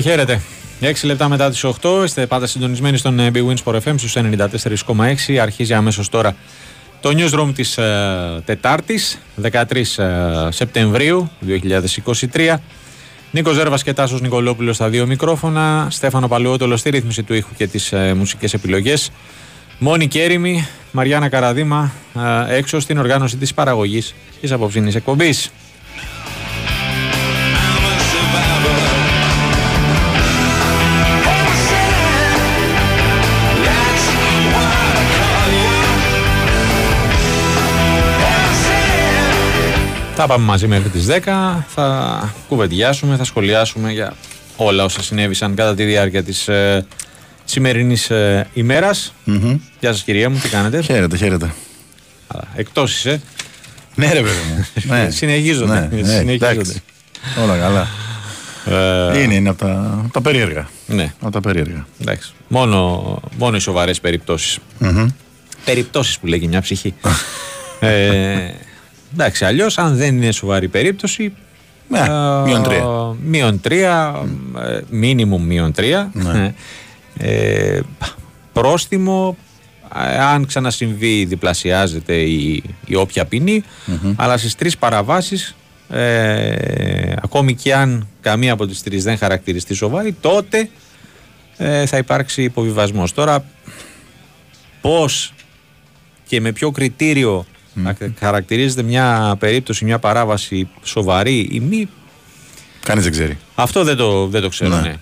Χαίρετε, χαίρετε. 6 λεπτά μετά τις 8 είστε πάντα συντονισμένοι στον ε, Big Wins for FM στους 94,6. Αρχίζει αμέσως τώρα το newsroom της uh, Τετάρτης, 13 uh, Σεπτεμβρίου 2023. Νίκος Ζέρβας και Τάσος Νικολόπουλος στα δύο μικρόφωνα. Στέφανο Παλαιότολος στη ρύθμιση του ήχου και τις uh, μουσικές επιλογές. Μόνη Κέριμη, Μαριάννα Καραδίμα έξω στην οργάνωση της παραγωγής της απόψινης εκπομπής. Θα πάμε μαζί μέχρι τις 10, θα κουβεντιάσουμε, θα σχολιάσουμε για όλα όσα συνέβησαν κατά τη διάρκεια της ε, σημερινής ε, ημέρας. Mm-hmm. Γεια σας κυρία μου, τι κάνετε; Χαίρετε, χαίρετε. εκτός είσαι. Ναι ρε παιδί μου. ναι. Συνεχίζονται. Ναι, ναι, συνεχίζονται. Όλα καλά. Ε... Είναι, είναι από τα, τα περίεργα. Ναι. Από τα περίεργα. Εντάξει. Μόνο, μόνο οι σοβαρές περιπτώσεις. Mm-hmm. Περιπτώσεις που λέγει μια ψυχή. ε, Εντάξει, αλλιώς αν δεν είναι σοβαρή περίπτωση. Ναι, μείον τρία. Μείον τρία, μίνιμουμ μείον τρία. Ναι. Ε, πρόστιμο, αν ξανασυμβεί διπλασιάζεται η, η όποια αλλά στις τρεις παραβάσεις ε, ακόμη και αν καμία από τις τρεις δεν χαρακτηριστεί σοβαρή τότε ε, θα υπάρξει υποβιβασμός τώρα πώς και με ποιο κριτήριο να χαρακτηρίζεται μια περίπτωση, μια παράβαση σοβαρή ή μη. Κανείς δεν ξέρει. Αυτό δεν το, δεν το ξέρω, ναι. ναι.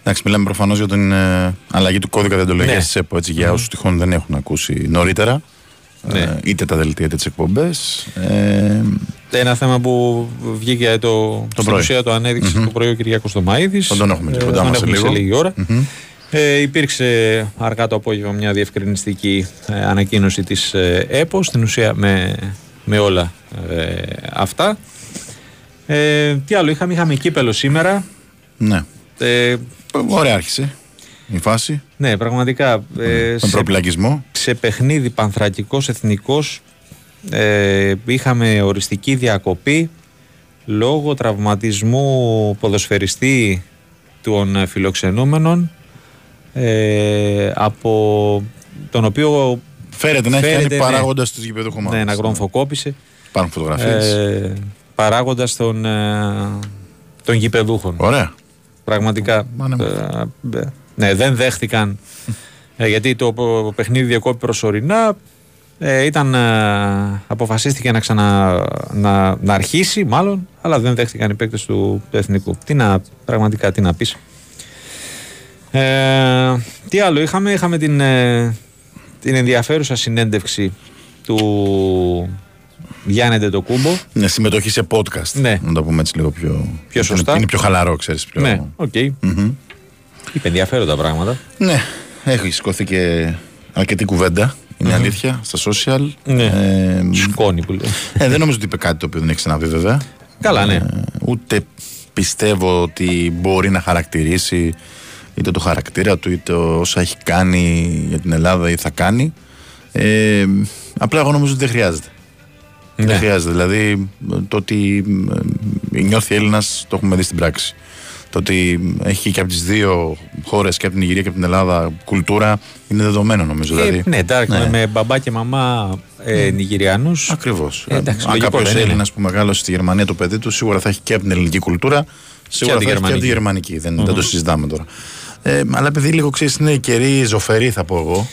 Εντάξει, μιλάμε προφανώς για την ε, αλλαγή του κώδικα διοντολογίας ναι. της ΕΠΟ έτσι, για όσους τυχόν δεν έχουν ακούσει νωρίτερα. Ναι. Ε, είτε τα δελτία είτε τις εκπομπές. Ε, ένα θέμα που βγήκε το, το στην ουσία το ανέδειξε mm-hmm. το πρωί ο Κυριακός Στομαίδη. Τον έχουμε και κοντά μας σε λίγο. λίγη ώρα. Mm-hmm. Ε, υπήρξε αργά το απόγευμα μια διευκρινιστική ε, ανακοίνωση της ε, ΕΠΟ, στην ουσία με, με όλα ε, αυτά. Ε, τι άλλο είχαμε, είχαμε κύπελο σήμερα. Ναι. Ε, Ωραία άρχισε η φάση. Ναι, πραγματικά. Ε, Τον προπλαγισμό. Σε παιχνίδι πανθρακικός εθνικός ε, είχαμε οριστική διακοπή λόγω τραυματισμού ποδοσφαιριστή των φιλοξενούμενων ε, από τον οποίο φέρεται να έχει κάνει ναι, παράγοντας της γηπέδου Ναι, να γρομφοκόπησε. Υπάρχουν φωτογραφίες. Ε, παράγοντας των, ε, των γηπεδούχων. Ωραία. Πραγματικά. Ε, ναι, δεν δέχτηκαν. ε, γιατί το παιχνίδι διακόπη προσωρινά. Ε, ήταν, ε, αποφασίστηκε να, ξανα, να, να αρχίσει μάλλον αλλά δεν δέχτηκαν οι παίκτες του εθνικού τι να, πραγματικά τι να πεις ε, τι άλλο είχαμε, είχαμε την, ε, την ενδιαφέρουσα συνέντευξη του Γιάννη το κούμπο. Ναι, συμμετοχή σε podcast. Ναι. Να το πούμε έτσι λίγο πιο, πιο σωστά. Είναι, πιο χαλαρό, ξέρεις. Πιο... Ναι, οκ. Okay. Mm-hmm. Είπε ενδιαφέροντα πράγματα. Ναι, έχει σηκωθεί και αρκετή κουβέντα. Είναι mm-hmm. αλήθεια στα social. Ναι. Ε, Σκόνη που λέει. Ε, δεν νομίζω ότι είπε κάτι το οποίο δεν έχει ξαναδεί βέβαια. Καλά, ναι. Ε, ούτε πιστεύω ότι μπορεί να χαρακτηρίσει είτε το χαρακτήρα του είτε όσα έχει κάνει για την Ελλάδα ή θα κάνει ε, απλά εγώ νομίζω ότι δεν χρειάζεται ναι. δεν χρειάζεται δηλαδή το ότι ε, νιώθει Έλληνας το έχουμε δει στην πράξη το ότι έχει και από τις δύο χώρες και από την Ιγυρία και από την Ελλάδα κουλτούρα είναι δεδομένο νομίζω. Ε, δηλαδή. Ναι, εντάξει, ναι. με μπαμπά και μαμά ε, Νιγηριανού. Ακριβώς. Ε, Αν κάποιος Έλληνας που μεγάλωσε στη Γερμανία το παιδί του, σίγουρα θα έχει και από την ελληνική κουλτούρα, σίγουρα θα έχει και από τη γερμανική. Δεν, δεν το συζητάμε τώρα. Ε, αλλά επειδή λίγο ξέρεις, είναι η καιρή ζωφερή, θα πω εγώ.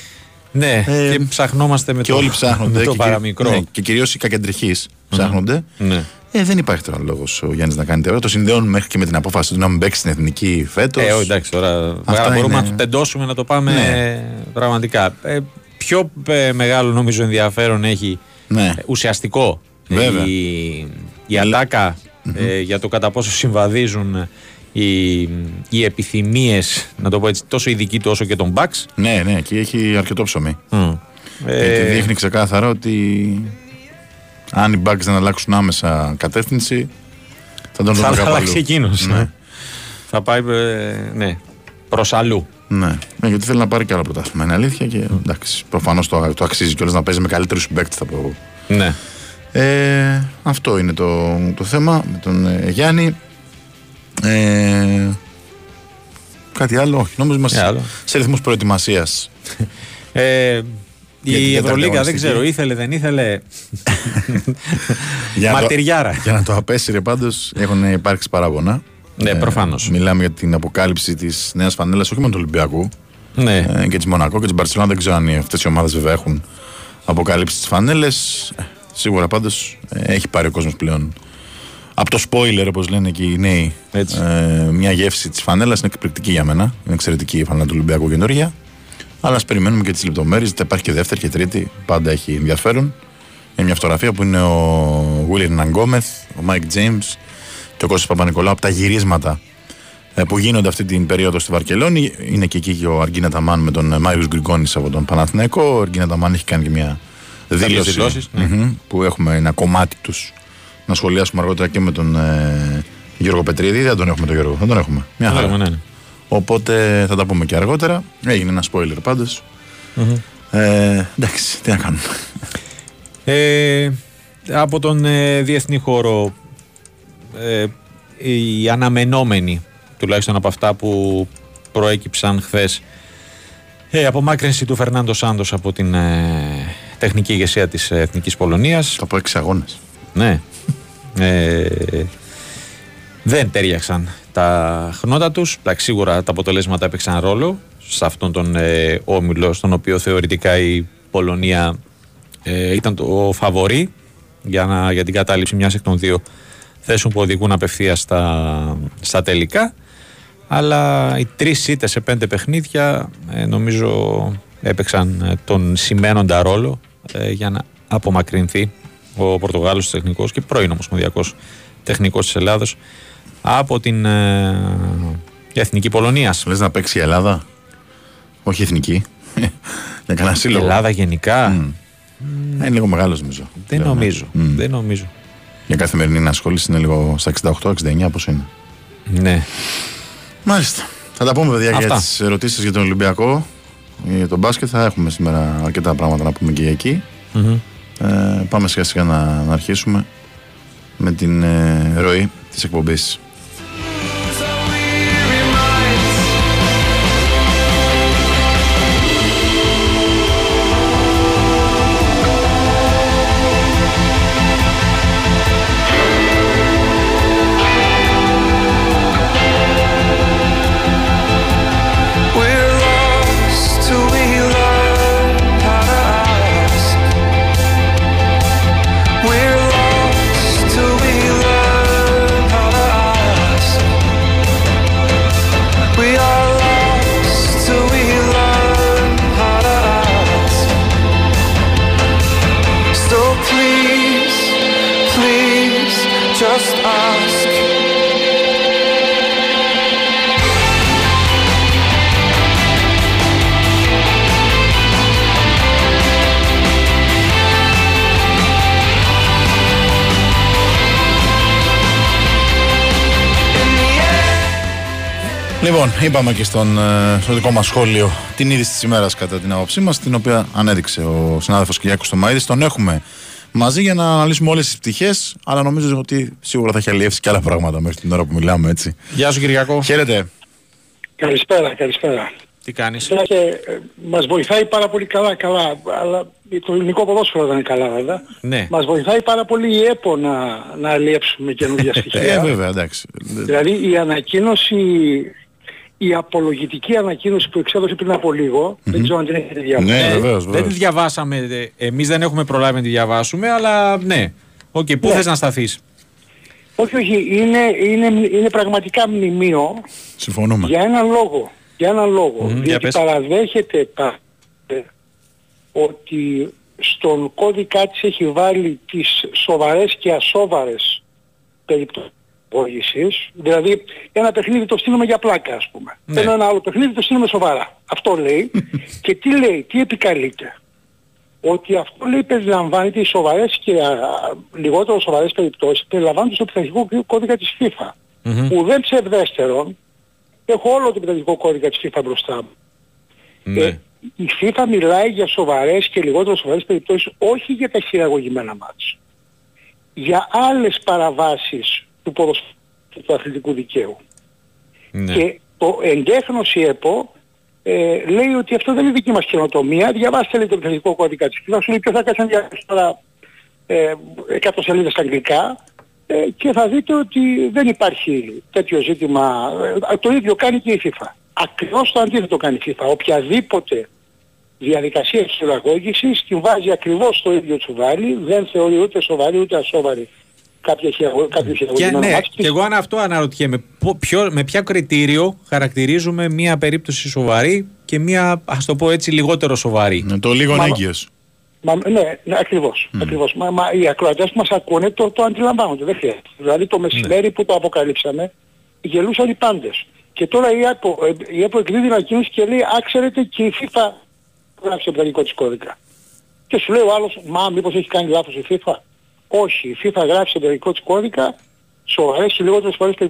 Ναι, ε, και ψαχνόμαστε με και το, όλοι ψάχνονται, με το και, παραμικρό. Ναι, και κυρίως οι κακεντρεχεί ψάχνονται. Ναι. Ε, δεν υπάρχει τώρα λόγος ο Γιάννης να κάνει τέτοια. Το συνδέουν μέχρι και με την απόφαση του να μην παίξει στην εθνική φέτος. Ε, όχι, εντάξει τώρα. Αυτά μπορούμε είναι... να το τεντώσουμε να το πάμε ναι. πραγματικά. Ε, πιο ε, μεγάλο νομίζω ενδιαφέρον έχει ναι. ουσιαστικό Βέβαια. η, η ατάκα ε, για το κατά πόσο συμβαδίζουν οι, οι επιθυμίες, να το πω έτσι, τόσο ειδική του όσο και τον Bucks. Ναι, ναι, και έχει αρκετό ψωμί. Mm. Ε, δείχνει ξεκάθαρα ότι αν οι Bucks δεν αλλάξουν άμεσα κατεύθυνση, θα τον δούμε Θα αλλάξει εκείνος. Ναι. ναι. Θα πάει ε, ναι, προς αλλού. Ναι. ναι, γιατί θέλει να πάρει και άλλα πρωτάθλημα. Είναι αλήθεια και εντάξει, προφανώς το, το αξίζει κιόλας να παίζει με καλύτερους συμπαίκτες, θα πω Ναι. Ε, αυτό είναι το, το θέμα με τον ε, Γιάννη. Ε, Κάτι άλλο, όχι. Νομίζω είμαστε σε ρυθμούς προετοιμασίας. ε, η Ευρωλίγα δεν ξέρω, ήθελε, δεν ήθελε. για Μαρτυριάρα. για να το απέσυρε πάντως, έχουν υπάρξει παράπονα. Ναι, ε, προφανώς. Μιλάμε για την αποκάλυψη της νέας φανέλας, όχι μόνο του Ολυμπιακού. Ναι. Ε, και της Μονακό και της Μπαρσελόνα. Δεν ξέρω αν αυτές οι ομάδες βέβαια έχουν αποκαλύψει τις φανέλες. Ε, σίγουρα πάντως ε, έχει πάρει ο κόσμος πλέον από το spoiler, όπως λένε και οι νέοι, ε, μια γεύση της φανέλας είναι εκπληκτική για μένα. Είναι εξαιρετική η φανέλα του Ολυμπιακού καινούργια. Αλλά ας περιμένουμε και τις λεπτομέρειες. Θα υπάρχει και δεύτερη και τρίτη. Πάντα έχει ενδιαφέρον. Είναι μια φωτογραφία που είναι ο Βίλιαν Ναγκόμεθ, ο Μάικ Τζέιμ και ο Κώστας Παπα-Νικολάου από τα γυρίσματα ε, που γίνονται αυτή την περίοδο στη Βαρκελόνη. Είναι και εκεί και ο Αργίνα Ταμάν με τον Μάριο Γκριγκόνης από τον Παναθηναϊκό. Ο Αργίνα Ταμάν έχει κάνει και μια δήλωση ναι. που έχουμε ένα κομμάτι τους να σχολιάσουμε αργότερα και με τον ε, Γιώργο Πετρίδη. Δεν τον έχουμε τον Γιώργο, θα τον έχουμε. Μια χαρά. Ναι, ναι. Οπότε θα τα πούμε και αργότερα. Έγινε ένα spoiler παντω Ε, εντάξει, τι να κάνουμε. Ε, από τον ε, διεθνή χώρο ε, οι αναμενόμενοι τουλάχιστον από αυτά που προέκυψαν χθες ε, απομάκρυνση του Φερνάντο Σάντος από την ε, τεχνική ηγεσία της Εθνικής Πολωνίας. Από έξι αγώνες. Ναι. Ε, δεν τέριαξαν τα χνότα τους. Σίγουρα τα αποτελέσματα έπαιξαν ρόλο σε αυτόν τον ε, όμιλο στον οποίο θεωρητικά η Πολωνία ε, ήταν το φαβορή για, να, για την κατάληψη μιας εκ των δύο θέσεων που οδηγούν απευθείας στα, στα τελικά. Αλλά οι τρεις σίτες σε πέντε παιχνίδια ε, νομίζω έπαιξαν τον σημαίνοντα ρόλο για να απομακρυνθεί ο Πορτογάλος τεχνικός και πρώην ομοσπονδιακός τεχνικός της Ελλάδος από την ε, Εθνική Πολωνία. Λες να παίξει η Ελλάδα, όχι εθνική. Για κανένα σύλλογο. Η Ελλάδα γενικά. Mm. Είναι λίγο μεγάλος νομίζω. Δεν νομίζω. Mm. Δεν νομίζω. Για καθημερινή ασχόληση είναι λίγο στα 68-69 πώς είναι. Ναι. Μάλιστα. Θα τα πούμε παιδιά Αυτά. για τις ερωτήσεις για τον Ολυμπιακό. Για τον μπάσκετ θα έχουμε σήμερα αρκετά πράγματα να πούμε και εκεί. Mm-hmm. Ε, πάμε σιγά σιγά να, να αρχίσουμε με την ε, ροή της εκπομπής. Λοιπόν, είπαμε και στον, ε, στο δικό μας σχόλιο την είδηση της ημέρας κατά την άποψή μας, την οποία ανέδειξε ο συνάδελφος Κυριάκος Στομαίδη. Τον έχουμε μαζί για να αναλύσουμε όλες τις πτυχές, αλλά νομίζω ότι σίγουρα θα έχει αλλιεύσει και άλλα πράγματα μέχρι την ώρα που μιλάμε, έτσι. Γεια σου, Κυριακό. Χαίρετε. Καλησπέρα, καλησπέρα. Τι κάνεις; Και, ε, μας βοηθάει πάρα πολύ καλά, καλά, αλλά το ελληνικό ποδόσφαιρο δεν είναι καλά βέβαια. Ναι. Μας βοηθάει πάρα πολύ η ΕΠΟ να, να αλιεύσουμε καινούργια στοιχεία. ε, βέβαια, εντάξει. Δηλαδή η ανακοίνωση η απολογητική ανακοίνωση που εξέδωσε πριν από λίγο, mm-hmm. δεν ξέρω αν την έχετε διαβάσει. Ναι, βεβαίως, Δεν τη διαβάσαμε, εμείς δεν έχουμε προλάβει να τη διαβάσουμε, αλλά ναι. Οκ, okay, πού ναι. θες να σταθείς; Όχι, όχι, είναι, είναι, είναι πραγματικά μνημείο. Συμφωνούμε. Για έναν λόγο. Για έναν λόγο. Mm, διότι παραδέχεται ότι στον κώδικα της έχει βάλει τις σοβαρές και α σοβαρές περιπτώσεις Δηλαδή ένα παιχνίδι το στείλουμε για πλάκα ας πούμε. Ναι. Ένα άλλο παιχνίδι το στείλουμε σοβαρά. Αυτό λέει. και τι λέει, τι επικαλείται. Ότι αυτό λέει περιλαμβάνει τις σοβαρές και α, λιγότερο σοβαρές περιπτώσεις περιλαμβάνει στο πειθαρχικό κώδικα της FIFA. Mm-hmm. Που δεν ψευδέστερον έχω όλο το πειθαρχικό κώδικα της FIFA μπροστά μου. Ναι. Ε, η FIFA μιλάει για σοβαρές και λιγότερο σοβαρές περιπτώσεις όχι για τα χειραγωγημένα μάτια. Για άλλες παραβάσεις του ποδοσφαίρου του αθλητικού δικαίου. Ναι. Και το εντέχνος η ΕΠΟ ε, λέει ότι αυτό δεν είναι δική μας καινοτομία. Διαβάστε λέει το επιθετικό κώδικα της FIFA, σου λέει ποιο θα κάτσει να διαβάσει τώρα ε, 100 σελίδες αγγλικά ε, και θα δείτε ότι δεν υπάρχει τέτοιο ζήτημα. Ε, το ίδιο κάνει και η FIFA. Ακριβώς το αντίθετο κάνει η FIFA. Οποιαδήποτε διαδικασία χειραγώγησης την βάζει ακριβώς στο ίδιο τσουβάλι, δεν θεωρεί ούτε σοβαρή ούτε ασόβαρη κάποια κάποιο χειραγωγημένος ναι, Και εγώ αν αυτό αναρωτιέμαι, ποιο, με ποιο κριτήριο χαρακτηρίζουμε μια περίπτωση σοβαρή και μια, ας το πω έτσι, λιγότερο σοβαρή. Ναι, το λίγο έγκυος. Μα, ναι, ναι, ακριβώς. Mm. ακριβώς. Μα, μα, οι ακροατές που μας ακούνε το, το αντιλαμβάνονται, δεν χρειάζεται. Δηλαδή το μεσημέρι ναι. που το αποκαλύψαμε, γελούσαν οι πάντες. Και τώρα η ΕΠΟ, η ΕΠΟ εκδίδει ανακοίνωση και λέει, α, ξέρετε, και η FIFA γράψει το πλαγικό της κώδικα. Και σου λέει ο άλλος, μα μήπως έχει κάνει λάθος η FIFA. Όχι, η FIFA γράψει το πλαγικό της κώδικα, σοβαρές και λιγότερες φορές και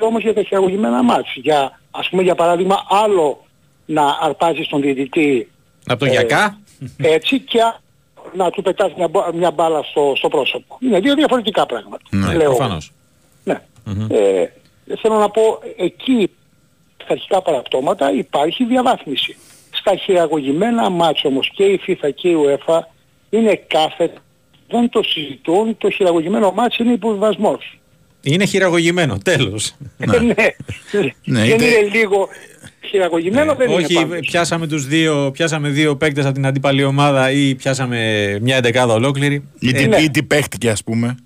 όμως για τα χειραγωγημένα μάτς. Για, ας πούμε για παράδειγμα άλλο να αρπάζεις τον διαιτητή από το ε, γιακά. Έτσι και να του πετάς μια, μια μπάλα στο, στο πρόσωπο. Είναι δύο διαφορετικά πράγματα. Ναι, προφανώς. Ναι. Mm-hmm. Ε, θέλω να πω, εκεί στα αρχικά παραπτώματα υπάρχει διαβάθμιση. Στα χειραγωγημένα μάτς όμως και η FIFA και η UEFA είναι κάθε δεν το συζητούν, το χειραγωγημένο μάτς είναι υποβιβασμός. Είναι χειραγωγημένο, τέλος. ναι, ναι, δεν είναι λίγο χειραγωγημένο, ναι. δεν Όχι, είναι Όχι, πιάσαμε τους δύο, πιάσαμε δύο παίκτες από την αντίπαλη ομάδα ή πιάσαμε μια εντεκάδα ολόκληρη. Ή, ε, τι, τι παίχτηκε ας πούμε.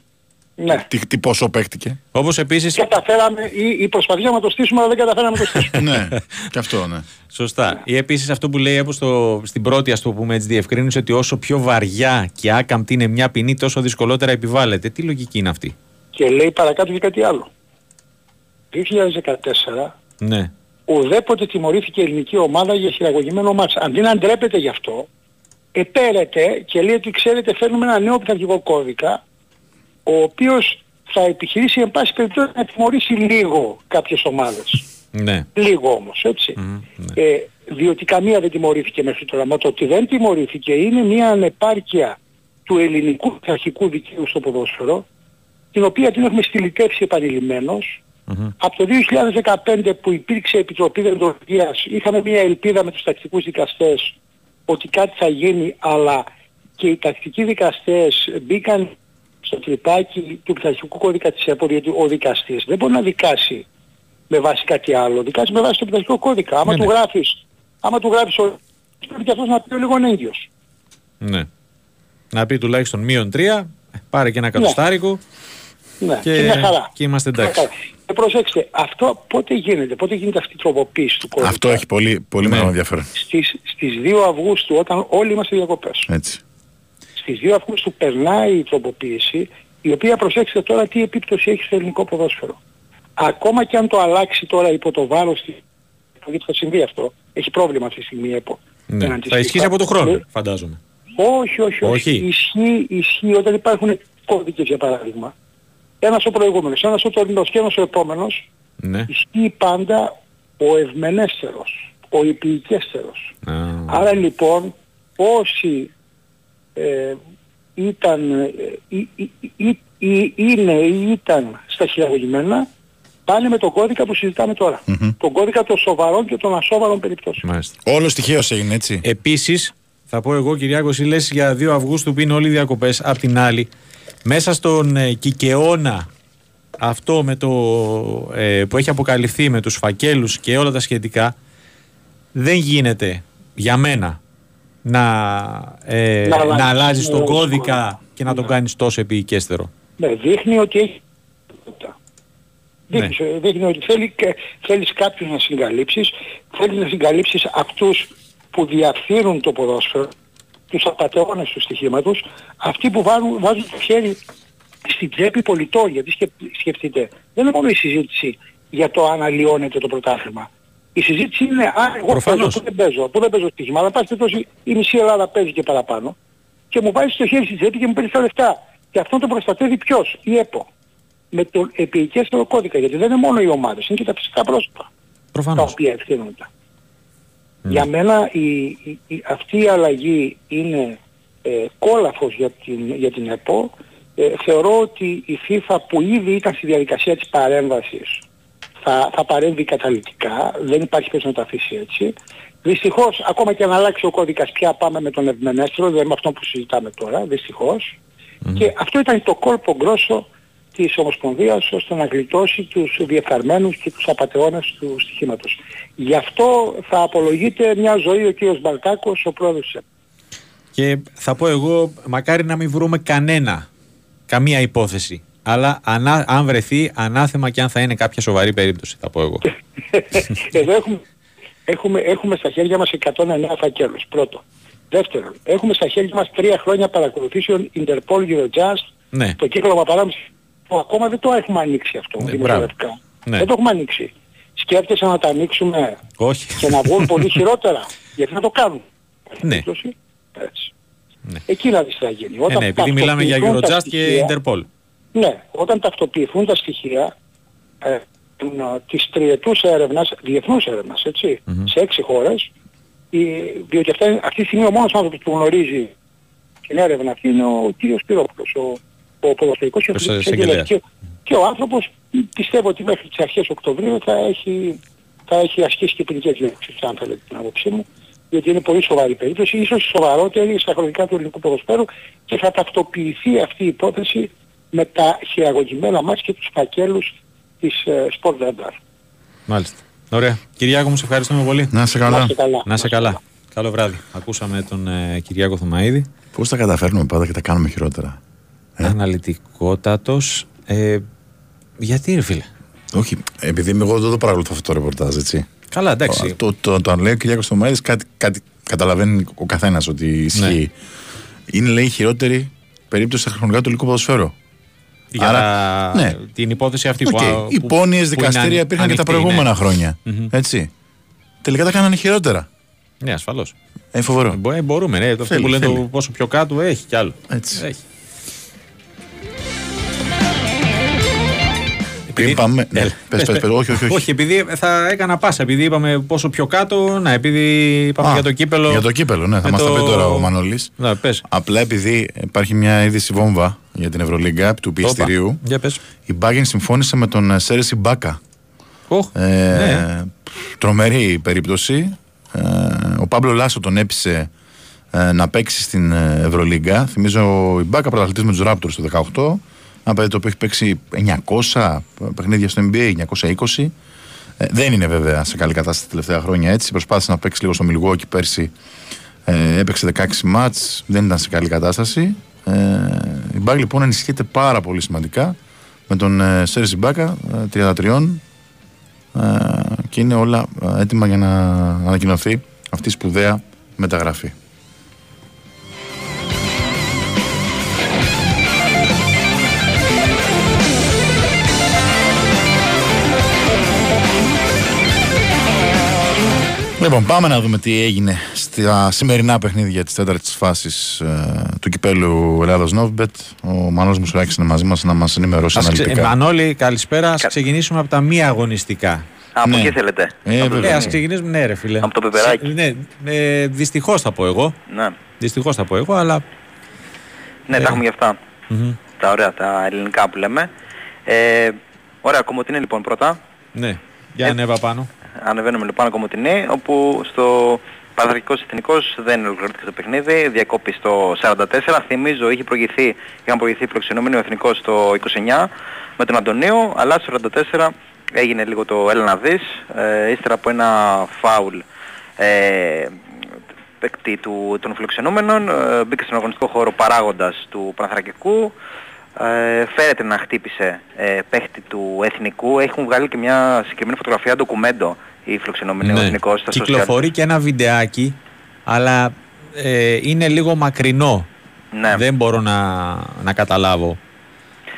Ναι. Τι, τι πόσο παίχτηκε. Όπως επίσης... Καταφέραμε ή, ή προσπαθήσαμε να το στήσουμε αλλά δεν καταφέραμε να το στήσουμε. ναι, και αυτό ναι. Σωστά. Ή επίσης αυτό που λέει στο, στην πρώτη ας το πούμε έτσι διευκρίνησε ότι όσο πιο βαριά και άκαμπτη είναι μια ποινή τόσο δυσκολότερα επιβάλλεται. Τι λογική είναι αυτή; Και λέει παρακάτω και κάτι άλλο. 2014 ναι. ουδέποτε τιμωρήθηκε η ελληνική ομάδα για χειραγωγημένο μάτς. Αντί να ντρέπεται γι' αυτό, επέρεται και λέει ότι ξέρετε φέρνουμε ένα νέο πειθαρχικό κώδικα ο οποίος θα επιχειρήσει εν πάση περιπτώσει να τιμωρήσει λίγο κάποιες ομάδες. Ναι. Λίγο όμως, έτσι. ναι. Ε, διότι καμία δεν τιμωρήθηκε μέχρι τώρα. Μα το ότι δεν τιμωρήθηκε είναι μια ανεπάρκεια του ελληνικού αρχικού δικαίου στο ποδόσφαιρο, την οποία την έχουμε στυλιτεύσει Από το 2015 που υπήρξε Επιτροπή Δεντολογίας είχαμε μια ελπίδα με τους τακτικούς δικαστές ότι κάτι θα γίνει, αλλά και οι τακτικοί δικαστές μπήκαν στο τρυπάκι του πειθαρχικού κώδικα της ΕΠΟ, γιατί ο δικαστής δεν μπορεί να δικάσει με βάση κάτι άλλο. Δικάσει με βάση το πειθαρχικό κώδικα. Άμα ναι, του ναι. γράφεις, άμα του γράφεις ο πρέπει και αυτός να πει ο λίγο έγκυος. Ναι. Να πει τουλάχιστον μείον τρία, πάρε και ένα ναι. κατοστάρικο. Ναι, και, και, χαρά. και είμαστε εντάξει. Και προσέξτε, αυτό πότε γίνεται, πότε γίνεται αυτή η τροποποίηση του κώδικα; Αυτό έχει πολύ, πολύ ναι. μεγάλο ενδιαφέρον. Στις, στις 2 Αυγούστου όταν όλοι είμαστε διακοπές. Έτσι στις 2 Αυγούστου περνάει η τροποποίηση, η οποία προσέξτε τώρα τι επίπτωση έχει στο ελληνικό ποδόσφαιρο. Ακόμα και αν το αλλάξει τώρα υπό το βάρος της γιατί θα συμβεί αυτό. Έχει πρόβλημα αυτή τη στιγμή η ΕΠΟ. Ναι. Θα ισχύσει από τον χρόνο, ε, φαντάζομαι. Όχι, όχι, όχι. όχι. Ισχύει, ισχύει όταν υπάρχουν κώδικες για παράδειγμα. Ένας ο προηγούμενος, ένας ο τωρινός και ένας ο επόμενος. Ναι. Ισχύει πάντα ο ευμενέστερος, ο υπηκέστερος. Άρα λοιπόν όσοι ε, ήταν, ε, είναι ή ήταν στα χειραγωγημένα πάνε με τον κώδικα που συζητάμε τώρα. Mm-hmm. Τον κώδικα των σοβαρών και των ασόβαρων περιπτώσεων. Μάλιστα. Όλος στοιχείο έγινε έτσι. Επίσης, θα πω εγώ Κυριάκο, εσύ λες για 2 Αυγούστου που είναι όλοι οι διακοπές. Απ' την άλλη, μέσα στον ε, Κικαιώνα αυτό με το, ε, που έχει αποκαλυφθεί με τους φακέλους και όλα τα σχετικά δεν γίνεται για μένα να, ε, να, να αλλάζει τον κώδικα και να τον ναι. κάνεις τόσο επίοικέστερο. Ναι, δείχνει ότι έχει ναι. Δείχνει, ότι θέλει, θέλεις κάποιους να συγκαλύψεις, θέλεις να συγκαλύψεις αυτούς που διαφθείρουν το ποδόσφαιρο, τους απαταιώνες του στοιχήματος, αυτοί που βάζουν, βάζουν το χέρι στην τσέπη πολιτών, γιατί σκεφτείτε, δεν είναι μόνο η συζήτηση για το αν αλλοιώνεται το πρωτάθλημα. Η συζήτηση είναι αν εγώ Προφανώς. παίζω, που δεν παίζω, που δεν παίζω στοίχημα, αλλά πάση τόσο η μισή Ελλάδα παίζει και παραπάνω και μου βάζει το χέρι στη τσέπη και μου παίρνει τα λεφτά. Και αυτό το προστατεύει ποιος, η ΕΠΟ. Με τον επικέστερο κώδικα, γιατί δεν είναι μόνο οι ομάδες, είναι και τα φυσικά πρόσωπα. Προφανώς. Τα οποία ευθύνονται. Mm. Για μένα η, η, η, αυτή η αλλαγή είναι ε, κόλαφος για την, για την ΕΠΟ. Ε, θεωρώ ότι η FIFA που ήδη ήταν στη διαδικασία της παρέμβασης θα, θα παρέμβει καταλητικά, δεν υπάρχει περίπτωση να το αφήσει έτσι. Δυστυχώς, ακόμα και αν αλλάξει ο κώδικας πια πάμε με τον ευμενέστρο, δηλαδή με αυτό που συζητάμε τώρα, δυστυχώς. Και αυτό ήταν το κόλπο γκρόσο της Ομοσπονδίας ώστε να γλιτώσει τους διεφθαρμένους και τους απατεώνες του στοιχήματος. Γι' αυτό θα απολογείται μια ζωή ο κ. Μπαλκάκος, ο πρόεδρος της Και θα πω εγώ, μακάρι να μην βρούμε κανένα, καμία υπόθεση. Αλλά ανά, αν βρεθεί, ανάθεμα και αν θα είναι κάποια σοβαρή περίπτωση, θα πω εγώ. Εδώ έχουμε, έχουμε, έχουμε στα χέρια μας 109 φακέλους, πρώτο. Δεύτερον, έχουμε στα χέρια μας τρία χρόνια παρακολουθήσεων Interpol Eurojust, ναι. το κύκλωμα παράμεση που ακόμα δεν το έχουμε ανοίξει αυτό Ναι, δημοσιογραφικά. Ναι. Δεν το έχουμε ανοίξει. Σκέφτεσαι να τα ανοίξουμε Όχι. και να βγουν πολύ χειρότερα. Γιατί να το κάνουν. Ναι. Έτσι. Έτσι. Ναι. Εκεί να δεις τι θα γίνει. Ε, ναι, επειδή μιλάμε για ταυτοποιηθούν τα Eurojust και στοιχεία- Interpol. Ναι, όταν ταυτοποιηθούν τα στοιχεία ε, των, της τριετούς έρευνας, διεθνούς έρευνας, έτσι, σε έξι χώρες, η, διότι αυτά, είναι- αυτή τη στιγμή ο μόνος άνθρωπος που γνωρίζει την έρευνα αυτή είναι ο κύριος Πυρόπουλος, ο, ο ποδοσφαιρικός και Ο αθλητικός εισαγγελέας. εισαγγελέας. Και, και ο άνθρωπος πιστεύω ότι μέχρι τις αρχές Οκτωβρίου θα έχει, θα έχει ασκήσει και ποινικές διώξεις, αν θέλετε την άποψή μου, διότι είναι πολύ σοβαρή περίπτωση, ίσως η σοβαρότερη στα χρονικά του ελληνικού ποδοσφαίρου και θα ταυτοποιηθεί αυτή η υπόθεση με τα χειραγωγημένα μάτια και τους φακέλους της ε, Sport Radar. Μάλιστα. Ωραία. Κυριάκο μου, σε ευχαριστούμε πολύ. Να σε Να καλά. είστε καλά. Να σε καλά. Καλό βράδυ. Ακούσαμε τον ε, Κυριάκο Θωμαίδη. Πώς τα καταφέρνουμε πάντα και τα κάνουμε χειρότερα. Ε; Αναλυτικότατος. Ε, γιατί ρε φίλε; Όχι, επειδή είμαι εγώ δεν το παρακολουθώ αυτό το ρεπορτάζ, έτσι. Καλά, εντάξει. Το, το, το, αν λέει ο Κυριάκος Θωμαίδης κάτι, κάτι καταλαβαίνει ο καθένας ότι ισχύει. Ναι. Είναι λέει η χειρότερη περίπτωση στα χρονικά του ελληνικού ποδοσφαίρου. Για άρα, τα- ναι. την υπόθεση αυτή Οκ, που, Οι που- πόνιες που δικαστήρια είναι υπήρχαν και τα ανοιχτή, προηγούμενα ναι. χρόνια. Μμμ. Έτσι. Τελικά τα κάνανε χειρότερα. Ναι, ασφαλώς. Ε, φοβερό. Μπο- ε, μπορούμε, ναι. Το αυτό Θέλει, που λένε θέλει. το πόσο πιο κάτω έχει κι άλλο. Έτσι. Έχει. Πριν πάμε. Ναι, Έλα, πες, πες, πες, όχι, όχι, όχι. όχι, επειδή θα έκανα πάσα. Επειδή είπαμε πόσο πιο κάτω, να, επειδή είπαμε Α, για το κύπελο. Για το κύπελο, ναι, θα με μας τα το- πει τώρα ο Μανώλης. Ναι, πες. Απλά επειδή υπάρχει μια είδηση βόμβα για την Ευρωλίγκα του πιεστηρίου, Όπα, Για πες. η Μπάγκεν συμφώνησε με τον ε, Σέρεση Μπάκα. Οχ, Ε, ναι. Τρομερή περίπτωση. Ε, ο Πάμπλο Λάσο τον έπεισε ε, να παίξει στην ε, Ευρωλίγκα. Θυμίζω η Μπάκα πρωταθλητής με τους Raptors το 18. Ένα παιδί το οποίο έχει παίξει 900 παιχνίδια στο NBA, 920. Ε, δεν είναι βέβαια σε καλή κατάσταση τα τελευταία χρόνια έτσι. Προσπάθησε να παίξει λίγο στο Milwaukee πέρσι. Ε, έπαιξε 16 μάτς, δεν ήταν σε καλή κατάσταση. Ε, η Μπάγκ λοιπόν ενισχύεται πάρα πολύ σημαντικά με τον ε, Σέρεση Μπάκα, ε, 33 ε, και είναι όλα ε, έτοιμα για να ανακοινωθεί αυτή η σπουδαία μεταγραφή. Λοιπόν, πάμε να δούμε τι έγινε στα σημερινά παιχνίδια της τέταρτης φάσης ε, του κυπέλου Ελλάδος Νόβμπετ. Ο Μανώλης Μουσουράκης είναι μαζί μας να μας ενημερώσει Ας ξε... ε, αναλυτικά. Μανώλη, καλησπέρα. Ας ξεκινήσουμε από τα μη αγωνιστικά. Από Ναι. εκεί θέλετε. Ε, Από το βέβαια. Ε, Ζενή. ας ξεκινήσουμε, ναι ρε φίλε. Από το πεπεράκι. Σε- Ναι, ε, δυστυχώς θα πω εγώ. Ναι, Δυστυχώς θα πω εγώ, αλλά... ναι Ε. τα έχουμε γι' αυτά. Μμμ. Τα ωραία, τα ελληνικά που λέμε. Ε, ωραία, Κομωτινή λοιπόν πρώτα. Ναι, για Ε, ανέβα πάνω. Ανεβαίνουμε λοιπόν Κομωτινή, όπου στο Παναθηναϊκός Εθνικός δεν ολοκληρώθηκε το παιχνίδι, διακόπη στο 44. Θυμίζω, είχε προηγηθεί, είχαν προηγηθεί φιλοξενούμενοι ο Εθνικός στο 29 με τον Αντωνίου, αλλά στο 44 έγινε λίγο το έλα να δεις, ε, ύστερα από ένα φάουλ ε, παίκτη του, των φιλοξενούμενων, ε, μπήκε στον αγωνιστικό χώρο παράγοντας του Παναθρακικού, ε, φέρεται να χτύπησε ε, παίχτη του Εθνικού, έχουν βγάλει και μια συγκεκριμένη φωτογραφία ντοκουμέντο οι φιλοξενούμενοι ο Εθνικός στα social. Ναι. Κυκλοφορεί και ένα βιντεάκι, αλλά ε, είναι λίγο μακρινό. Ναι. Δεν μπορώ να, να καταλάβω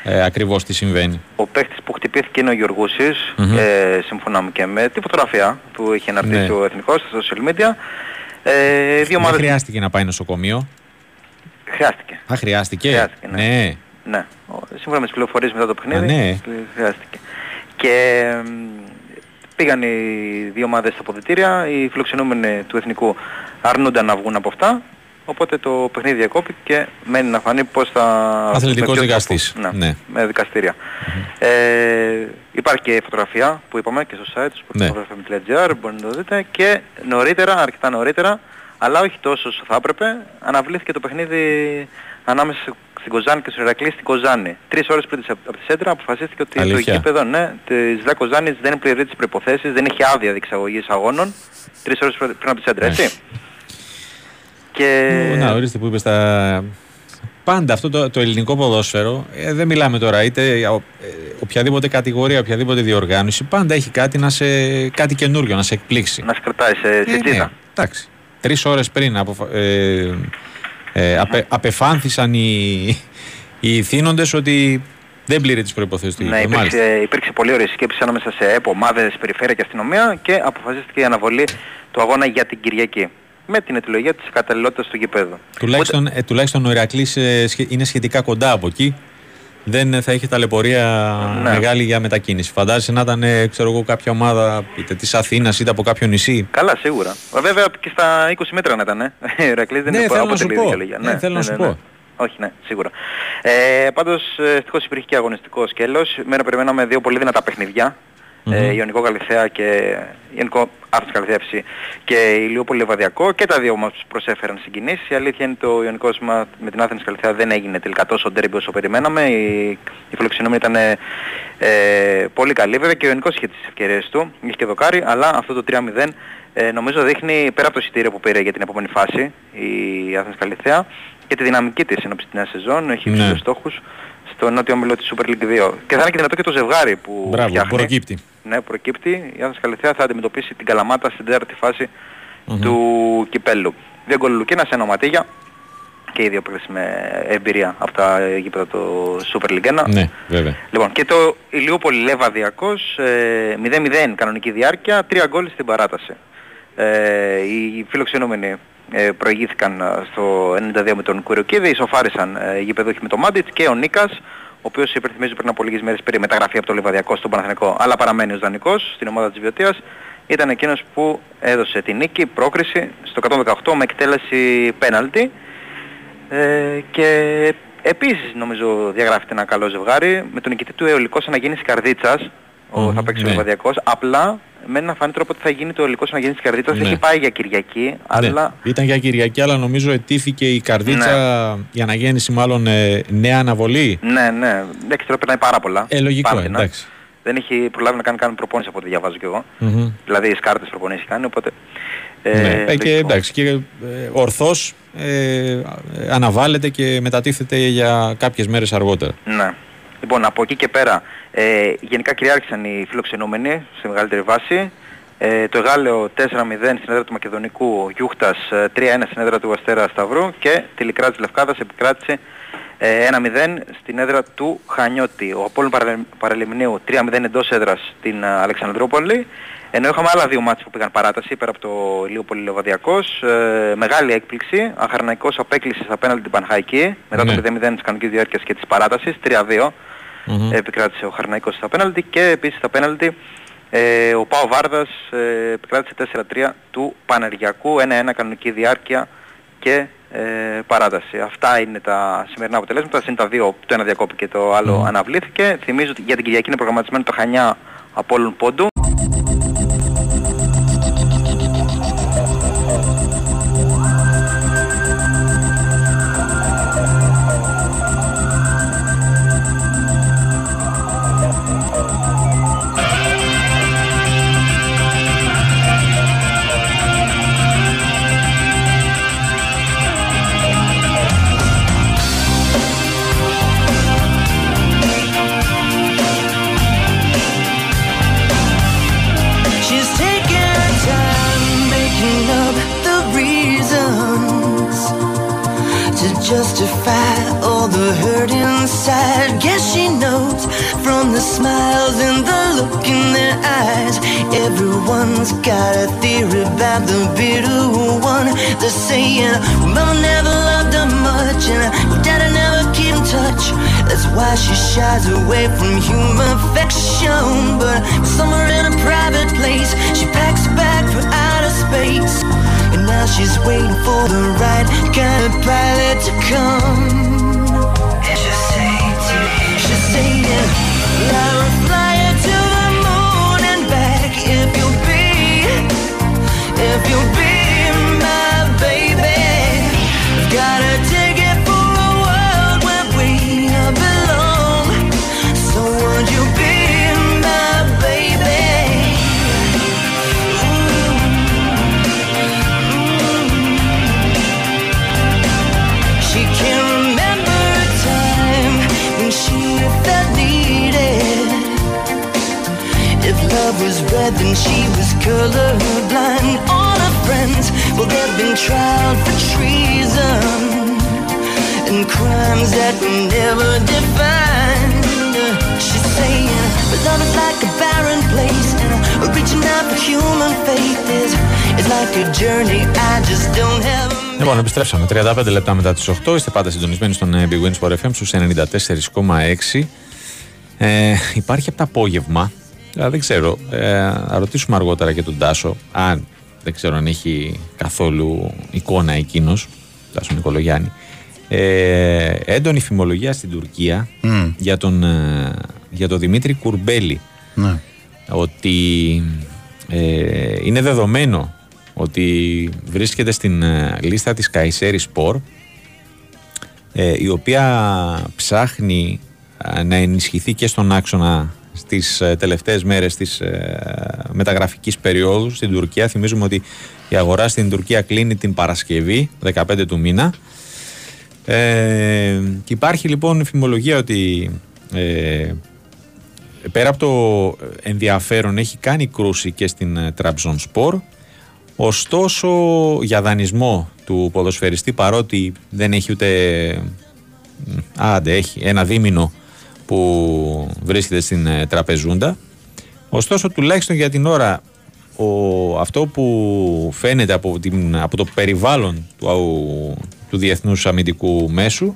ε, ακριβώς τι συμβαίνει. Ο παίχτης που χτυπήθηκε είναι ο Γιωργούσης, Μμμ. ε, σύμφωνα μου και με τη φωτογραφία που είχε αναρτήσει Ναι. ο Εθνικός στα social media. Ε, δύο Δεν ομάδες... χρειάστηκε να πάει νοσοκομείο. Χρειάστηκε. Α, χρειάστηκε. Χρειάστηκε, ναι. ναι. Ναι, Ο- σύμφωνα με τις πληροφορίες μετά το παιχνίδι, Α, ναι. χρειάστηκε. Και μ, πήγαν οι δύο ομάδες στα αποδητήρια, οι φιλοξενούμενοι του Εθνικού αρνούνταν να βγουν από αυτά, οπότε το παιχνίδι διακόπη και μένει να φανεί πώς θα... Αθλητικός δικαστής. Ναι, ναι, με δικαστηρια Ε, υπάρχει και φωτογραφία που είπαμε και στο site ναι. sportfm.gr, μπορείτε να το δείτε και νωρίτερα, αρκετά νωρίτερα, αλλά όχι τόσο όσο θα έπρεπε, αναβλήθηκε το παιχνίδι ανάμεσα στην Κοζάνη και στο Ηρακλή στην Κοζάνη. Τρεις ώρες πριν από τη Σέντρα αποφασίστηκε ότι Αλήθεια. το γήπεδο ναι, της Ζηλά Κοζάνης δεν πληρεί τις προϋποθέσεις, δεν έχει άδεια διεξαγωγής αγώνων. Τρεις ώρες πριν από τη Σέντρα, Ναι. έτσι. Και... Να, ορίστε που είπες στα. Πάντα αυτό το, το ελληνικό ποδόσφαιρο, ε, δεν μιλάμε τώρα είτε για ο- ε, οποιαδήποτε κατηγορία, οποιαδήποτε διοργάνωση, πάντα έχει κάτι, να σε, κάτι καινούριο να σε εκπλήξει. Να σε κρατάει σε, σε Ε, τζίτα. ναι, εντάξει. Τρεις ώρες πριν αποφα... ε, ε, απε, απεφάνθησαν οι, οι θύνοντες ότι δεν πλήρει τις προποθέσει του Ναι, γήπεδου. Μάλιστα. υπήρξε, υπήρξε πολύ ωραία σκέψη ανάμεσα σε ΕΠΟ, ομάδες, περιφέρεια και αστυνομία και αποφασίστηκε η αναβολή του αγώνα για την Κυριακή. Με την αιτιολογία της καταλληλότητας του γηπέδου. Τουλάχιστον, ε, τουλάχιστον ο Ηρακλής ε, σχε- είναι σχετικά κοντά από εκεί. Δεν ε, θα έχει ταλαιπωρία Ναι. μεγάλη για μετακίνηση. Φαντάζεσαι να ήταν, ε, ξέρω εγώ, κάποια ομάδα είτε της Αθήνας είτε από κάποιο νησί. Καλά, σίγουρα. Ε, Βέβαια και στα 20 μέτρα να ήταν, ε. Ο Ηρακλής δεν Ναι, είναι θέλω να αποτελεί σου πω. δικαιολογία. Ναι, θέλω να σου πω. Όχι, ναι, σίγουρα. Ε, πάντως, ε, ευτυχώς υπήρχε και αγωνιστικός σκέλος. Μέρα περιμέναμε δύο πολύ δυνατά παιχνίδια. Μμμ. Ε, Ιωνικό Καλυθέα και Ιωνικό Αύξηση Καλυθέα και Ηλιούπολη Λεβαδιακό και τα δύο μας προσέφεραν συγκινήσεις. Η αλήθεια είναι το Ιωνικός μα- με την Άθενης Καλυθέα δεν έγινε τελικά τόσο ντέρμπι όσο περιμέναμε. Η, η φιλοξενούμενη ήταν ε, ε, πολύ καλή βέβαια και ο Ιωνικός είχε τις ευκαιρίες του, είχε και δοκάρι, αλλά αυτό το 3-0 ε, νομίζω δείχνει πέρα από το εισιτήριο που πήρε για την επόμενη φάση η Άθενης Καλυθέα και τη δυναμική της ενώπισης της νέας σεζόν, έχει Ναι. υψηλούς στόχους στο νότιο όμιλο της Super League 2. Και θα είναι και δυνατό και το ζευγάρι που Μπράβο, φτιάχνει. προκύπτει. Ναι, προκύπτει. Η Άθενη Καλυθέα θα αντιμετωπίσει την Καλαμάτα στην τέταρτη φάση Μμμ. του κυπέλου. Δύο γκολ Λουκίνας, ένα οματίγια και οι δύο παίκτες με εμπειρία από τα γήπεδα του Super League 1. Ναι, βέβαια. Λοιπόν, και το Ηλιούπολη Λεβαδιακός, ε, 0-0 κανονική διάρκεια, 3 γκολ στην παράταση. Ε, οι φιλοξενούμενοι ε, προηγήθηκαν ε, στο 92 με τον Κουροκίδη, ισοφάρισαν ε, οι γηπεδούχοι με τον Μάντιτς και ο Νίκας, ο οποίος υπενθυμίζω πριν από λίγες μέρες πήρε μεταγραφή από το Λεβαδιακό στον Παναθηναϊκό, αλλά παραμένει ως δανεικός στην ομάδα της Βιωτίας, ήταν εκείνος που έδωσε τη νίκη, πρόκριση στο 118 με εκτέλεση πέναλτι. Ε, και επίσης νομίζω διαγράφεται ένα καλό ζευγάρι με τον νικητή του Αιωλικός Αναγέννησης Καρδίτσας ο, Μμμ, θα παίξει ναι. ο Βαδιακός απλά με να φάνει τρόπο ότι θα γίνει το Αιωλικός Αναγέννησης Καρδίτσας Ναι. έχει πάει για Κυριακή αλλά Ναι. Ήταν για Κυριακή, αλλά νομίζω ετήθηκε η καρδίτσα, Ναι. η αναγέννηση μάλλον ε, νέα αναβολή. ναι ναι εντάξει τώρα περνάει πάρα πολλά Ε, λογικό, Πάρα δυνατά. εντάξει. δεν έχει προλάβει να κάνει καν προπόνηση από ό,τι διαβάζω κι εγώ Μμμ. δηλαδή οι σκάρτες προπονήσεις κάνει οπότε ε, ναι. Ε, και λογικό. εντάξει, και ε, ορθώς ε, αναβάλλεται και μετατίθεται για κάποιες μέρες αργότερα. Ναι. Λοιπόν, από εκεί και πέρα, ε, γενικά κυριάρχησαν οι φιλοξενούμενοι σε μεγαλύτερη βάση. Ε, το Εγάλεο 4-0 στην έδρα του Μακεδονικού, Γιούχτας ε, 3-1 στην έδρα του Αστέρα Σταυρού και τηλικρά της Λευκάδας επικράτησε ε, 1-0 στην έδρα του Χανιώτη. Ο Απόλλων Παραλε- Παραλιμνίου 3-0 εντός έδρας στην ε, Αλεξανδρούπολη. Ενώ είχαμε άλλα δύο μάτς που πήγαν παράταση πέρα από το Ηλίοπολη Λεβαδιακός. Ε, μεγάλη έκπληξη. Αχαρναϊκός απέκλεισε στα πέναλτι την Πανχαϊκή μετά Ναι. το 0-0 της κανονικής διάρκειας και της παράτασης. 3-2 Μμμ. επικράτησε ο Χαρναϊκός στα πέναλτι και επίσης στα πέναλτι ε, ο Πάο Βάρδας ε, επικράτησε 4-3 του Πανεργιακού, 1-1 κανονική διάρκεια και ε, παράταση. Αυτά είναι τα σημερινά αποτελέσματα, είναι τα δύο, το ένα διακόπη και το άλλο Μμμ. αναβλήθηκε. Θυμίζω ότι για την Κυριακή είναι προγραμματισμένο το Χανιά Απόλλων Πόντου. Waiting for the right kind of pilot to come. And she'll say to me, she'll say, yeah, Lara, fly her to the moon and back if you'll be, if you'll be love was red, then she was colorblind. All her friends, well, they've been tried for treason and crimes that were never defined. She's saying, but love is like a barren place, and reaching out for human faith is, is like a journey I just don't have. a Λοιπόν, επιστρέψαμε 35 λεπτά μετά τις 8. Είστε πάντα συντονισμένοι στον ε, Big Wins for FM στους 94,6. Ε, υπάρχει από το απόγευμα, ε, δεν ξέρω, ε, θα ρωτήσουμε αργότερα και τον Τάσο, αν δεν ξέρω αν έχει καθόλου εικόνα εκείνος, Τάσο Νικολογιάννη, ε, έντονη φημολογία στην Τουρκία Μμ. για, τον, ε, για τον Δημήτρη Κουρμπέλη Ναι. ότι ε, είναι δεδομένο ότι βρίσκεται στην ε, λίστα της Καϊσέρη Σπορ ε, η οποία ψάχνει ε, να ενισχυθεί και στον άξονα στις ε, τελευταίες μέρες της ε, μεταγραφικής περίοδου στην Τουρκία. Θυμίζουμε ότι η αγορά στην Τουρκία κλείνει την Παρασκευή, 15 του μήνα. Ε, και υπάρχει λοιπόν φημολογία ότι ε, πέρα από το ενδιαφέρον έχει κάνει κρούση και στην Τραμπζον Σπορ ωστόσο για δανεισμό του ποδοσφαιριστή παρότι δεν έχει ούτε μ, άντε έχει ένα δίμηνο που βρίσκεται στην ε, τραπεζούντα ωστόσο τουλάχιστον για την ώρα ο, αυτό που φαίνεται από, την, από το περιβάλλον του, του διεθνούς αμυντικού μέσου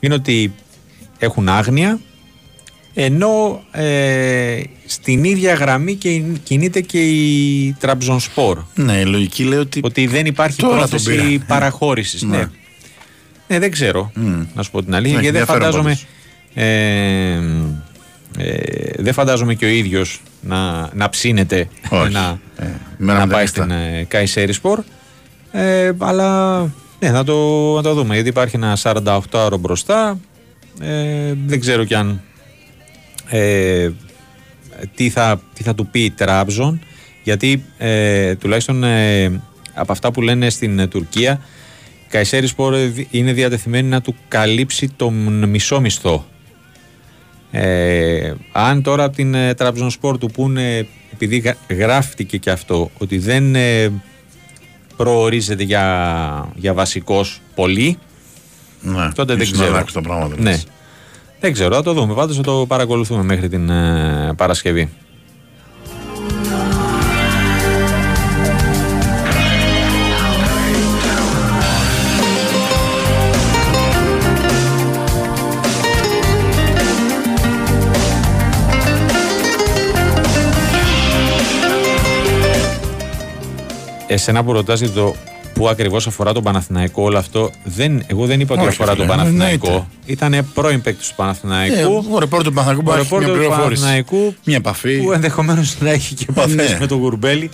είναι ότι έχουν άγνοια ενώ ε, στην ίδια γραμμή και κινείται και η Τραμπζονσπορ. Ναι, η λογική λέει ότι. Ότι δεν υπάρχει Τώρα τον πρόθεση πήρα. παραχώρησης. Ναι. Ναι. ναι, δεν ξέρω, Μμ. να σου πω την αλήθεια. Ναι, και δεν ενδιαφέρον φαντάζομαι, πάντως. Ε, ε, δεν φαντάζομαι και ο ίδιος να, να ψήνεται Όχι. να, Ε, εμένα να δεν πάει έχει στην τα- ε, Καϊσέρη Σπορ. Ε, αλλά ναι, να το, να το δούμε. Γιατί υπάρχει ένα 48ωρο μπροστά. Ε, δεν ξέρω κι αν ε, τι, θα, τι θα του πει η Τράμπζον. Γιατί ε, τουλάχιστον ε, από αυτά που λένε στην ε, Τουρκία, η Καϊσέρη Σπορ ε, δι- είναι διατεθειμένη να του καλύψει τον μισό μισθό. Ε, αν τώρα από την ε, Τραμπζονspor του πούνε, επειδή γρα- γράφτηκε και αυτό, ότι δεν ε, προορίζεται για, για βασικός πολύ, Ναι, τότε δεν ίσως να ξέρω. αλλάξουν τα πράγματα. ναι. λες. Δεν ξέρω, θα το δούμε. Πάντως θα το παρακολουθούμε μέχρι την ε, Παρασκευή. Εσένα που ρωτάς για το πού ακριβώς αφορά τον Παναθηναϊκό όλο αυτό, δεν, εγώ δεν είπα ότι Όχι, αφορά φίλε, τον Παναθηναϊκό. εννοείται. Ήταν πρώην παίκτης του Παναθηναϊκού. Ε, ο ρεπόρτερ του Παναθηναϊκού Ο μπορεί να έχει μια ρεπόρτερ του πληροφόρηση. Παναθηναϊκού Μια επαφή. που ενδεχομένως να έχει και επαφές Ναι. με τον Κουρμπέλη.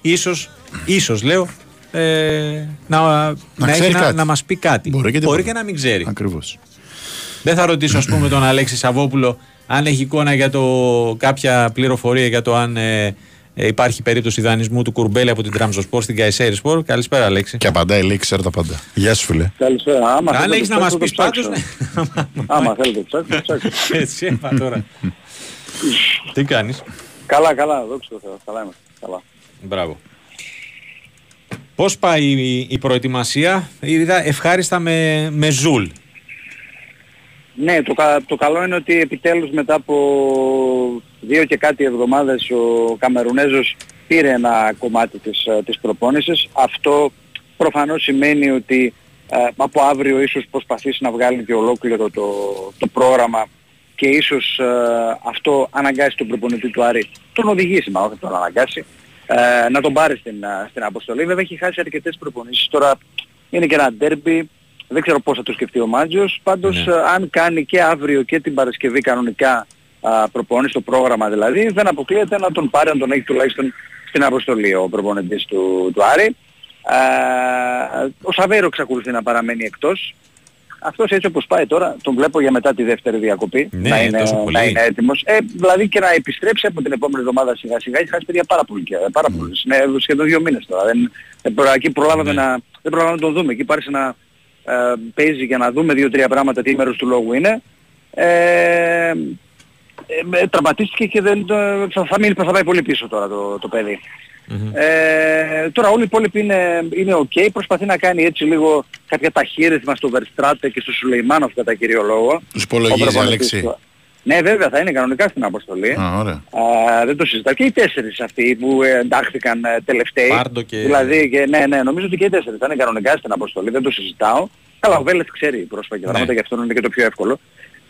Ίσως, ίσως λέω, ε, να, να, έχει ξέρει να, κάτι. να μας πει κάτι. Μπορεί και τίποτα. να μην ξέρει. Ακριβώς. Δεν θα ρωτήσω, ας πούμε, τον Αλέξη Σαββόπουλο αν έχει εικόνα για το, κάποια πληροφορία για το αν ε, ε, υπάρχει περίπτωση δανεισμού του Κουρμπέλη από την Τραμζοσπορ στην Καϊσέρη Σπορ. Καλησπέρα, Αλέξη. Και απαντάει, λέει, ξέρω τα πάντα. Γεια σου, φίλε. Καλησπέρα. Άμα αν θέλετε έχεις να το μας ψάξω, πεις το πάντως. ψάξω. ναι. Άμα θέλετε το ψάξω, το ψάξω. Έτσι, έπα τώρα. Τι κάνεις; Καλά, καλά, δόξα τω Θεώ. Καλά είμαστε. Καλά. Μπράβο. Πώς πάει η, η προετοιμασία, είδα ευχάριστα με, με ζουλ. Ναι, το, κα- το καλό είναι ότι επιτέλους μετά από δύο και κάτι εβδομάδες ο Καμερουνέζος πήρε ένα κομμάτι της, ε, της προπόνησης. Αυτό προφανώς σημαίνει ότι ε, από αύριο ίσως προσπαθήσει να βγάλει και ολόκληρο το, το πρόγραμμα και ίσως ε, αυτό αναγκάσει τον προπονητή του Άρη, τον οδηγήσει μα όχι τον αναγκάσει, ε, να τον πάρει στην, α, στην αποστολή. Βέβαια έχει χάσει αρκετές προπονήσεις. Τώρα είναι και ένα ντέρμπι. Δεν ξέρω πώς θα το σκεφτεί ο Μάτζιος. Πάντως Ναι. ε, αν κάνει και αύριο και την Παρασκευή κανονικά α, προπονείς το πρόγραμμα δηλαδή, δεν αποκλείεται να τον πάρει, να τον έχει τουλάχιστον στην αποστολή ο προπονητής του, του Άρη. Ε, ο Σαβέρο εξακολουθεί να παραμένει εκτός. Αυτός έτσι όπως πάει τώρα, τον βλέπω για μετά τη δεύτερη διακοπή Ναι, να, είναι, τόσο πολύ. να είναι έτοιμος. Ε, δηλαδή και να επιστρέψει από την επόμενη εβδομάδα σιγά σιγά. Έχει χάσει παιδιά πάρα πολύ και πάρα πολύ. Είναι σχεδόν δύο μήνες τώρα. Δεν, δεν προ- εκεί προλάβαμε Ναι. να, δεν προλάβαμε να τον δούμε. Εκεί πάρει να ε, παίζει για να δούμε δύο-τρία πράγματα τι μέρος του λόγου είναι. Ε, ε, ε, τραυματίστηκε και δεν, το- θα, θα, μείνει, θα πάει πολύ πίσω τώρα το, το παιδί. Ε, τώρα όλοι οι υπόλοιποι είναι, είναι ok. Προσπαθεί να κάνει έτσι λίγο κάποια ταχύρυθμα στο Verstraete και στο Σουλεϊμάνοφ κατά κύριο λόγο. Τους υπολογίζει, Ο προπονητής Αλέξη. του. Ναι βέβαια θα είναι κανονικά στην αποστολή. Α, ωραία. Α, δεν το συζητάω. Και οι τέσσερις αυτοί που ε, εντάχθηκαν ε, τελευταίοι. Πάρντο και- Δηλαδή, και, ναι, ναι, νομίζω ότι και οι τέσσερις θα είναι κανονικά στην αποστολή. Δεν το συζητάω. Καλά, ο Βέλεθ ξέρει πρόσφατα και πράγματα, Ναι. γι' αυτό είναι και το πιο εύκολο.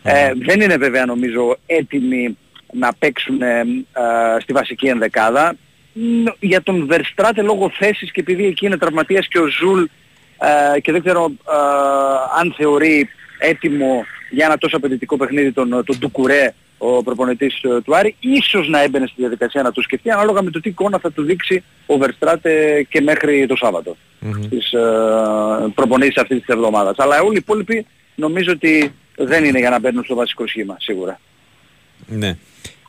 Ε, δεν είναι βέβαια νομίζω έτοιμοι να παίξουν ε, ε, στη βασική ενδεκάδα. Μ, Για τον Verstraete λόγω θέσης και επειδή εκεί είναι τραυματίας και ο Ζουλ ε, και δεν ξέρω ε, αν θεωρεί έτοιμο για ένα τόσο απαιτητικό παιχνίδι τον, τον Ντουκουρέ ο προπονητής ε, του Άρη, ίσως να έμπαινε στη διαδικασία να το σκεφτεί ανάλογα με το τι εικόνα θα του δείξει ο Verstraete και μέχρι το σαββατο τις ε, προπονήσεις αυτής της εβδομάδας. Αλλά όλοι οι υπόλοιποι νομίζω ότι δεν είναι για να μπαίνουν στο βασικό σχήμα, σίγουρα. Ναι.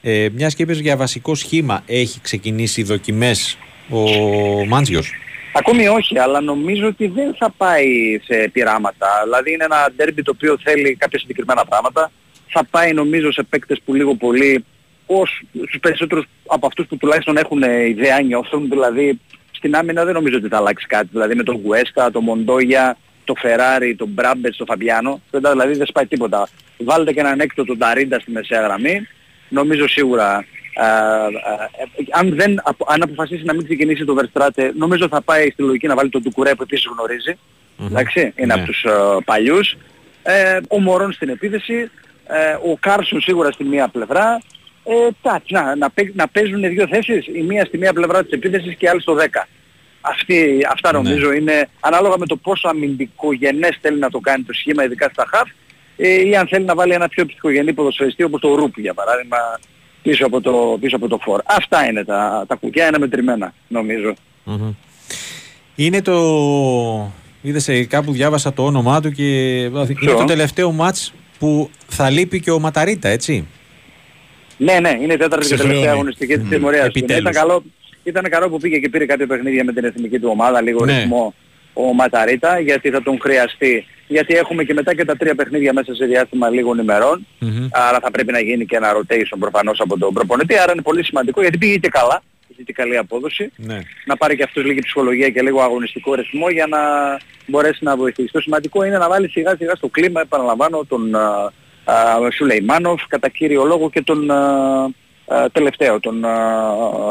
Ε, μιας και είπες για βασικό σχήμα, έχει ξεκινήσει δοκιμές ο Μάντζιος; Ακόμη όχι, αλλά νομίζω ότι δεν θα πάει σε πειράματα. Δηλαδή είναι ένα ντέρμπι το οποίο θέλει κάποια συγκεκριμένα πράγματα. Θα πάει νομίζω σε παίκτες που λίγο πολύ ως στους περισσότερους από αυτούς που τουλάχιστον έχουν ε, ιδέα νιώθουν. Δηλαδή στην άμυνα δεν νομίζω ότι θα αλλάξει κάτι. Δηλαδή με τον Κουέστα, τον Μοντόγια, το Φεράρι, τον Μπράμπετς, τον Φαμπιάνο. Δεν τα- Δηλαδή δεν σπάει τίποτα. Βάλτε και έναν έκτο τον Νταρίντα στη μεσαία γραμμή. Νομίζω σίγουρα ε, ε, ε, αν, δεν, απο- αν αποφασίσει να μην ξεκινήσει το Verstraete, νομίζω θα πάει στη λογική να βάλει τον Ντουκουρέ που επίσης γνωρίζει. Εντάξει, είναι Ναι. από τους ε, παλιούς. Ε, ο Μωρόν στην επίθεση, ε, ο Κάρσον σίγουρα στη μία πλευρά. Ε, εντάξει, να, να, παί- να παίζουν δύο θέσεις, η μία στη μία πλευρά της επίθεσης και η άλλη στο 10. Αυτή, αυτά Ναι. νομίζω είναι ανάλογα με το πόσο αμυντικογενές θέλει να το κάνει το σχήμα, ειδικά στα χαφ, ε, ή αν θέλει να βάλει ένα πιο ψυχογενή ποδοσφαιριστή όπως το Ρούπ για παράδειγμα πίσω από το, πίσω από το φόρ. Αυτά είναι τα, τα κουκιά, είναι μετρημένα νομίζω. Μμμ. Είναι το. Είδε ε, κάπου διάβασα το όνομά του και. Είναι Ποιο; το τελευταίο μάτς που θα λείπει και ο Ματαρίτας, έτσι; Ναι, ναι, είναι η τέταρτη και Ξεχρεώνει. τελευταία αγωνιστική της Μμμ, τιμωρίας του. επιτέλους. Ήταν καλό, ήταν καλό που πήγε και πήρε κάποια παιχνίδια με την εθνική του ομάδα, λίγο Ναι. ρυθμό ο Ματαρίτα, γιατί θα τον χρειαστεί. Γιατί έχουμε και μετά και τα τρία παιχνίδια μέσα σε διάστημα λίγων ημερών. Μμμ. Άρα θα πρέπει να γίνει και ένα rotation προφανώς από τον προπονητή. Άρα είναι πολύ σημαντικό γιατί πήγε και καλά. Είχε και καλή απόδοση. Ναι. Να πάρει και αυτός λίγη ψυχολογία και λίγο αγωνιστικό ρυθμό για να μπορέσει να βοηθήσει. Το σημαντικό είναι να βάλει σιγά σιγά στο κλίμα, επαναλαμβάνω, τον α, α, Σουλεϊμάνοφ κατά κύριο λόγο και τον α, α, τελευταίο, τον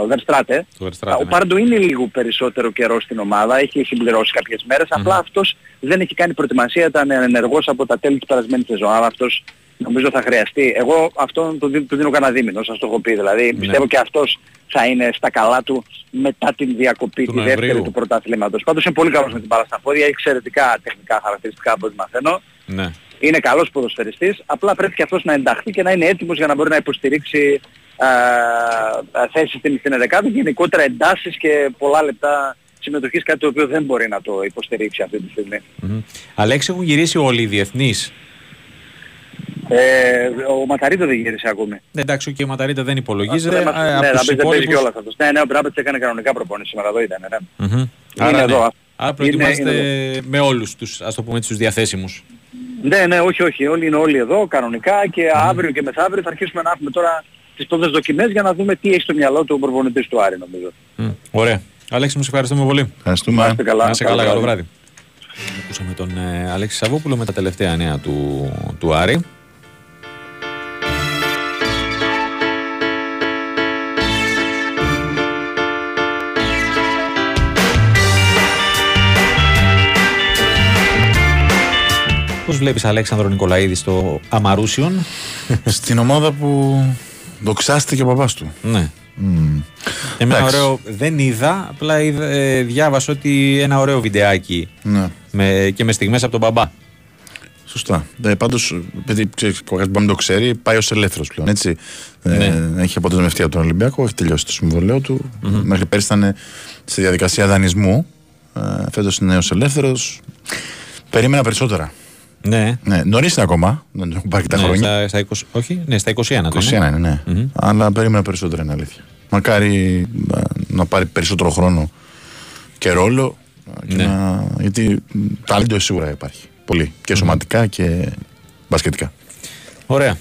Verstraete. Το Verstraete, Ο ναι. Πάρντο είναι λίγο περισσότερο καιρός στην ομάδα, έχει συμπληρώσει κάποιες μέρες, απλά αυτός δεν έχει κάνει προετοιμασία, ήταν ενεργός από τα τέλη της περασμένης σεζόν. Άρα αυτός νομίζω θα χρειαστεί. Εγώ αυτόν τον δίνω, του δίνω κανένα δίμηνο, σας το έχω πει. Δηλαδή πιστεύω και αυτός θα είναι στα καλά του μετά την διακοπή Του τη δεύτερη Νοεμβρίου. του πρωταθλήματος. Πάντως είναι πολύ καλός με την μπάλα στα πόδια, έχει εξαιρετικά τεχνικά χαρακτηριστικά από ό,τι μαθαίνω. ναι. Είναι καλός ποδοσφαιριστής, απλά πρέπει και αυτός να ενταχθεί και να είναι έτοιμος για να μπορεί να υποστηρίξει α, α, θέσεις στην, στην εδεκάδα και γενικότερα εντάσεις και πολλά λεπτά συμμετοχής, κάτι το οποίο δεν μπορεί να το υποστηρίξει αυτή τη στιγμή. Μμμ. Αλέξη, έχουν γυρίσει όλοι οι διεθνείς; Ε, ο Ματαρίτο δεν γύρισε ακόμη. Ναι, εντάξει, και ο Ματαρίτα δεν υπολογίζεται. Δεν μας- ε, ναι, από να τους πεις, δεν παίζει υπόλοιπους- κιόλας αυτός. Ναι, ναι, ο Μπράμπετς έκανε κανονικά προπόνηση σήμερα, εδώ ήταν, ναι. Μμμ. Είναι Άρα, εδώ. ναι. Άρα Είναι- προετοιμάζετε είναι με όλους τους, ας το πούμε, τους διαθέσιμους. Ναι, ναι, όχι, όχι. Όλοι είναι όλοι εδώ κανονικά και αύριο και μεθαύριο θα αρχίσουμε να έχουμε τώρα τις πρώτες δοκιμές για να δούμε τι έχει στο μυαλό του ο προπονητής του Άρη νομίζω. Μμ. Ωραία. Αλέξη, μου σε ευχαριστούμε πολύ. Ευχαριστούμε. Να είστε καλά. Να είσαι καλά, Καλό καλό βράδυ. βράδυ. Ακούσαμε τον ε, Αλέξη Σαββόπουλο με τα τελευταία νέα του, του Άρη. Πώς βλέπεις Αλέξανδρο Νικολαίδη στο Αμαρούσιον; Στην ομάδα που δοξάστηκε ο παπάς του. ναι. Μμμ. Εμένα Εντάξει. ωραίο, δεν είδα, απλά είδα, ε, διάβασα ότι ένα ωραίο βιντεάκι Ναι. με, και με στιγμές από τον μπαμπά. Σωστά. Ε, Πάντως, επειδή ξέρεις, ο καθένας μπορεί να το ξέρει, πάει ως ελεύθερος πλέον. Έτσι. Ναι. Ε, έχει αποδεσμευτεί από τον Ολυμπιακό, έχει τελειώσει το συμβολέο του. Μέχρι πέρυσι ήταν στη διαδικασία δανεισμού. Ε, Φέτος είναι νέο ελεύθερος. Περίμενα περισσότερα. Ναι. Ναι, νωρίς είναι ακόμα. Δεν έχουν πάρει και τα ναι, χρόνια. στα, στα 20, όχι, ναι, στα 21. το 21 είναι. είναι, ναι. Μμμ. Αλλά περίμενα περισσότερα είναι αλήθεια. Μακάρι ε, να πάρει περισσότερο χρόνο και ρόλο. ε, Και Ναι. να... Γιατί ταλέντο σίγουρα υπάρχει. Πολύ. Και σωματικά και μπασκετικά. Ωραία.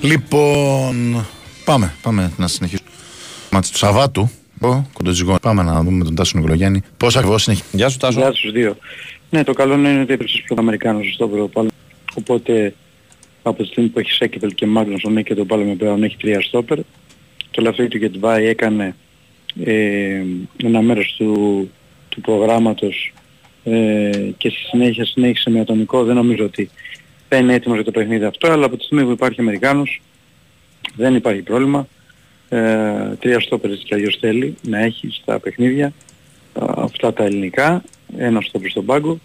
Λοιπόν, πάμε, πάμε να συνεχίσουμε. Μάτς του Σαββάτου, ο Κοντοτζηγό. Πάμε να δούμε τον Τάσο Νικολογιάννη. Πώς ακριβώς συνεχίζει. Γεια σου Τάσο. Γεια στους δύο. Ναι, το καλό είναι ότι έπαιξε στους Αμερικάνους στο Πρωτοπάλο. Οπότε από τη στιγμή που έχεις Σέκεπελ και Μάγνουσον έχει και τον Πάλο με πλέον έχει τρία στόπερ. Το λαφρύ του Γετβάη έκανε ε, ένα μέρος του, του προγράμματος ε, και στη συνέχεια συνέχισε με ατομικό. Δεν νομίζω ότι δεν είναι έτοιμος για το παιχνίδι αυτό, αλλά από τη στιγμή που υπάρχει Αμερικάνος δεν υπάρχει πρόβλημα. Ε, τρία στόπερ έτσι κι αλλιώς θέλει να έχει στα παιχνίδια α, αυτά τα ελληνικά, ένα στόπερ στον πάγκο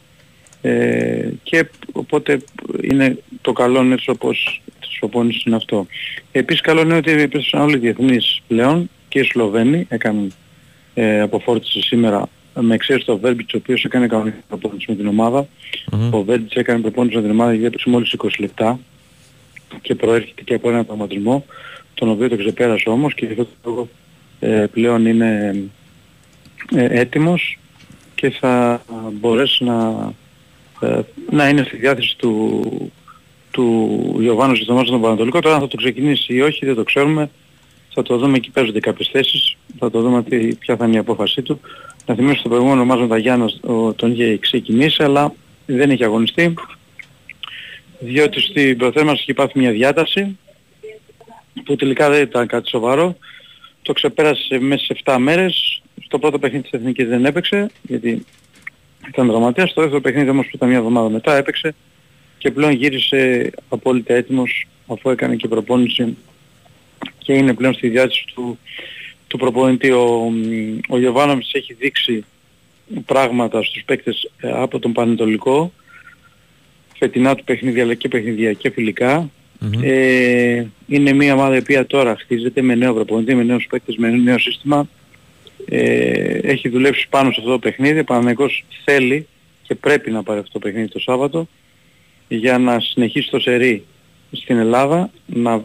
ε, και οπότε είναι το καλό είναι έτσι όπως της προπόνησης είναι αυτό. Επίσης καλό είναι ότι έπεσαν όλοι οι διεθνείς πλέον και οι Σλοβαίνοι έκαναν ε, αποφόρτιση σήμερα με εξαίρεση το Βέρμπιτς ο οποίος έκανε κανονική προπόνηση με την ομάδα. Μμμ. Ο Βέρμπιτς έκανε προπόνηση με την ομάδα γιατί έπαιξε μόλις 20 λεπτά και προέρχεται και από ένα τραυματισμό τον οποίο το ξεπέρασε όμως και γι' αυτό το λόγο ε, πλέον είναι ε, έτοιμος και θα μπορέσει να, ε, να είναι στη διάθεση του, του Ιωβάνου στο μάτς στον Πανατολικό. Τώρα αν θα το ξεκινήσει ή όχι δεν το ξέρουμε. Θα το δούμε εκεί παίζονται κάποιες θέσεις. Θα το δούμε τι, ποια θα είναι η απόφασή του. Να θυμίσω στο προηγούμενο μάτς με τα Γιάννα ο- τον είχε ξεκινήσει αλλά δεν είχε αγωνιστεί διότι στην προθέρμανση είχε πάθει μια διάταση που τελικά δεν ήταν κάτι σοβαρό. Το ξεπέρασε μέσα σε 7 μέρες. Στο πρώτο παιχνίδι της Εθνικής δεν έπαιξε γιατί ήταν δραματίας. Στο δεύτερο παιχνίδι όμως που ήταν μια εβδομάδα μετά έπαιξε και πλέον γύρισε απόλυτα έτοιμος αφού έκανε και προπόνηση και είναι πλέον στη διάθεση του, του προπονητή. Ο, ο Γιωβάνοβιτς έχει δείξει πράγματα στους παίκτες ε, από τον Πανετολικό φετινά του παιχνίδια αλλά και παιχνίδια και φιλικά. Μμμ. Ε, είναι μια ομάδα η οποία τώρα χτίζεται με νέο προπονητή, με νέους παίκτες, με νέο σύστημα. Ε, έχει δουλέψει πάνω σε αυτό το παιχνίδι. Ο Παναγικός θέλει και πρέπει να πάρει αυτό το παιχνίδι το Σάββατο για να συνεχίσει το σερί στην Ελλάδα, να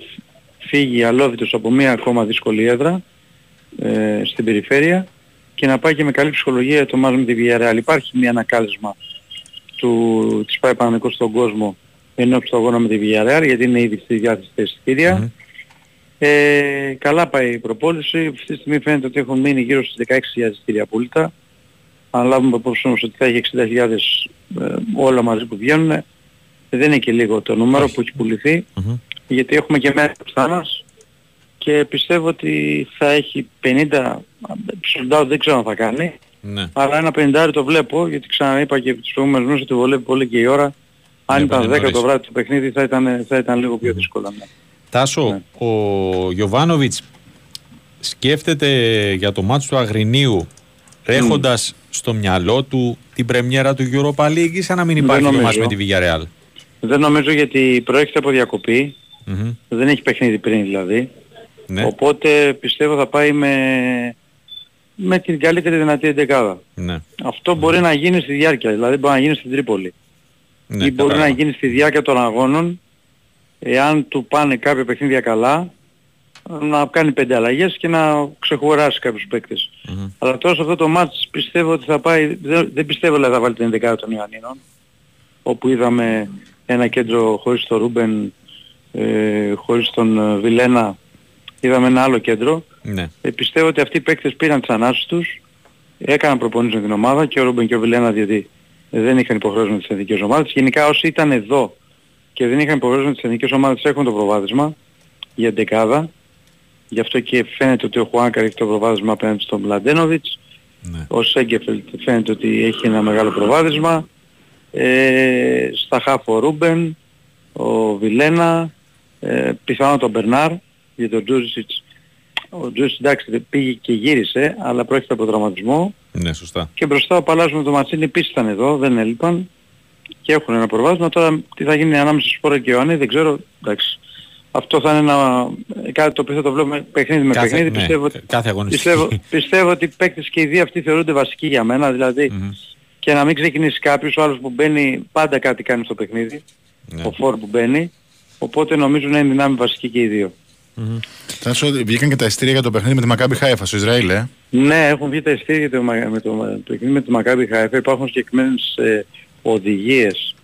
φύγει αλόβητος από μια ακόμα δύσκολη έδρα ε, στην περιφέρεια και να πάει και με καλή ψυχολογία το μάζο με τη Villarreal. Υπάρχει μια ανακάλεσμα του, της πάει Παναγικός στον κόσμο ενώ στο αγώνα με τη Villarreal γιατί είναι ήδη στη διάθεση τα εισιτήρια. Μμμ. Ε, καλά πάει η προπόληση. Αυτή τη στιγμή φαίνεται ότι έχουν μείνει γύρω στις 16.000 εισιτήρια απόλυτα. Αν λάβουμε υπόψη όμως ότι θα έχει 60.000 ε, όλα μαζί που βγαίνουν, δεν είναι και λίγο το νούμερο που έχει πουληθεί, Μμμ. γιατί έχουμε και μέρα μπροστά μας και πιστεύω ότι θα έχει 50, sold out δεν ξέρω αν θα κάνει, Ναι. αλλά ένα 50 το βλέπω, γιατί ξαναείπα και τις προηγούμενες μέρες ότι βολεύει πολύ και η ώρα. Αν Ναι, ήταν πολύ 10 το νωρίς. βράδυ το παιχνίδι θα ήταν, θα ήταν λίγο πιο δύσκολο. Ναι. Τάσο, ο Γιωβάνοβιτς σκέφτεται για το μάτσο του Αγρινίου έχοντας στο μυαλό του την πρεμιέρα του Europa League ή σαν να μην Δεν υπάρχει το νομίζω. μάτς με τη Villarreal; Δεν νομίζω γιατί προέρχεται από διακοπή, Μμμ. δεν έχει παιχνίδι πριν δηλαδή. Ναι. Οπότε πιστεύω θα πάει με, με την καλύτερη δυνατή εντεκάδα. Ναι. Αυτό μπορεί να γίνει στη διάρκεια, δηλαδή μπορεί να γίνει στην Τρίπολη. Ναι, ή μπορεί να κατάλαβα. γίνει στη διάρκεια των αγώνων, εάν του πάνε κάποια παιχνίδια καλά, να κάνει πέντε αλλαγές και να ξεχωράσει κάποιους παίκτες. Μμμ. Αλλά τώρα σε αυτό το μάτς πιστεύω ότι θα πάει, δεν, δεν πιστεύω ότι θα βάλει την 11 των Ιωαννίνων, όπου είδαμε ένα κέντρο χωρίς τον Ρούμπεν, ε, χωρίς τον ε, Βιλένα, είδαμε ένα άλλο κέντρο. Ναι. Ε, πιστεύω ότι αυτοί οι παίκτες πήραν τις ανάσεις τους, έκαναν προπονήσεις με την ομάδα και ο Ρούμπεν και ο Βιλένα διότι δεν είχαν υποχρέωση με τις εθνικές ομάδες. Γενικά όσοι ήταν εδώ και δεν είχαν υποχρέωση με τις εθνικές ομάδες έχουν το προβάδισμα για δεκάδα. Γι' αυτό και φαίνεται ότι ο Χουάνκαρ έχει το προβάδισμα απέναντι στον Μλαντένοβιτς. Ναι. Ο Σέγκεφελτ φαίνεται ότι έχει ένα μεγάλο προβάδισμα. Ε, στα χάφ ο Ρούμπεν, ο Βιλένα, ε, πιθανόν τον Μπερνάρ, για τον Τζούζιτς. Ο Τζούζιτς εντάξει πήγε και γύρισε, αλλά πρόκειται από τραυματισμό. Ναι, σωστά. Και μπροστά ο Παλάζος με τον Ματσίνη επίσης ήταν εδώ, δεν έλειπαν. Και έχουν ένα προβάσμα. Τώρα τι θα γίνει ανάμεσα στους Σπόρα και Ιωάννη δεν ξέρω. Εντάξει. Αυτό θα είναι ένα, κάτι το οποίο θα το βλέπουμε παιχνίδι με Κάθε- παιχνίδι. ναι, πιστεύω, ότι- κάθε αγωνιστική. πιστεύω, πιστεύω ότι οι παίκτες και οι δύο αυτοί θεωρούνται βασικοί για μένα. Δηλαδή Μμμ. και να μην ξεκινήσει κάποιος, ο άλλος που μπαίνει πάντα κάτι κάνει στο παιχνίδι. Ναι. Ο φόρ που μπαίνει. Οπότε νομίζω να είναι δυνάμει βασική και οι δύο. Τάσο, βγήκαν και τα ειστήρια για το παιχνίδι με τη Μακάμπι Χάιφα στο Ισραήλ, ε. Ναι, έχουν βγει τα ειστήρια για το, Μα- με το, το παιχνίδι με το Μακάμπι Χάιφα. Υπάρχουν συγκεκριμένες ε, οδηγίες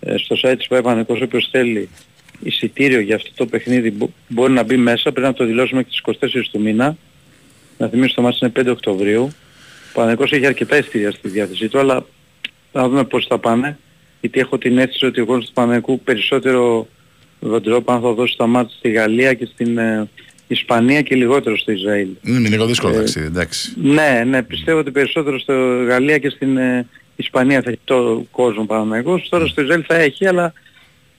ε, στο site της Πανεκός όποιος θέλει εισιτήριο για αυτό το παιχνίδι μπο- μπορεί να μπει μέσα, πρέπει να το δηλώσουμε και στις 24 του μήνα. Να θυμίσω το μάτι είναι 5 Οκτωβρίου. Ο Πανεκός έχει αρκετά ειστήρια στη διάθεσή του, αλλά θα δούμε πώς θα πάνε. Γιατί έχω την αίσθηση ότι ο κόσμος του Πανεκού περισσότερο βαντρόπαν θα δώσει τα μάτια στη Γαλλία και στην ε, Ισπανία και λιγότερο στο Ισραήλ. Είναι λίγο δύσκολο Ε, ταξίδι, εντάξει. Ναι, ναι, πιστεύω ότι περισσότερο στο Γαλλία και στην ε, Ισπανία θα έχει το κόσμο Παναμαϊκός. Τώρα στο Ισραήλ θα έχει, αλλά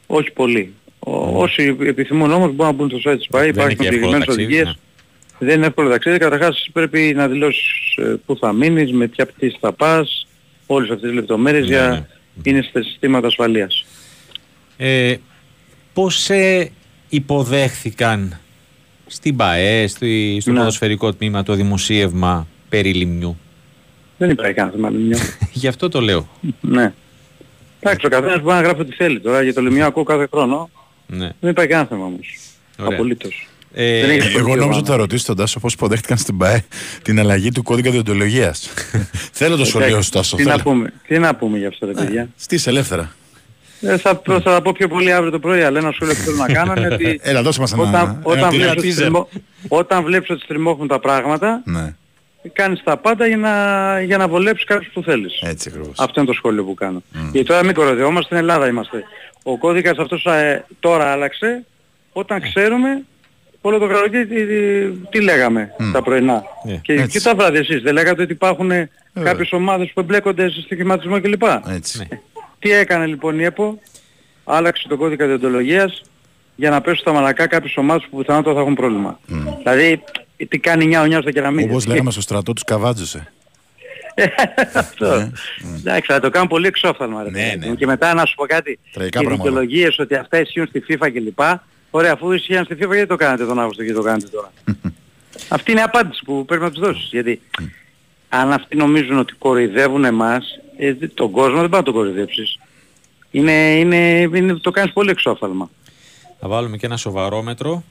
όχι πολύ. Ο, όσοι επιθυμούν όμως μπορούν να μπουν στο site της ΠΑΕ, Δεν είναι υπάρχουν και εύκολο συγκεκριμένες ταξίδι, οδηγίες. ναι. Δεν είναι εύκολο ταξίδι. Καταρχάς πρέπει να δηλώσεις ε, πού θα μείνεις, με ποια πτήση θα πας, όλες αυτές τις λεπτομέρειες Ναι, για ναι. είναι στα συστήματα ασφαλείας. Ε, πώς σε υποδέχθηκαν στην ΠαΕ, στη, στο Ναι. ποδοσφαιρικό τμήμα, το δημοσίευμα περί Λιμνιού. Δεν υπάρχει κανένα θέμα Λιμιό. Γι' αυτό το λέω. ναι. Εντάξει, ο καθένας μπορεί να γράφει ό,τι θέλει. Τώρα για το Λιμιό ακούω κάθε χρόνο. Ναι. Δεν υπάρχει κανένα θέμα όμως. Ωραία. Απολύτως. Ε, Δεν έχεις Εγώ πολύ νόμιζα ομάδα. ότι θα ρωτήσω τον Τάσο πώς υποδέχτηκαν στην ΠαΕ την αλλαγή του κώδικα διοντολογίας. Θέλω το σχολείο Εντάξει, σου, Τάσο. Τι να, θέλω. πούμε, τι να πούμε για αυτό ρε παιδιά. Στείς ελεύθερα. Ε, θα, θα τα πω πιο πολύ αύριο το πρωί, αλλά ένα σχόλιο που θέλω να κάνω είναι ότι Έλα, δώσε μας ένα, όταν, ένα όταν, teaser. βλέπεις ότι στριμώ- όταν βλέπεις ότι στριμώχνουν τα πράγματα, Ναι, κάνεις τα πάντα για να, για να βολέψεις κάποιους που θέλεις. έτσι ακριβώς. Αυτό είναι το σχόλιο που κάνω. Γιατί τώρα μην κοροϊδευόμαστε, στην Ελλάδα είμαστε. Ο κώδικας αυτός ε, τώρα άλλαξε, όταν ξέρουμε όλο το καλοκαίρι τι, τι, τι λέγαμε τα πρωινά. Ναι, και, έτσι. και τα βράδια εσείς δεν λέγατε ότι υπάρχουν ε, κάποιες ομάδες που εμπλέκονται σε στοιχηματισμό κλπ. Έτσι. Τι έκανε λοιπόν η ΕΠΟ, άλλαξε τον κώδικα διοντολογίας για να πέσουν στα μαλακά κάποιες ομάδες που πιθανότατα θα έχουν πρόβλημα. Δηλαδή, τι κάνει νιάο νιάο στα κεραμίδια. Όπως λέγαμε στο στρατό τους καβάτζωσε. Αυτό. Εντάξει, θα το κάνουν πολύ εξόφθαλμα. Ρε, Ναι, παιδί ναι. μου. Και μετά να σου πω κάτι. Τραγικά οι πράγματα. δικαιολογίες ότι αυτά ισχύουν στη FIFA κλπ. Ωραία, αφού ισχύαν στη FIFA γιατί το κάνετε τον Αύγουστο και το κάνετε τώρα; Αυτή είναι η απάντηση που πρέπει να τους δώσεις. Γιατί αν αυτοί νομίζουν ότι κοροϊδεύουν εμάς, ε, δε- τον κόσμο δεν πάει να τον κοροϊδέψεις. Είναι, είναι, είναι, το κάνεις πολύ εξόφθαλμα. Θα βάλουμε και ένα σοβαρόμετρο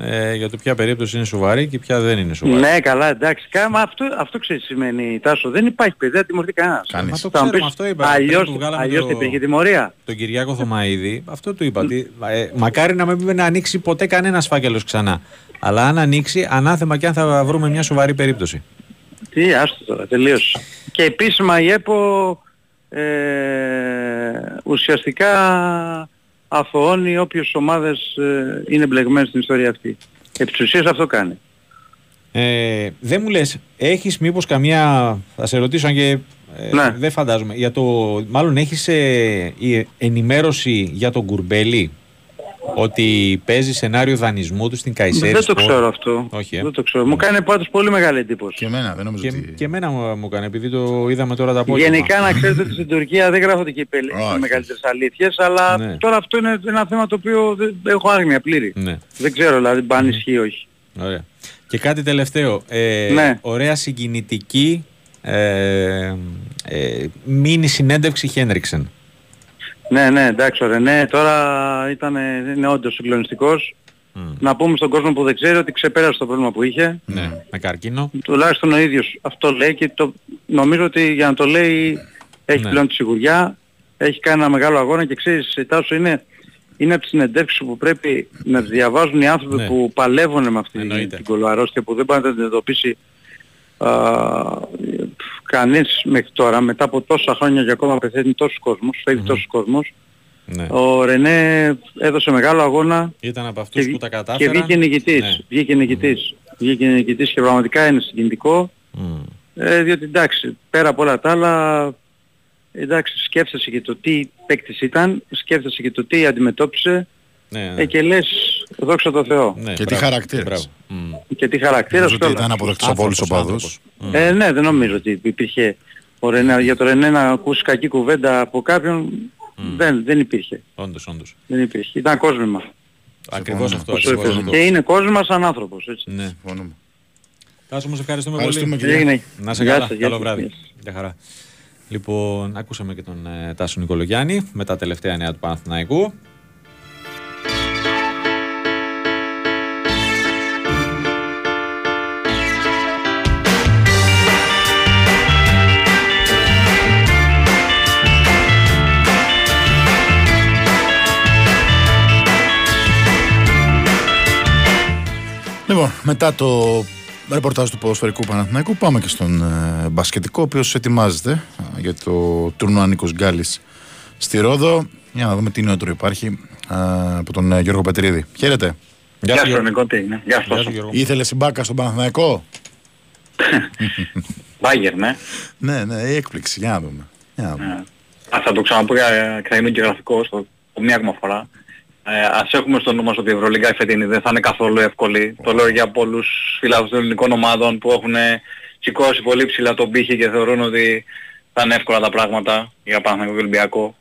ε, για το ποια περίπτωση είναι σοβαρή και ποια δεν είναι σοβαρή. Ναι, καλά, εντάξει. Κάμα, αυτό, αυτό ξέρεις σημαίνει, Τάσο. Δεν υπάρχει παιδί, δεν τιμωρηθεί κανένας. Κανείς. Μα το Θα μου ξέρουμε, πεις, αυτό είπα. Αλλιώς, Πριν που βγάλαμε αλλιώς το- τι πήγε τιμωρία. τον Κυριάκο Θωμαίδη, αυτό του είπα. ότι, ε, μακάρι να μην να ανοίξει ποτέ κανένας φάκελος ξανά. Αλλά αν ανοίξει, ανάθεμα και αν θα βρούμε μια σοβαρή περίπτωση. Τι, άστο τώρα, τελείωσε. Και επίσημα η ΕΠΟ ε, ουσιαστικά αθωώνει όποιες ομάδες ε, είναι μπλεγμένες στην ιστορία αυτή. Επί της ουσίας αυτό κάνει. Ε, δεν μου λες, έχεις μήπως καμία, θα σε ρωτήσω αν και ε, Ναι. δεν φαντάζομαι, για το, μάλλον έχεις ε, η ενημέρωση για τον Κουρμπέλη; Ότι παίζει σενάριο δανεισμού του στην Καϊσέρη Δεν το Sport. ξέρω αυτό. Όχι, ε. Δεν το ξέρω. Μου κάνει πάντως πολύ μεγάλη εντύπωση. Και εμένα, δεν νομίζω Και, ότι... και εμένα μου, μου έκανε, επειδή το είδαμε τώρα τα απόγευμα. Γενικά να ξέρετε ότι στην Τουρκία δεν γράφονται και οι πελ- Όχι. οι μεγαλύτερες αλήθειες, αλλά Ναι. τώρα αυτό είναι ένα θέμα το οποίο δεν έχω άγνοια πλήρη. Ναι, Δεν ξέρω δηλαδή αν ισχύει ή όχι. ωραία. Και κάτι τελευταίο. Ε, Ναι. Ωραία συγκινητική ε, ε, μίνι συνέντευξη Χένριξεν. Ναι, ναι, εντάξει, ωραία. Ναι, τώρα ήταν, είναι όντως συγκλονιστικός. Μμ. Να πούμε στον κόσμο που δεν ξέρει ότι ξεπέρασε το πρόβλημα που είχε. Ναι, με καρκίνο. Τουλάχιστον ο ίδιος αυτό λέει και το, νομίζω ότι για να το λέει έχει Ναι. πλέον τη σιγουριά, έχει κάνει ένα μεγάλο αγώνα και ξέρεις, Τάσο, είναι, είναι από τις συνεντεύξεις που πρέπει να τις διαβάζουν οι άνθρωποι Ναι. που παλεύουν με αυτή Εννοείται. την κολοαρρώστια που δεν μπορεί να την αντιμετωπίσει α, κανείς μέχρι τώρα, μετά από τόσα χρόνια και ακόμα πεθαίνει τόσους κόσμους, φεύγει τόσους κόσμος. Ναι. Ο Ρενέ έδωσε μεγάλο αγώνα Ήταν από και, αυτούς βγ- που τα και κατάφεραν. βγήκε νικητής. Ναι. Βγήκε νικητής. Βγήκε νικητής και πραγματικά είναι συγκινητικό. Μμ. Ε, διότι εντάξει, πέρα από όλα τα άλλα εντάξει, σκέφτεσαι και το τι παίκτης ήταν, σκέφτεσαι και το τι αντιμετώπισε Ναι, ναι. ε, και λες δόξα τω Θεώ. Ναι, Και τι μπράβο, χαρακτήρας. μπράβο. Μμ. Και τι χαρακτήρας Νομίζω και ότι όλα. ήταν αποδεκτός από όλους τους Άνθρωπος, οπαδούς. άνθρωπος. Ε, ναι, δεν νομίζω ότι υπήρχε ο Ρενέ, για το Ρενέ να ακούσει κακή κουβέντα από κάποιον δεν, δεν υπήρχε. Όντως, όντως. Δεν υπήρχε. Ήταν κόσμημα. Ακριβώς αυτό. Όσο Ακριβώς έπαιζε. αυτό. Και είναι κόσμημα σαν άνθρωπος, έτσι. Ναι. Συμφωνούμε. Τάσο, όμως ευχαριστούμε, Ευχαριστούμε, πολύ. κυρία. Έγινε. Να σε Γεια καλά. σας, γεια Καλό σας, βράδυ. γεια σας. Γεια χαρά. Λοιπόν, ακούσαμε και τον ε, Τάσο Νικολογιάννη με τα τελευταία νέα του Παναθηναϊκού. Λοιπόν, μετά το ρεπορτάζ του ποδοσφαιρικού Παναθηναϊκού πάμε και στον ε, μπασκετικό, ο οποίος ετοιμάζεται ε, για το τουρνουά Νίκος Γκάλης στη Ρόδο. Για να δούμε τι νεότερο υπάρχει ε, από τον ε, Γιώργο Πετρίδη. Χαίρετε. Γεια σου, Γιώργο. Νικό, τι είναι. Γεια σου, Γεια σου, Τάσο. Γιώργο. Ήθελε συμπάκα στον Παναθηναϊκό; Μπάγκερ, ναι. ναι, ναι, η έκπληξη. Για να δούμε. Για να δούμε. Ε, Ας θα το ξαναπώ για- και θα είμαι και γραφικός το, το μία ακόμα φορά. Ε, ας έχουμε στο νου μας ότι η Ευρωλίγκα η φετινή δεν θα είναι καθόλου εύκολη. Το λέω για πολλούς φιλάθλους των ελληνικών ομάδων που έχουν σηκώσει πολύ ψηλά τον πύχη και θεωρούν ότι θα είναι εύκολα τα πράγματα για Παναθηναϊκό και Ολυμπιακό.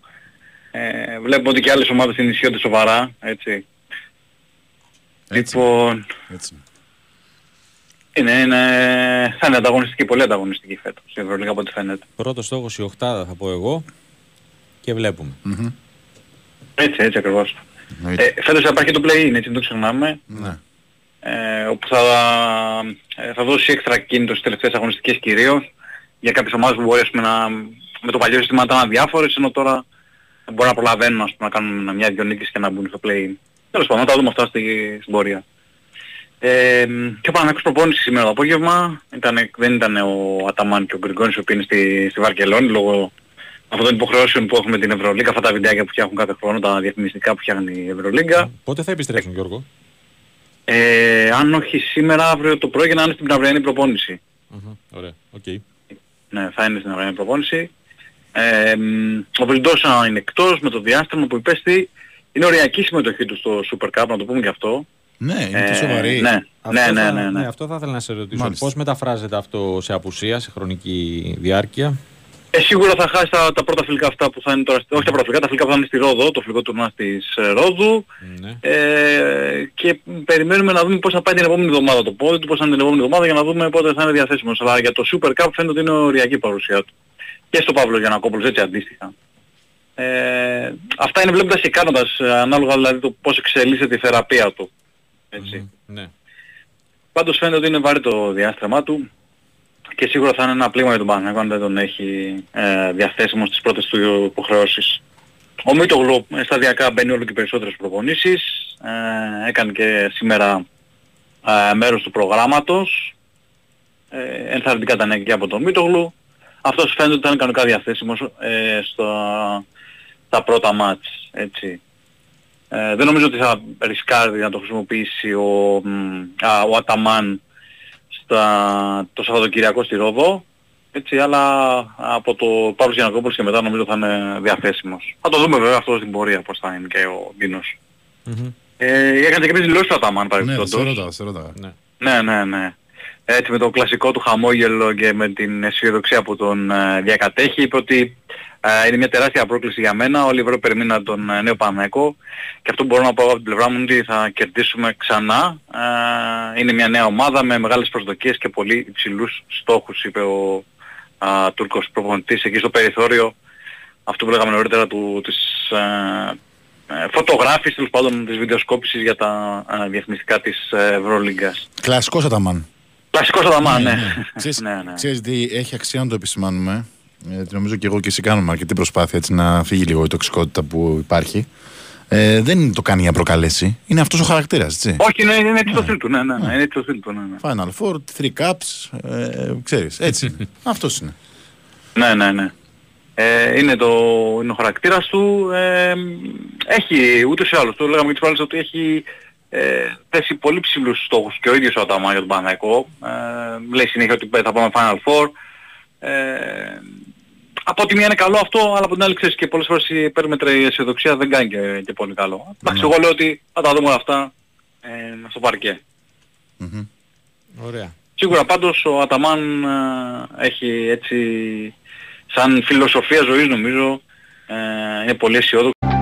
Ε, βλέπουμε ότι και άλλες ομάδες ενισχύονται σοβαρά, έτσι. Έτσι. Λοιπόν, Έτσι. είναι, είναι, θα είναι ανταγωνιστική, πολύ ανταγωνιστική φέτος η Ευρωλίγα από ό,τι φαίνεται. Πρώτος στόχος η Οχτάδα θα πω εγώ και βλέπουμε. Μμμ. Έτσι, έτσι ακριβώς. Εννοείται. Ε, φέτος θα υπάρχει και το play-in, έτσι δεν το ξεχνάμε. Ναι. ε, όπου θα, ε, θα δώσει έξτρα κίνητο στις τελευταίες αγωνιστικές κυρίως για κάποιες ομάδες που μπορεί ας πούμε, να, με το παλιό σύστημα να ήταν αδιάφορες ενώ τώρα μπορεί να προλαβαίνουν ας πούμε, να κάνουν μια-δυο νίκες και να μπουν στο play. Τέλος πάντων, θα τα δούμε αυτά στη, στην πορεία. Ε, και ο Παναγιώτης προπόνηση σήμερα το απόγευμα. Ήταν, δεν ήταν ο Αταμάν και ο Γκριγκόνης που είναι στη, στη Βαρκελόνη λόγω αυτών των υποχρεώσεων που έχουμε την Ευρωλίγκα, αυτά τα βιντεάκια που φτιάχνουν κάθε χρόνο, τα διαφημιστικά που φτιάχνει η Ευρωλίγκα. Πότε θα επιστρέψουν, Γιώργο; Ε, αν όχι σήμερα, αύριο το πρωί για να είναι στην αυριανή προπόνηση. Μμμ, Ωραία, οκ. Ναι, θα είναι στην αυριανή προπόνηση. Ε, μ, ο Βιλντόσα είναι εκτός με το διάστρεμμα που υπέστη. Είναι οριακή συμμετοχή του στο Super Cup, να το πούμε και αυτό. Ναι, είναι και Ε, σοβαρή. Ναι, Αυτό ναι, ναι, θα- ναι, ναι. αυτό θα ήθελα να σε ρωτήσω. Μάλιστα. Πώς μεταφράζεται αυτό σε απουσία, σε χρονική διάρκεια; Ε, σίγουρα θα χάσει τα, τα πρώτα φιλικά αυτά που θα είναι τώρα, στη- όχι τα πρώτα φιλικά, τα φιλικά που θα είναι στη Ρόδο, το φιλικό τουρνουά της ε, Ρόδου. Ναι. Ε, και περιμένουμε να δούμε πώς θα πάει την επόμενη εβδομάδα το πόδι του, πώς θα είναι την επόμενη εβδομάδα για να δούμε πότε θα είναι διαθέσιμος. Αλλά για το Super Cup φαίνεται ότι είναι οριακή παρουσία του. Και στο Παύλο Γιανακόπουλος έτσι αντίστοιχα. Ε, αυτά είναι βλέποντας και κάνοντας, ε, ανάλογα δηλαδή το πώς εξελίσσεται η θεραπεία του. Έτσι. Ναι. Πάντως φαίνεται ότι είναι βαρύ το διάστημά του και σίγουρα θα είναι ένα πλήγμα για τον Παναγιώτο αν δεν τον έχει ε, διαθέσιμο στις πρώτες του υποχρεώσεις. Ο Μίτογλου ε, σταδιακά μπαίνει όλο και περισσότερες προπονήσεις. Ε, έκανε και σήμερα ε, μέρος του προγράμματος. Ε, ενθαρρυντικά τα νέα και από τον Μίτογλου. Αυτός φαίνεται ότι θα είναι κανονικά διαθέσιμος ε, στα, στα πρώτα μάτς. Έτσι. Ε, δεν νομίζω ότι θα ρισκάρει να το χρησιμοποιήσει ο, μ, α, ο Αταμάν στα, το Σαββατοκυριακό στη Ρόδο. Έτσι, αλλά από το Παύλος Γιανακόπουλος και μετά νομίζω θα είναι διαθέσιμος. Θα το δούμε βέβαια αυτό στην πορεία πώς θα είναι και ο Ντίνος. Μμμ. Ε, έκανε και κάποιες δηλώσεις ο Αταμάν Ναι, παρεμπιπτόντως. σε ρωτάω, σε ρωτάω. Ναι. Ναι, ναι, ναι. Έτσι με το κλασικό του χαμόγελο και με την αισιοδοξία που τον ε, διακατέχει είπε ότι ε, είναι μια τεράστια πρόκληση για μένα. Όλη η Ευρώπη περιμένει τον ε, νέο Παναγικό και αυτό που μπορώ να πω από την πλευρά μου είναι ότι θα κερδίσουμε ξανά. Ε, είναι μια νέα ομάδα με μεγάλες προσδοκίες και πολύ υψηλούς στόχους είπε ο α, Τούρκος προπονητής εκεί στο περιθώριο αυτό που λέγαμε νωρίτερα του, της ε, ε, φωτογράφησης τέλος πάντων της βιντεοσκόπησης για τα ε, διαφημιστικά της ε, Ευρωλίγκας. Κλασικός Αταμάν. Κλασικός Αδαμά, ναι. Ξέρεις, ναι, ναι. ξέρεις τι έχει αξία να το επισημάνουμε. Ε, νομίζω και εγώ και εσύ κάνουμε αρκετή προσπάθεια έτσι, να φύγει λίγο η τοξικότητα που υπάρχει. Ε, δεν το κάνει για να προκαλέσει. Είναι αυτός ο χαρακτήρας, έτσι. Όχι, είναι, είναι έτσι το στυλ του, ναι, ναι, ναι, είναι έτσι το στυλ του, ναι, ναι. Final Four, three cups, ε, ξέρεις, έτσι είναι. αυτός είναι. Ναι, ναι, ναι. Ε, είναι, το, είναι ο χαρακτήρας του. Ε, έχει ούτως ή άλλως, το λέγαμε και τις προάλλες ότι έχει ε, θέσει πολύ ψηλούς στόχους και ο ίδιος ο Αταμά για τον Παναγικό. Ε, λέει συνέχεια ότι θα πάμε Final Four. Ε, από τη μία είναι καλό αυτό, αλλά από την άλλη ξέρεις και πολλές φορές η υπέρμετρη αισιοδοξία δεν κάνει και, και πολύ καλό. Εντάξει, εγώ λέω ότι θα τα δούμε όλα αυτά ε, στο παρκέ. Ωραία. Σίγουρα πάντως ο Αταμάν ε, έχει έτσι σαν φιλοσοφία ζωής νομίζω ε, είναι πολύ αισιόδοξο.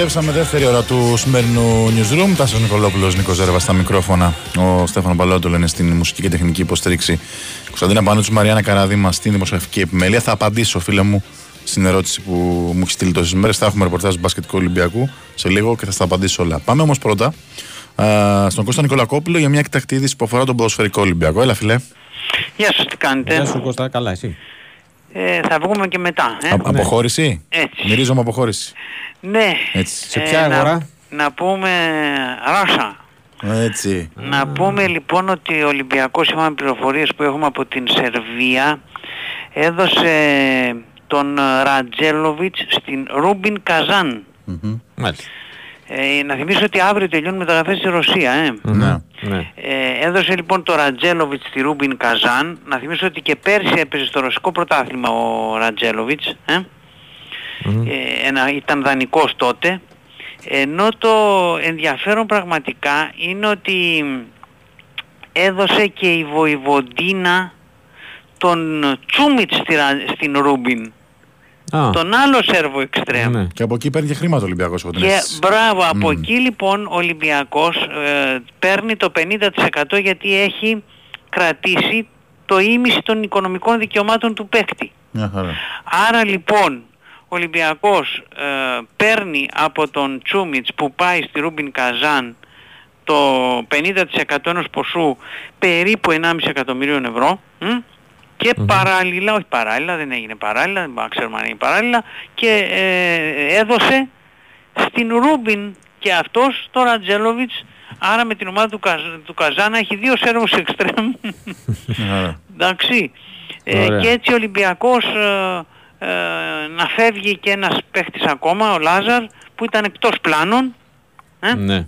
Επιστρέψαμε δεύτερη ώρα του σημερινού newsroom. Τάσος Νικολόπουλος, Νίκος Ζέρβα στα μικρόφωνα. Ο Στέφανο Παλότολο είναι στην μουσική και τεχνική υποστήριξη. Κωνσταντίνα Πανούτσου, Μαριάννα Καραδίμα στην δημοσιογραφική επιμέλεια. Θα απαντήσω, φίλε μου, στην ερώτηση που μου έχει στείλει τόσες μέρες. Θα έχουμε ρεπορτάζ του μπασκετικού Ολυμπιακού σε λίγο και θα στα απαντήσω όλα. Πάμε όμως πρώτα α, στον Κώστα Νικολακόπουλο για μια εκτακτή είδηση που αφορά τον ποδοσφαιρικό Ολυμπιακό. Έλα, φιλέ. Γεια σας, τι κάνετε; Γεια σου Κώστα, καλά εσύ; Ε, θα βγούμε και μετά. Ε. Α- Αποχώρηση; Έτσι. Μυρίζομαι αποχώρηση. Ναι. Έτσι. Σε ποια να- αγορά; Να, πούμε Ράσα. Έτσι. Να πούμε λοιπόν ότι ο Ολυμπιακός, σύμφωνα με πληροφορίες που έχουμε από την Σερβία, έδωσε τον Ρατζέλοβιτς στην Ρούμπιν Καζάν. Μάλιστα. Ε, να θυμίσω ότι αύριο τελειώνουν μεταγραφές στη Ρωσία, ε. Ναι. Ναι. Ε, έδωσε λοιπόν το Ρατζέλοβιτς στη Ρούμπιν Καζάν. Να θυμίσω ότι και πέρσι έπαιζε στο ρωσικό πρωτάθλημα ο Ρατζέλοβιτς. Ε. Ε, ένα, ήταν δανεικός τότε. Ενώ το ενδιαφέρον πραγματικά είναι ότι έδωσε και η Βοηβοντίνα τον Τσούμιτς στη Ρα- στην Ρούμπιν. Α, Τον άλλο Σέρβο εξτρέμ. ναι. Και από εκεί παίρνει και χρήματα ο Ολυμπιακός. Και μπράβο, από εκεί λοιπόν ο Ολυμπιακός ε, παίρνει το 50% γιατί έχει κρατήσει το ίμιση των οικονομικών δικαιωμάτων του παίκτη. Μια χαρά. Άρα λοιπόν ο Ολυμπιακός ε, παίρνει από τον Τσούμιτς που πάει στη Ρούμπιν Καζάν το 50% ενός ποσού περίπου 1,5 εκατομμυρίων ευρώ μ, και παράλληλα, όχι παράλληλα, δεν έγινε παράλληλα, δεν μπορούμε να ξέρουμε αν έγινε παράλληλα και ε, έδωσε στην Ρούμπιν και αυτός το Ρατζέλοβιτς άρα με την ομάδα του, Καζ, του Καζάνα έχει δύο σέρβους εξτρέμ Μια χαρά. Εντάξει. Ε, Ωραία. και έτσι ο Ολυμπιακός ε, ε, να φεύγει και ένας παίχτης ακόμα, ο Λάζαρ, που ήταν εκτός πλάνων, ε, Ναι.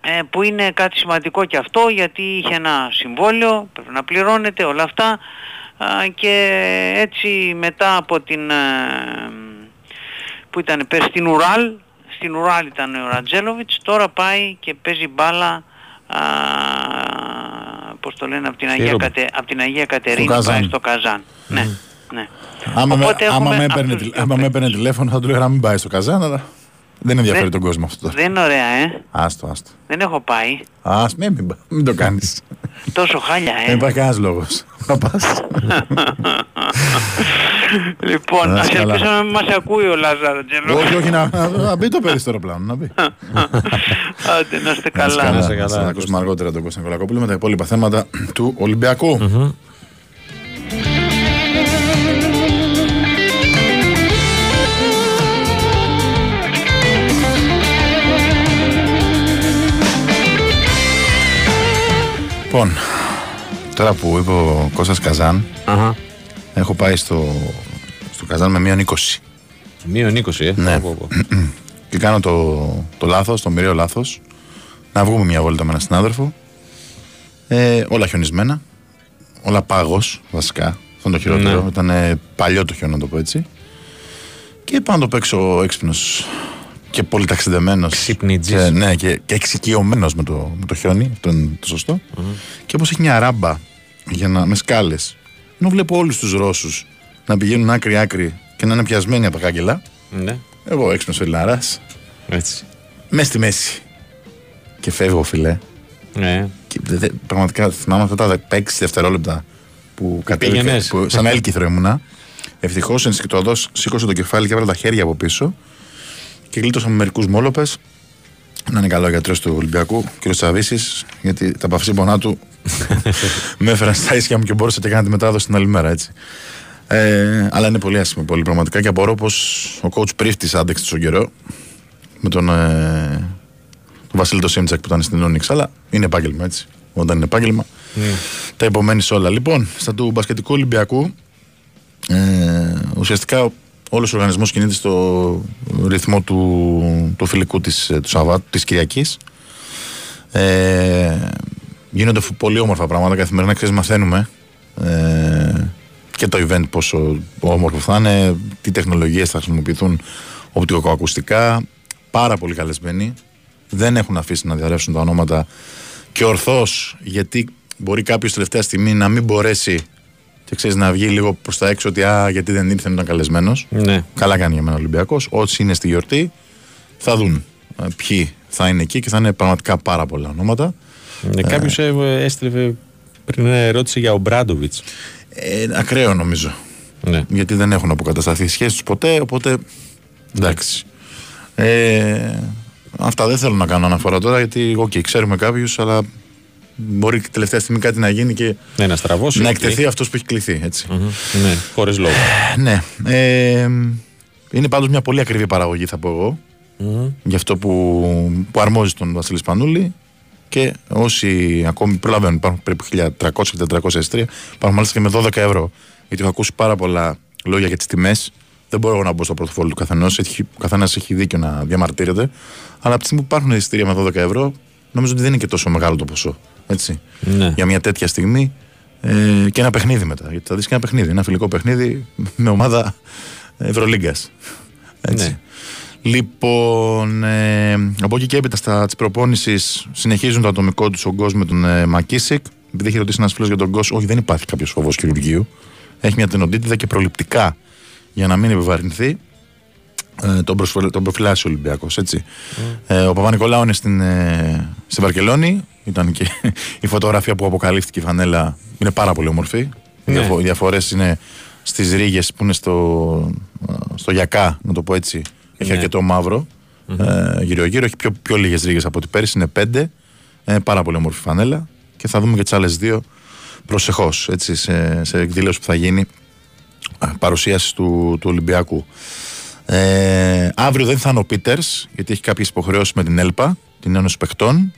ε, που είναι κάτι σημαντικό και αυτό γιατί είχε ένα συμβόλαιο, πρέπει να πληρώνεται όλα αυτά α, και έτσι μετά από την... ε, που ήταν πες στην Ουράλ, στην Ουράλ ήταν ο Ρατζέλοβιτς, τώρα πάει και παίζει μπάλα α, πώς το λένε, από την, Αγία, Ρούμπιν. Κατε, από την Αγία Κατερίνη Καζάν. πάει στο Καζάν. Ναι, ναι. Άμα, με, Οπότε άμα, έχουμε με έπαιρνε, αυτούς τηλε- δύο άμα με έπαιρνε τηλέφωνο θα του έλεγα να μην πάει στο καζάν, αλλά δεν ενδιαφέρει Δεν- τον κόσμο αυτό τώρα. Δεν είναι ωραία, ε. Άστο, άστο. Δεν έχω πάει. Ας, μην, μην, πα- μην το κάνεις. Τόσο χάλια, ε. Δεν υπάρχει κανένας λόγος. Θα πας. λοιπόν, Να ας είσαι καλά. ελπίσω να μην μας ακούει ο Λάζαρο Τζελό. όχι, όχι, να, να, να μπει το παιδί στο αεροπλάνο. Να μπει. Άντε, να είστε Να είσαι καλά. Να είσαι Να καλά, σε ακούσουμε αργότερα τον Κώστα Νικολακόπουλο με τα υπόλοιπα θέματα του Ολυμπιακού. Λοιπόν, τώρα που είπε ο Κώστας Καζάν, Αχα. Έχω πάει στο, στο Καζάν με μείον 20. Μείον 20, ε. Ναι. Πω, πω, πω. Και κάνω το, το λάθος, το μοιραίο λάθος, να βγούμε μια βόλτα με έναν συνάδελφο. Ε, όλα χιονισμένα. Όλα πάγος, βασικά. Αυτό είναι το χειρότερο. Ναι. Ήταν ε, παλιό το χιόνι, να το πω έτσι. Και πάνω το παίξω έξυπνος και πολύ ταξιδεμένος. Ξυπνητζής. Και, ναι, και, και εξοικειωμένος με το, με το χιόνι. Αυτό είναι το σωστο Και όπως έχει μια ράμπα για να, με σκάλες. Ενώ βλέπω όλους τους Ρώσους να πηγαίνουν άκρη-άκρη και να είναι πιασμένοι από τα κάγκελα. Ναι, Εγώ έξυπνος Ελληναρά, έτσι. μες στη μέση. Και φεύγω, φιλέ. Ναι. Και δε- δε- πραγματικά θυμάμαι αυτά τα 16 δευτερόλεπτα που κατέβηκα. Πήγαινες. Που, σαν έλκυθρο ήμουνα. Ευτυχώς ενστικτοδό σήκωσε το κεφάλι και έβαλε τα χέρια από πίσω. Και γλίτωσα με μερικούς μόλοπες. Να είναι καλό ο γιατρός του Ολυμπιακού, κ. Τσαβίσης, γιατί τα παυσίπονά του με έφεραν στα ίσια μου και μπορούσα και να τη μετάδοση την άλλη μέρα, έτσι. Ε, αλλά είναι πολύ άσχημο, πολύ πραγματικά και απορώ πως ο coach πρίφτης άντεξε τόσο καιρό με τον, ε, τον Βασίλη το Σίμτσακ που ήταν στην Όνιξ. Αλλά είναι επάγγελμα, έτσι. Όταν είναι επάγγελμα, τα υπομένει όλα. Λοιπόν, στα του μπασκετικού Ολυμπιακού, ε, ουσιαστικά όλος ο οργανισμός κινείται στο ρυθμό του, του φιλικού της, ε, του Σαββάτου, της Κυριακής. Ε, γίνονται φου- πολύ όμορφα πράγματα καθημερινά, ξέρεις, μαθαίνουμε ε, και το event πόσο όμορφο θα είναι, τι τεχνολογίες θα χρησιμοποιηθούν οπτικοακουστικά, πάρα πολύ καλεσμένοι. Δεν έχουν αφήσει να διαρρεύσουν τα ονόματα και ορθώς γιατί μπορεί κάποιος τελευταία στιγμή να μην μπορέσει και ξέρεις να βγει λίγο προς τα έξω ότι α, γιατί δεν ήρθε, δεν ήταν καλεσμένος. Ναι. Καλά κάνει για μένα ο Ολυμπιακός. Όσοι είναι στη γιορτή θα δουν ε, ποιοι θα είναι εκεί και θα είναι πραγματικά πάρα πολλά ονόματα. ναι. Κάποιος έστειλε πριν ένα ερώτηση για Ομπράντοβιτς. Ε, ακραίο νομίζω. Ναι. Γιατί δεν έχουν αποκατασταθεί οι σχέσεις τους ποτέ, οπότε. Εντάξει. Ε, αυτά δεν θέλω να κάνω αναφορά τώρα γιατί, οκ, ξέρουμε κάποιους, αλλά μπορεί και τελευταία στιγμή κάτι να γίνει και Ναι, να στραβώσει. να οκ. εκτεθεί αυτός που έχει κληθεί. Έτσι. Μμμ. Ναι, χωρίς λόγο. Ναι. Ε, είναι πάντως μια πολύ ακριβή παραγωγή θα πω εγώ. Για αυτό που, που αρμόζει τον Βασίλης Σπανούλη και όσοι ακόμη προλαβαίνουν, υπάρχουν περίπου 1300-1400 εστία, υπάρχουν μάλιστα και με 12 ευρώ. Γιατί έχω ακούσει πάρα πολλά λόγια για τις τιμές. Δεν μπορώ εγώ να μπω στο πορτοφόλι του καθενός. Ο καθένας έχει δίκιο να διαμαρτύρεται. Αλλά από τη στιγμή που υπάρχουν εισιτήρια με 12 ευρώ, νομίζω ότι δεν είναι και τόσο μεγάλο το ποσό. Έτσι. Ναι. Για μια τέτοια στιγμή ε, και ένα παιχνίδι μετά. Γιατί θα δεις και ένα παιχνίδι. Ένα φιλικό παιχνίδι με ομάδα Ευρωλίγκας. Έτσι. Ναι. Λοιπόν, ε, από εκεί και έπειτα στα της προπόνησης συνεχίζουν το ατομικό τους ο Γκος με τον ε, Μακίσικ. Επειδή έχει ρωτήσει ένας φίλος για τον Γκος, όχι, δεν υπάρχει κάποιος φόβος χειρουργείου. Έχει μια τενοντίτιδα και προληπτικά για να μην επιβαρυνθεί. Ε, τον, προσφυλ, τον προφυλάσσει ο Ολυμπιακός, έτσι. Ε, ο Παπα-Νικολάου είναι στην, ε, στην Βαρκελόνη. Ήταν και η φωτογραφία που αποκαλύφθηκε η φανέλα. Είναι πάρα πολύ όμορφη. Οι Ναι. διαφο- Οι διαφορές είναι στις ρίγες που είναι στο, ε, στο Γιακά, να το πω έτσι. Έχει Ναι. αρκετό μαύρο ε, γύρω-γύρω. Έχει πιο, πιο λίγες ρίγες από ό,τι πέρυσι. Είναι πέντε. Ε, πάρα πολύ όμορφη φανέλα. Και θα δούμε και τις άλλες δύο προσεχώς, έτσι, σε, σε εκδήλωση που θα γίνει ε, παρουσίασης του, του Ολυμπιακού. Ε, αύριο δεν θα είναι ο Πίτερς, γιατί έχει κάποιες υποχρεώσεις με την ΕΛΠΑ, την Ένωση Παιχτών.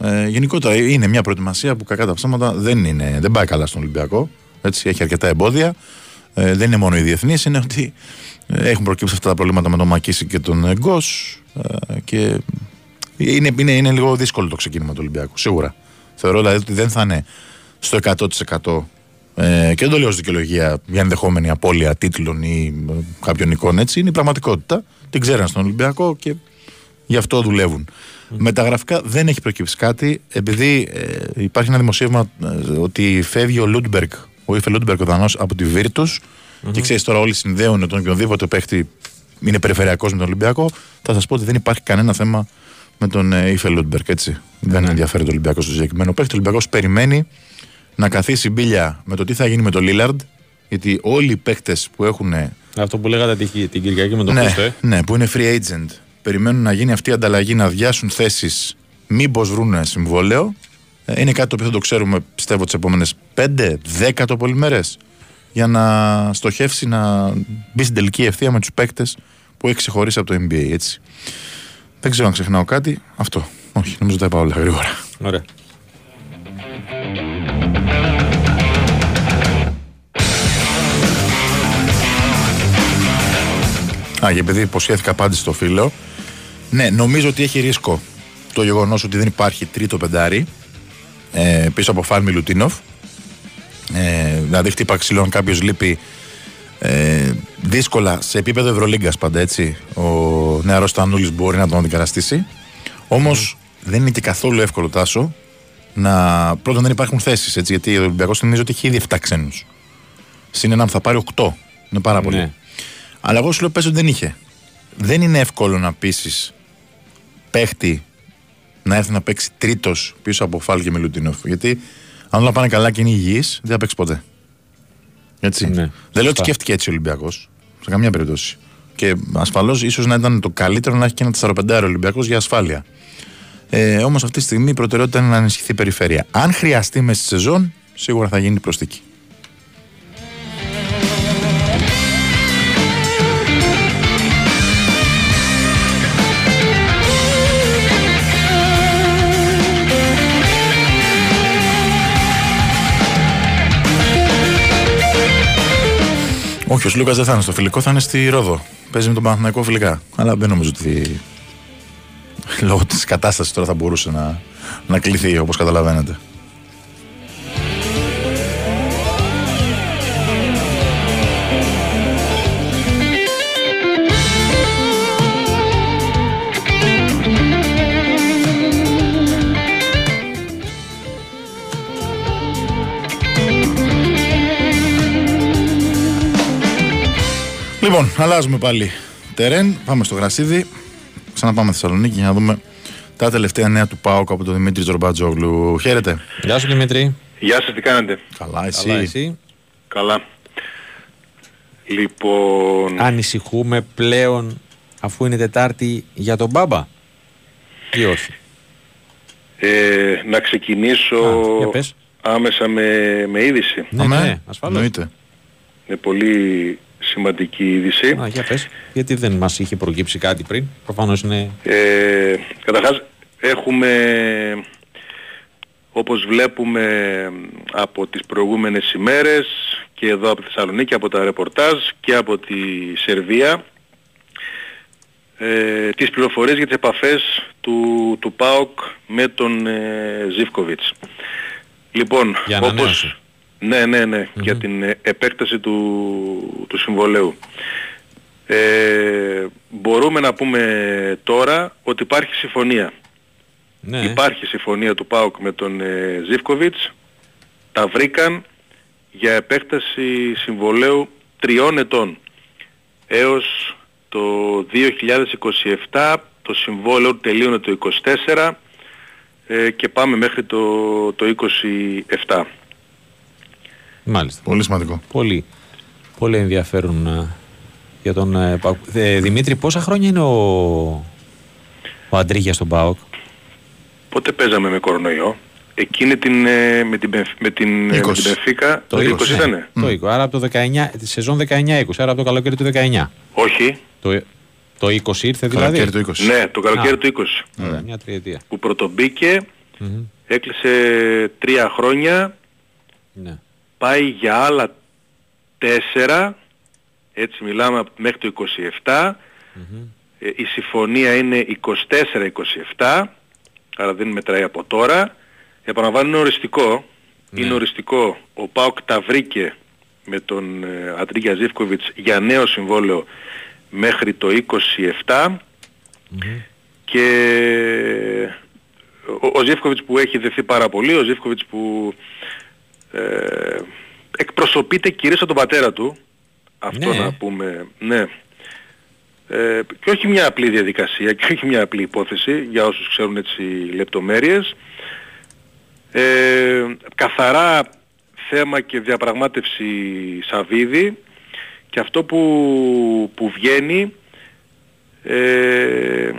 Ε, γενικότερα είναι μια προετοιμασία που κακά τα ψέματα δεν, είναι, δεν πάει καλά στον Ολυμπιακό. Έτσι, έχει αρκετά εμπόδια. Ε, δεν είναι μόνο οι διεθνείς, είναι ότι ε, έχουν προκύψει αυτά τα προβλήματα με τον Μακίση και τον ε, Γκος ε, και είναι, είναι, είναι λίγο δύσκολο το ξεκίνημα του Ολυμπιακού, σίγουρα. Θεωρώ δηλαδή ότι δεν θα είναι στο 100% ε, και δεν το λέω ως δικαιολογία για ενδεχόμενη απώλεια τίτλων ή ε, κάποιων εικόνων έτσι. Είναι η πραγματικότητα. Την ξέραν στον Ολυμπιακό και γι' αυτό δουλεύουν. Μεταγραφικά δεν έχει προκύψει κάτι, επειδή ε, υπάρχει ένα δημοσίευμα ε, ότι φεύγει ο Λούντμπεργκ, ο Ίφε Λούντμπεργκ ο Δανός, από τη Virtus και ξέρεις τώρα όλοι συνδέουν τον οποιονδήποτε παίχτη είναι περιφερειακός με τον Ολυμπιακό. Θα σας πω ότι δεν υπάρχει κανένα θέμα με τον ε, Ίφε Λούντμπεργκ, έτσι. Δεν ενδιαφέρει τον Ολυμπιακός στο συγκεκριμένο παίχτη. Ο Ολυμπιακός περιμένει να καθίσει μπίλια με το τι θα γίνει με τον Λίλαρντ, γιατί όλοι οι παίχτες που έχουν Αυτό που λέγατε την, την Κυριακή με τον ναι, Χρήστο, ε. ναι, που είναι free agent. Περιμένουν να γίνει αυτή η ανταλλαγή, να αδειάσουν θέσεις, μήπως βρουν συμβόλαιο. Ε, Είναι κάτι το οποίο θα το ξέρουμε, πιστεύω, τις επόμενες 5-10 το πολύ μέρε. Για να στοχεύσει να μπει στην τελική ευθεία με τους παίκτες που έχει ξεχωρίσει από το NBA. Έτσι. Δεν ξέρω αν ξεχνάω κάτι. Αυτό. Όχι, νομίζω τα είπα όλα γρήγορα. Ωραία. Α, και επειδή υποσχέθηκα απάντηση στο φίλο. Ναι, νομίζω ότι έχει ρίσκο το γεγονός ότι δεν υπάρχει τρίτο πεντάρι ε, πίσω από Φαν Μιλουτίνοφ. Ε, δηλαδή, χτύπα ξύλο αν κάποιος λείπει ε, δύσκολα σε επίπεδο Ευρωλίγκας πάντα έτσι. Ο νεαρός Τανούλης μπορεί να τον αντικαταστήσει. Όμως δεν είναι και καθόλου εύκολο τάσο να. Πρώτον, δεν υπάρχουν θέσεις έτσι, γιατί ο Ολυμπιακός θυμίζει ότι έχει ήδη 7 ξένους. Συν έναν θα πάρει 8. Είναι πάρα πολύ. Ναι. Αλλά εγώ σου λέω πες ότι δεν είχε. Δεν είναι εύκολο να πείσει παίχτη να έρθει να παίξει τρίτος πίσω από Φάλ και Μιλουτίνοφ. Γιατί αν όλα πάνε καλά και είναι υγιή, δεν θα παίξει ποτέ. Έτσι. Ναι, δεν λέω ότι σωστά. σκέφτηκε έτσι ο Ολυμπιακός. Σε καμία περίπτωση. Και ασφαλώς ίσως να ήταν το καλύτερο να έχει και ένα 45 Ολυμπιακός για ασφάλεια. Ε, Όμως αυτή τη στιγμή η προτεραιότητα είναι να ενισχυθεί η περιφέρεια. Αν χρειαστεί μέσα στη σεζόν, σίγουρα θα γίνει προσθήκη. Όχι, ο Λούκα δεν θα είναι στο φιλικό, θα είναι στη Ρόδο. Παίζει με τον Παναθηναϊκό φιλικά. Αλλά δεν νομίζω ότι λόγω της κατάστασης τώρα θα μπορούσε να, να κληθεί όπως καταλαβαίνετε. Λοιπόν, αλλάζουμε πάλι τερέν. Πάμε στο γρασίδι. Ξαναπάμε Θεσσαλονίκη για να δούμε τα τελευταία νέα του ΠΑΟΚ από τον Δημήτρη Τζορμπάτζογλου. Χαίρετε. Γεια σου Δημήτρη. Γεια σας, τι κάνετε; Καλά, εσύ. Καλά εσύ. Καλά. Λοιπόν, Ανησυχούμε πλέον αφού είναι Τετάρτη για τον Μπάμπα; Ή όχι; ε, να ξεκινήσω Α, για πες. άμεσα με, με είδηση. Ναι, Αμέ, ναι, ασφαλώς. εννοείται. Είναι πολύ σημαντική είδηση. Α, για πες. Γιατί δεν μας είχε προκύψει κάτι πριν. Προφανώς είναι... Ε, καταρχάς έχουμε όπως βλέπουμε από τις προηγούμενες ημέρες και εδώ από τη Θεσσαλονίκη από τα ρεπορτάζ και από τη Σερβία ε, τις πληροφορίες για τις επαφές του, του ΠΑΟΚ με τον ε, Ζιβκοβιτς. Λοιπόν, Για ανανέωση. Ναι, ναι, ναι, για την ε, επέκταση του, του συμβολέου. Ε, μπορούμε να πούμε τώρα ότι υπάρχει συμφωνία. Ναι. Υπάρχει συμφωνία του ΠΑΟΚ με τον ε, Ζιβκοβιτς. Τα βρήκαν για επέκταση συμβολέου τριών ετών. Έως το 2027 το συμβόλαιο τελείωνε το 24 ε, και πάμε μέχρι το, το 27. Μάλιστα. Πολύ σημαντικό. Πολύ, πολύ ενδιαφέρον ε, για τον ε, ΠΑΟΚ. Ε, Δημήτρη, πόσα χρόνια είναι ο, ο Αντρίγιας στον ΠΑΟΚ; Πότε παίζαμε με κορονοϊό; Εκείνη την, ε, με την, Μπενφ- με την, ε, με 20. την Μπενφίκα Το το 20 20, ήτανε; Το 20. Άρα από το 19, τη σεζόν 19-20, άρα από το καλοκαίρι του 19. Όχι. Το, το 20 ήρθε δηλαδή; Καλοκαίρι του 20. Ναι, το καλοκαίρι Α. του 20. Ωραία, μια τριετία. Που πρωτομπήκε, Μμμ. έκλεισε τρία χρόνια, Ναι. Πάει για άλλα τέσσερα, έτσι μιλάμε από- μέχρι το 27, Ε, η συμφωνία είναι 24-27, άρα δεν μετράει από τώρα. Επαναλαμβάνω είναι οριστικό, Ναι. είναι οριστικό, ο ΠΑΟΚ τα βρήκε με τον ε, Αντρίγια Ζίβκοβιτς για νέο συμβόλαιο μέχρι το 27 και ο, ο Ζίβκοβιτς που έχει δεθεί πάρα πολύ, ο Ζίβκοβιτς που ε, εκπροσωπείται κυρίως από τον πατέρα του, αυτό Ναι. να πούμε, ναι. Ε, και όχι μια απλή διαδικασία και όχι μια απλή υπόθεση για όσους ξέρουν έτσι λεπτομέρειες. Ε, καθαρά θέμα και διαπραγμάτευση Σαββίδη και αυτό που, που βγαίνει ε,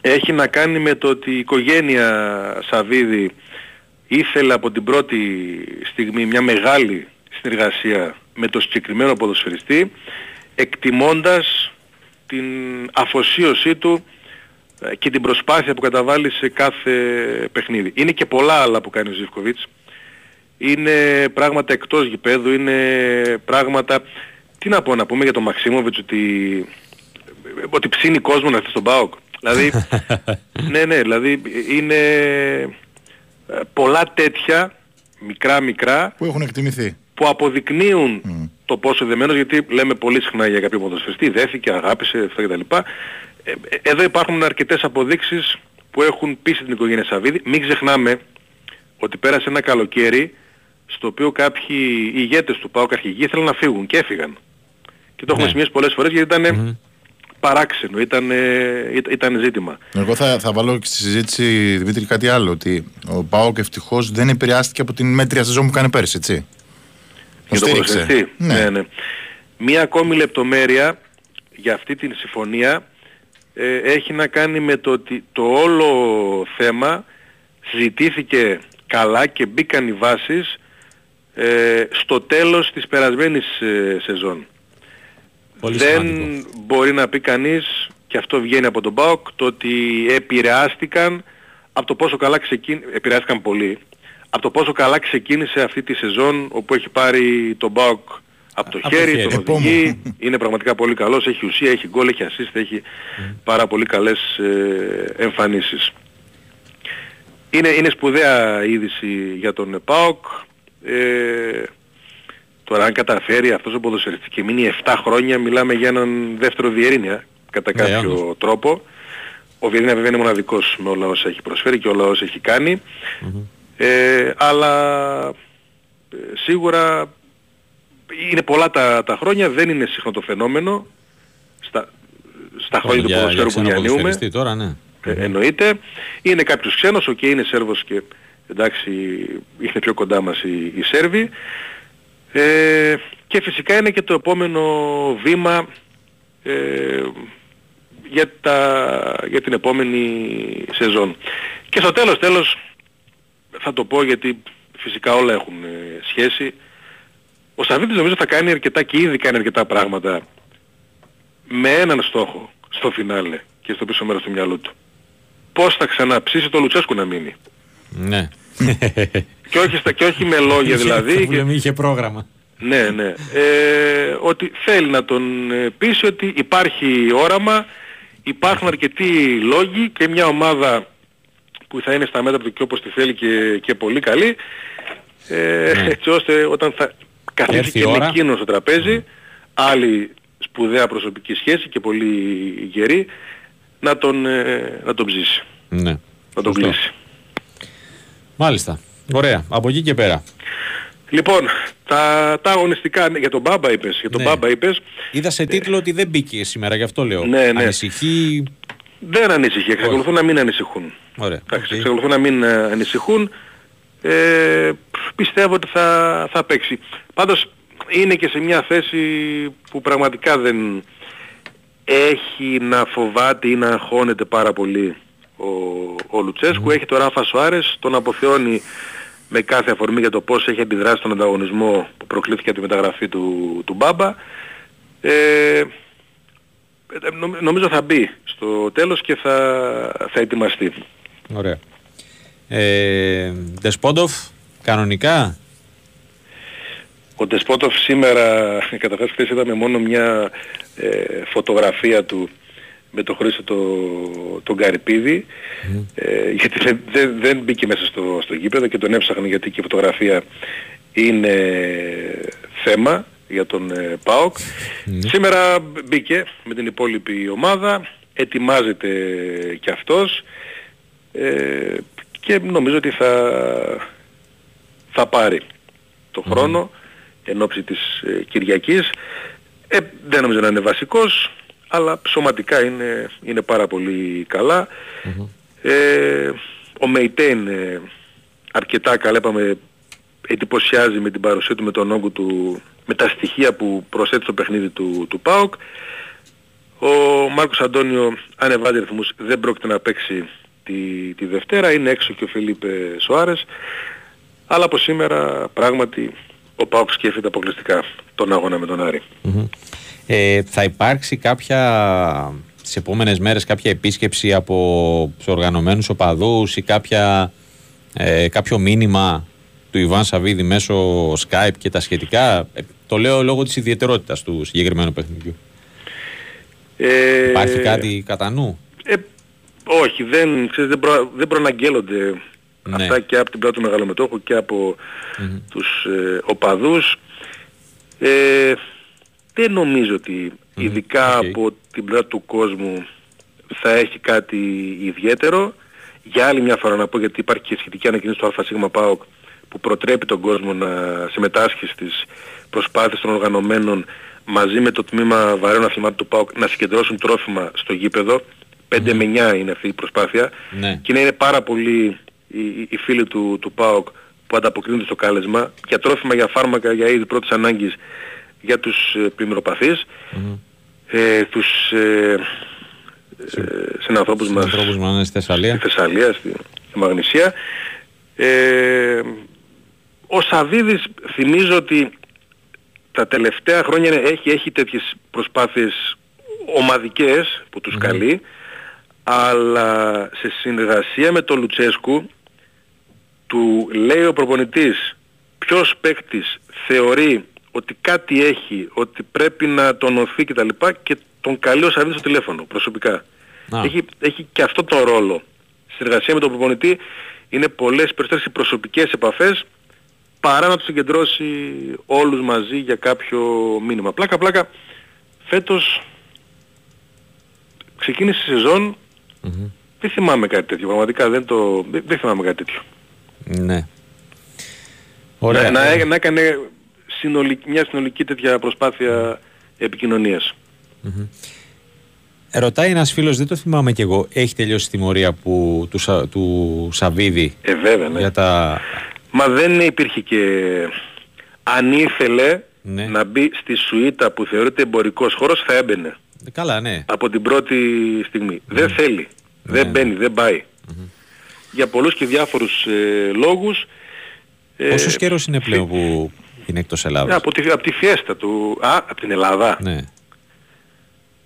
έχει να κάνει με το ότι η οικογένεια Σαββίδη ήθελε από την πρώτη στιγμή μια μεγάλη συνεργασία με το συγκεκριμένο ποδοσφαιριστή εκτιμώντας την αφοσίωσή του ε, και την προσπάθεια που καταβάλει σε κάθε παιχνίδι. Είναι και πολλά άλλα που κάνει ο Ζιβκοβιτς. Είναι πράγματα εκτός γηπέδου, είναι πράγματα... Τι να πω να πούμε για τον Μαξίμοβιτς ότι ότι ψήνει κόσμο να έρθει στον ΠΑΟΚ. δηλαδή, ναι, ναι, δηλαδή είναι ε, πολλά τέτοια μικρά μικρά Που έχουν εκτιμηθεί. που αποδεικνύουν το πόσο δεμένος γιατί λέμε πολύ συχνά για κάποιο ποδοσφαιριστή, δέθηκε, αγάπησε, αυτά κτλ. Ε, ε, εδώ υπάρχουν αρκετές αποδείξεις που έχουν πείσει την οικογένεια Σαββίδη. Μην ξεχνάμε ότι πέρασε ένα καλοκαίρι στο οποίο κάποιοι ηγέτες του ΠΑΟΚ αρχηγοί ήθελαν να φύγουν και έφυγαν. Και το έχουμε Ναι. σημειώσει πολλές φορές γιατί ήταν παράξενο, ήταν, ήταν ζήτημα. Εγώ θα, θα βάλω και στη συζήτηση, Δημήτρη, κάτι άλλο. Ότι ο Πάοκ ευτυχώς δεν επηρεάστηκε από την μέτρια σεζόν που κάνει πέρσι, έτσι. Τον Για το στήριξε. ποδοσφαιριστή. Ναι. Ναι, ναι. Μία ακόμη λεπτομέρεια για αυτή την συμφωνία ε, έχει να κάνει με το ότι το όλο θέμα συζητήθηκε καλά και μπήκαν οι βάσεις ε, στο τέλος της περασμένης ε, σεζόν. Πολύ Δεν σημαντικό. μπορεί να πει κανείς, και αυτό βγαίνει από τον ΠΑΟΚ, το ότι επηρεάστηκαν από το πόσο καλά ξεκίνησε, επηρεάστηκαν πολύ, από το πόσο καλά ξεκίνησε αυτή τη σεζόν όπου έχει πάρει τον ΠΑΟΚ από το Από το χέρι, χέρι. τον Επόμενο. οδηγεί, είναι πραγματικά πολύ καλός, έχει ουσία, έχει γκολ, έχει assist, έχει πάρα πολύ καλές ε, εμφανίσεις. Είναι, είναι σπουδαία είδηση για τον ΠΑΟΚ. Ε, τώρα αν καταφέρει αυτός ο ποδοσφαιριστής και μείνει 7 χρόνια μιλάμε για έναν δεύτερο Βιερίνια κατά Ναι, κάποιο όντως. τρόπο. Ο Βιεϊρίνια βέβαια είναι μοναδικός με όλα όσα έχει προσφέρει και όλα όσα έχει κάνει. Ε, αλλά ε, σίγουρα είναι πολλά τα, τα χρόνια, δεν είναι συχνό το φαινόμενο στα, στα χρόνια του Για- για ποδοσφαίρου που ξένο διανύουμε. ποδοσφαιριστή τώρα, ναι. Ε, εννοείται. Είναι κάποιος ξένος, οκ, είναι Σέρβος και εντάξει είναι πιο κοντά μας οι, οι Σέρβοι. Ε, και φυσικά είναι και το επόμενο βήμα ε, για, τα, για την επόμενη σεζόν. Και στο τέλος τέλος θα το πω γιατί φυσικά όλα έχουν ε, σχέση. Ο Σαββίδης νομίζω θα κάνει αρκετά και ήδη κάνει αρκετά πράγματα με έναν στόχο στο φινάλε και στο πίσω μέρος του μυαλού του. Πώς θα ξαναψήσει το Λουτσέσκου να μείνει. Ναι. Και όχι, στα, και όχι με λόγια δηλαδή. Που και- λέμε, είχε πρόγραμμα. ναι, ναι. Ε, ότι θέλει να τον ε, πείσει ότι υπάρχει όραμα, υπάρχουν αρκετοί λόγοι και μια ομάδα που θα είναι στα μέτρα του και όπως τη θέλει και, και πολύ καλή, ε, έτσι ώστε όταν θα καθίσει Έρθει η και με ώρα. εκείνο στο τραπέζι, άλλη σπουδαία προσωπική σχέση και πολύ γερή, να τον, ε, να τον ψήσει, Ναι. να τον Σωστό. κλείσει. Μάλιστα. Ωραία. Από εκεί και πέρα. Λοιπόν, τα, τα αγωνιστικά για τον Μπάμπα είπες, για τον Ναι. Μπάμπα είπες, Είδα σε τίτλο ότι δεν μπήκε σήμερα, γι' αυτό λέω. Ναι, ναι. Ανησυχεί; Δεν ανησυχεί, εξακολουθούν να μην ανησυχούν. Ωραία. Εντάξει, οκ. εξακολουθούν να μην ε, ανησυχούν. Ε, πιστεύω ότι θα, θα παίξει. Πάντως είναι και σε μια θέση που πραγματικά δεν έχει να φοβάται ή να αγχώνεται πάρα πολύ ο, ο Λουτσέσκου. Έχει τον Ράφα Σουάρες, τον αποθεώνει με κάθε αφορμή για το πώς έχει αντιδράσει στον ανταγωνισμό που προκλήθηκε από τη μεταγραφή του, του Μπάμπα. Ε, ε, νομ- νομίζω θα μπει στο τέλος και θα, θα ετοιμαστεί. Ωραία. Ε, Δεσπόντοφ, κανονικά; Ο Ντεσπότοφ σήμερα, καταρχάς χθες είδαμε μόνο μια ε, φωτογραφία του με τον Χρήστο το, τον Καρυπίδη. Ε, γιατί δεν, δεν, δεν μπήκε μέσα στο, στο γήπεδο και τον έψαχνε γιατί και η φωτογραφία είναι θέμα για τον ε, ΠΑΟΚ. Σήμερα μπήκε με την υπόλοιπη ομάδα, ετοιμάζεται και αυτός ε, και νομίζω ότι θα, θα πάρει το χρόνο εν ώψη της ε, Κυριακής. Ε, δεν νομίζω να είναι βασικός, αλλά σωματικά είναι, είναι πάρα πολύ καλά. Ε, ο Μεϊτέ είναι αρκετά καλά, είπαμε, εντυπωσιάζει με την παρουσία του, με τον όγκο του, με τα στοιχεία που προσθέτει στο παιχνίδι του, του ΠΑΟΚ. Ο Μάρκος Αντώνιο ανεβάζει ρυθμούς, δεν πρόκειται να παίξει τη, τη Δευτέρα, είναι έξω και ο Φιλίπε Σοάρες. Αλλά από σήμερα πράγματι ο ΠΑΟΚ σκέφτεται αποκλειστικά τον αγώνα με τον Άρη. Ε, θα υπάρξει κάποια τις επόμενες μέρες κάποια επίσκεψη από τους οργανωμένους οπαδούς ή κάποια, ε, κάποιο μήνυμα του Ιβάν Σαββίδη μέσω Skype και τα σχετικά; Ε, το λέω λόγω της ιδιαιτερότητας του συγκεκριμένου παιχνιδιού. Ε, Υπάρχει κάτι κατά νου; Ε, όχι, δεν, ξέρεις, δεν, προ, δεν προαναγγέλλονται Ναι. αυτά και από την πλευρά του μεγαλομετόχου και από τους ε, οπαδούς. Ε, δεν νομίζω ότι ειδικά οκ. από την πλευρά του κόσμου θα έχει κάτι ιδιαίτερο. Για άλλη μια φορά να πω γιατί υπάρχει και σχετική ανακοίνωση του ΑΣ ΠΑΟΚ που προτρέπει τον κόσμο να συμμετάσχει στις προσπάθειες των οργανωμένων μαζί με το τμήμα βαρέων αθλημάτων του ΠΑΟΚ να συγκεντρώσουν τρόφιμα στο γήπεδο. 5 με 9 είναι αυτή η προσπάθεια. Ναι. Και να είναι πάρα πολλοί οι, οι- οι φίλοι του, του ΠΑΟΚ που ανταποκρίνονται στο κάλεσμα για τρόφιμα, για φάρμακα, για είδη πρώτης ανάγκης για τους ε, πλημμυροπαθείς, ε, τους ε, ε, συνανθρώπους μας Ανθρώπους μας είναι στη Θεσσαλία. στη Θεσσαλία, στη, στη Μαγνησία. Ε, ο Σαβίδης θυμίζω ότι τα τελευταία χρόνια είναι- έχει, έχει τέτοιες προσπάθειες ομαδικές που τους καλεί, αλλά σε συνεργασία με τον Λουτσέσκου του λέει ο προπονητής ποιος παίκτης θεωρεί ότι κάτι έχει, ότι πρέπει να τονωθεί κτλ. και τον καλεί ο Σαββίδης στο τηλέφωνο προσωπικά. Α. Έχει, έχει και αυτό τον ρόλο. Στη συνεργασία με τον προπονητή είναι πολλές περισσότερες οι προσωπικές επαφές παρά να τους συγκεντρώσει όλους μαζί για κάποιο μήνυμα. Πλάκα πλάκα φέτος ξεκίνησε η σεζόν δεν θυμάμαι κάτι τέτοιο. Πραγματικά δεν, το, δεν, δεν θυμάμαι κάτι τέτοιο. Ναι. Ωραία. Να, να, έ- να έκανε συνολική, μια συνολική τέτοια προσπάθεια επικοινωνίας. Ε, Ρωτάει ένας φίλος, δεν το θυμάμαι κι εγώ, έχει τελειώσει τη τιμωρία που, του, Σα- του Σαββίδη Ε, βέβαια, ναι. για τα... Μα δεν υπήρχε και... Αν ήθελε Ναι. να μπει στη σουίτα που θεωρείται εμπορικός χώρος θα έμπαινε. Ε, Καλά, ναι. Από την πρώτη στιγμή. Δεν θέλει. Δεν μπαίνει, δεν πάει. Για πολλούς και διάφορους ε, λόγους. ε, Πόσος καιρός είναι πλέον που είναι εκτός Ελλάδας. από, τη, από τη φιέστα του... Α, από την Ελλάδα. Ναι.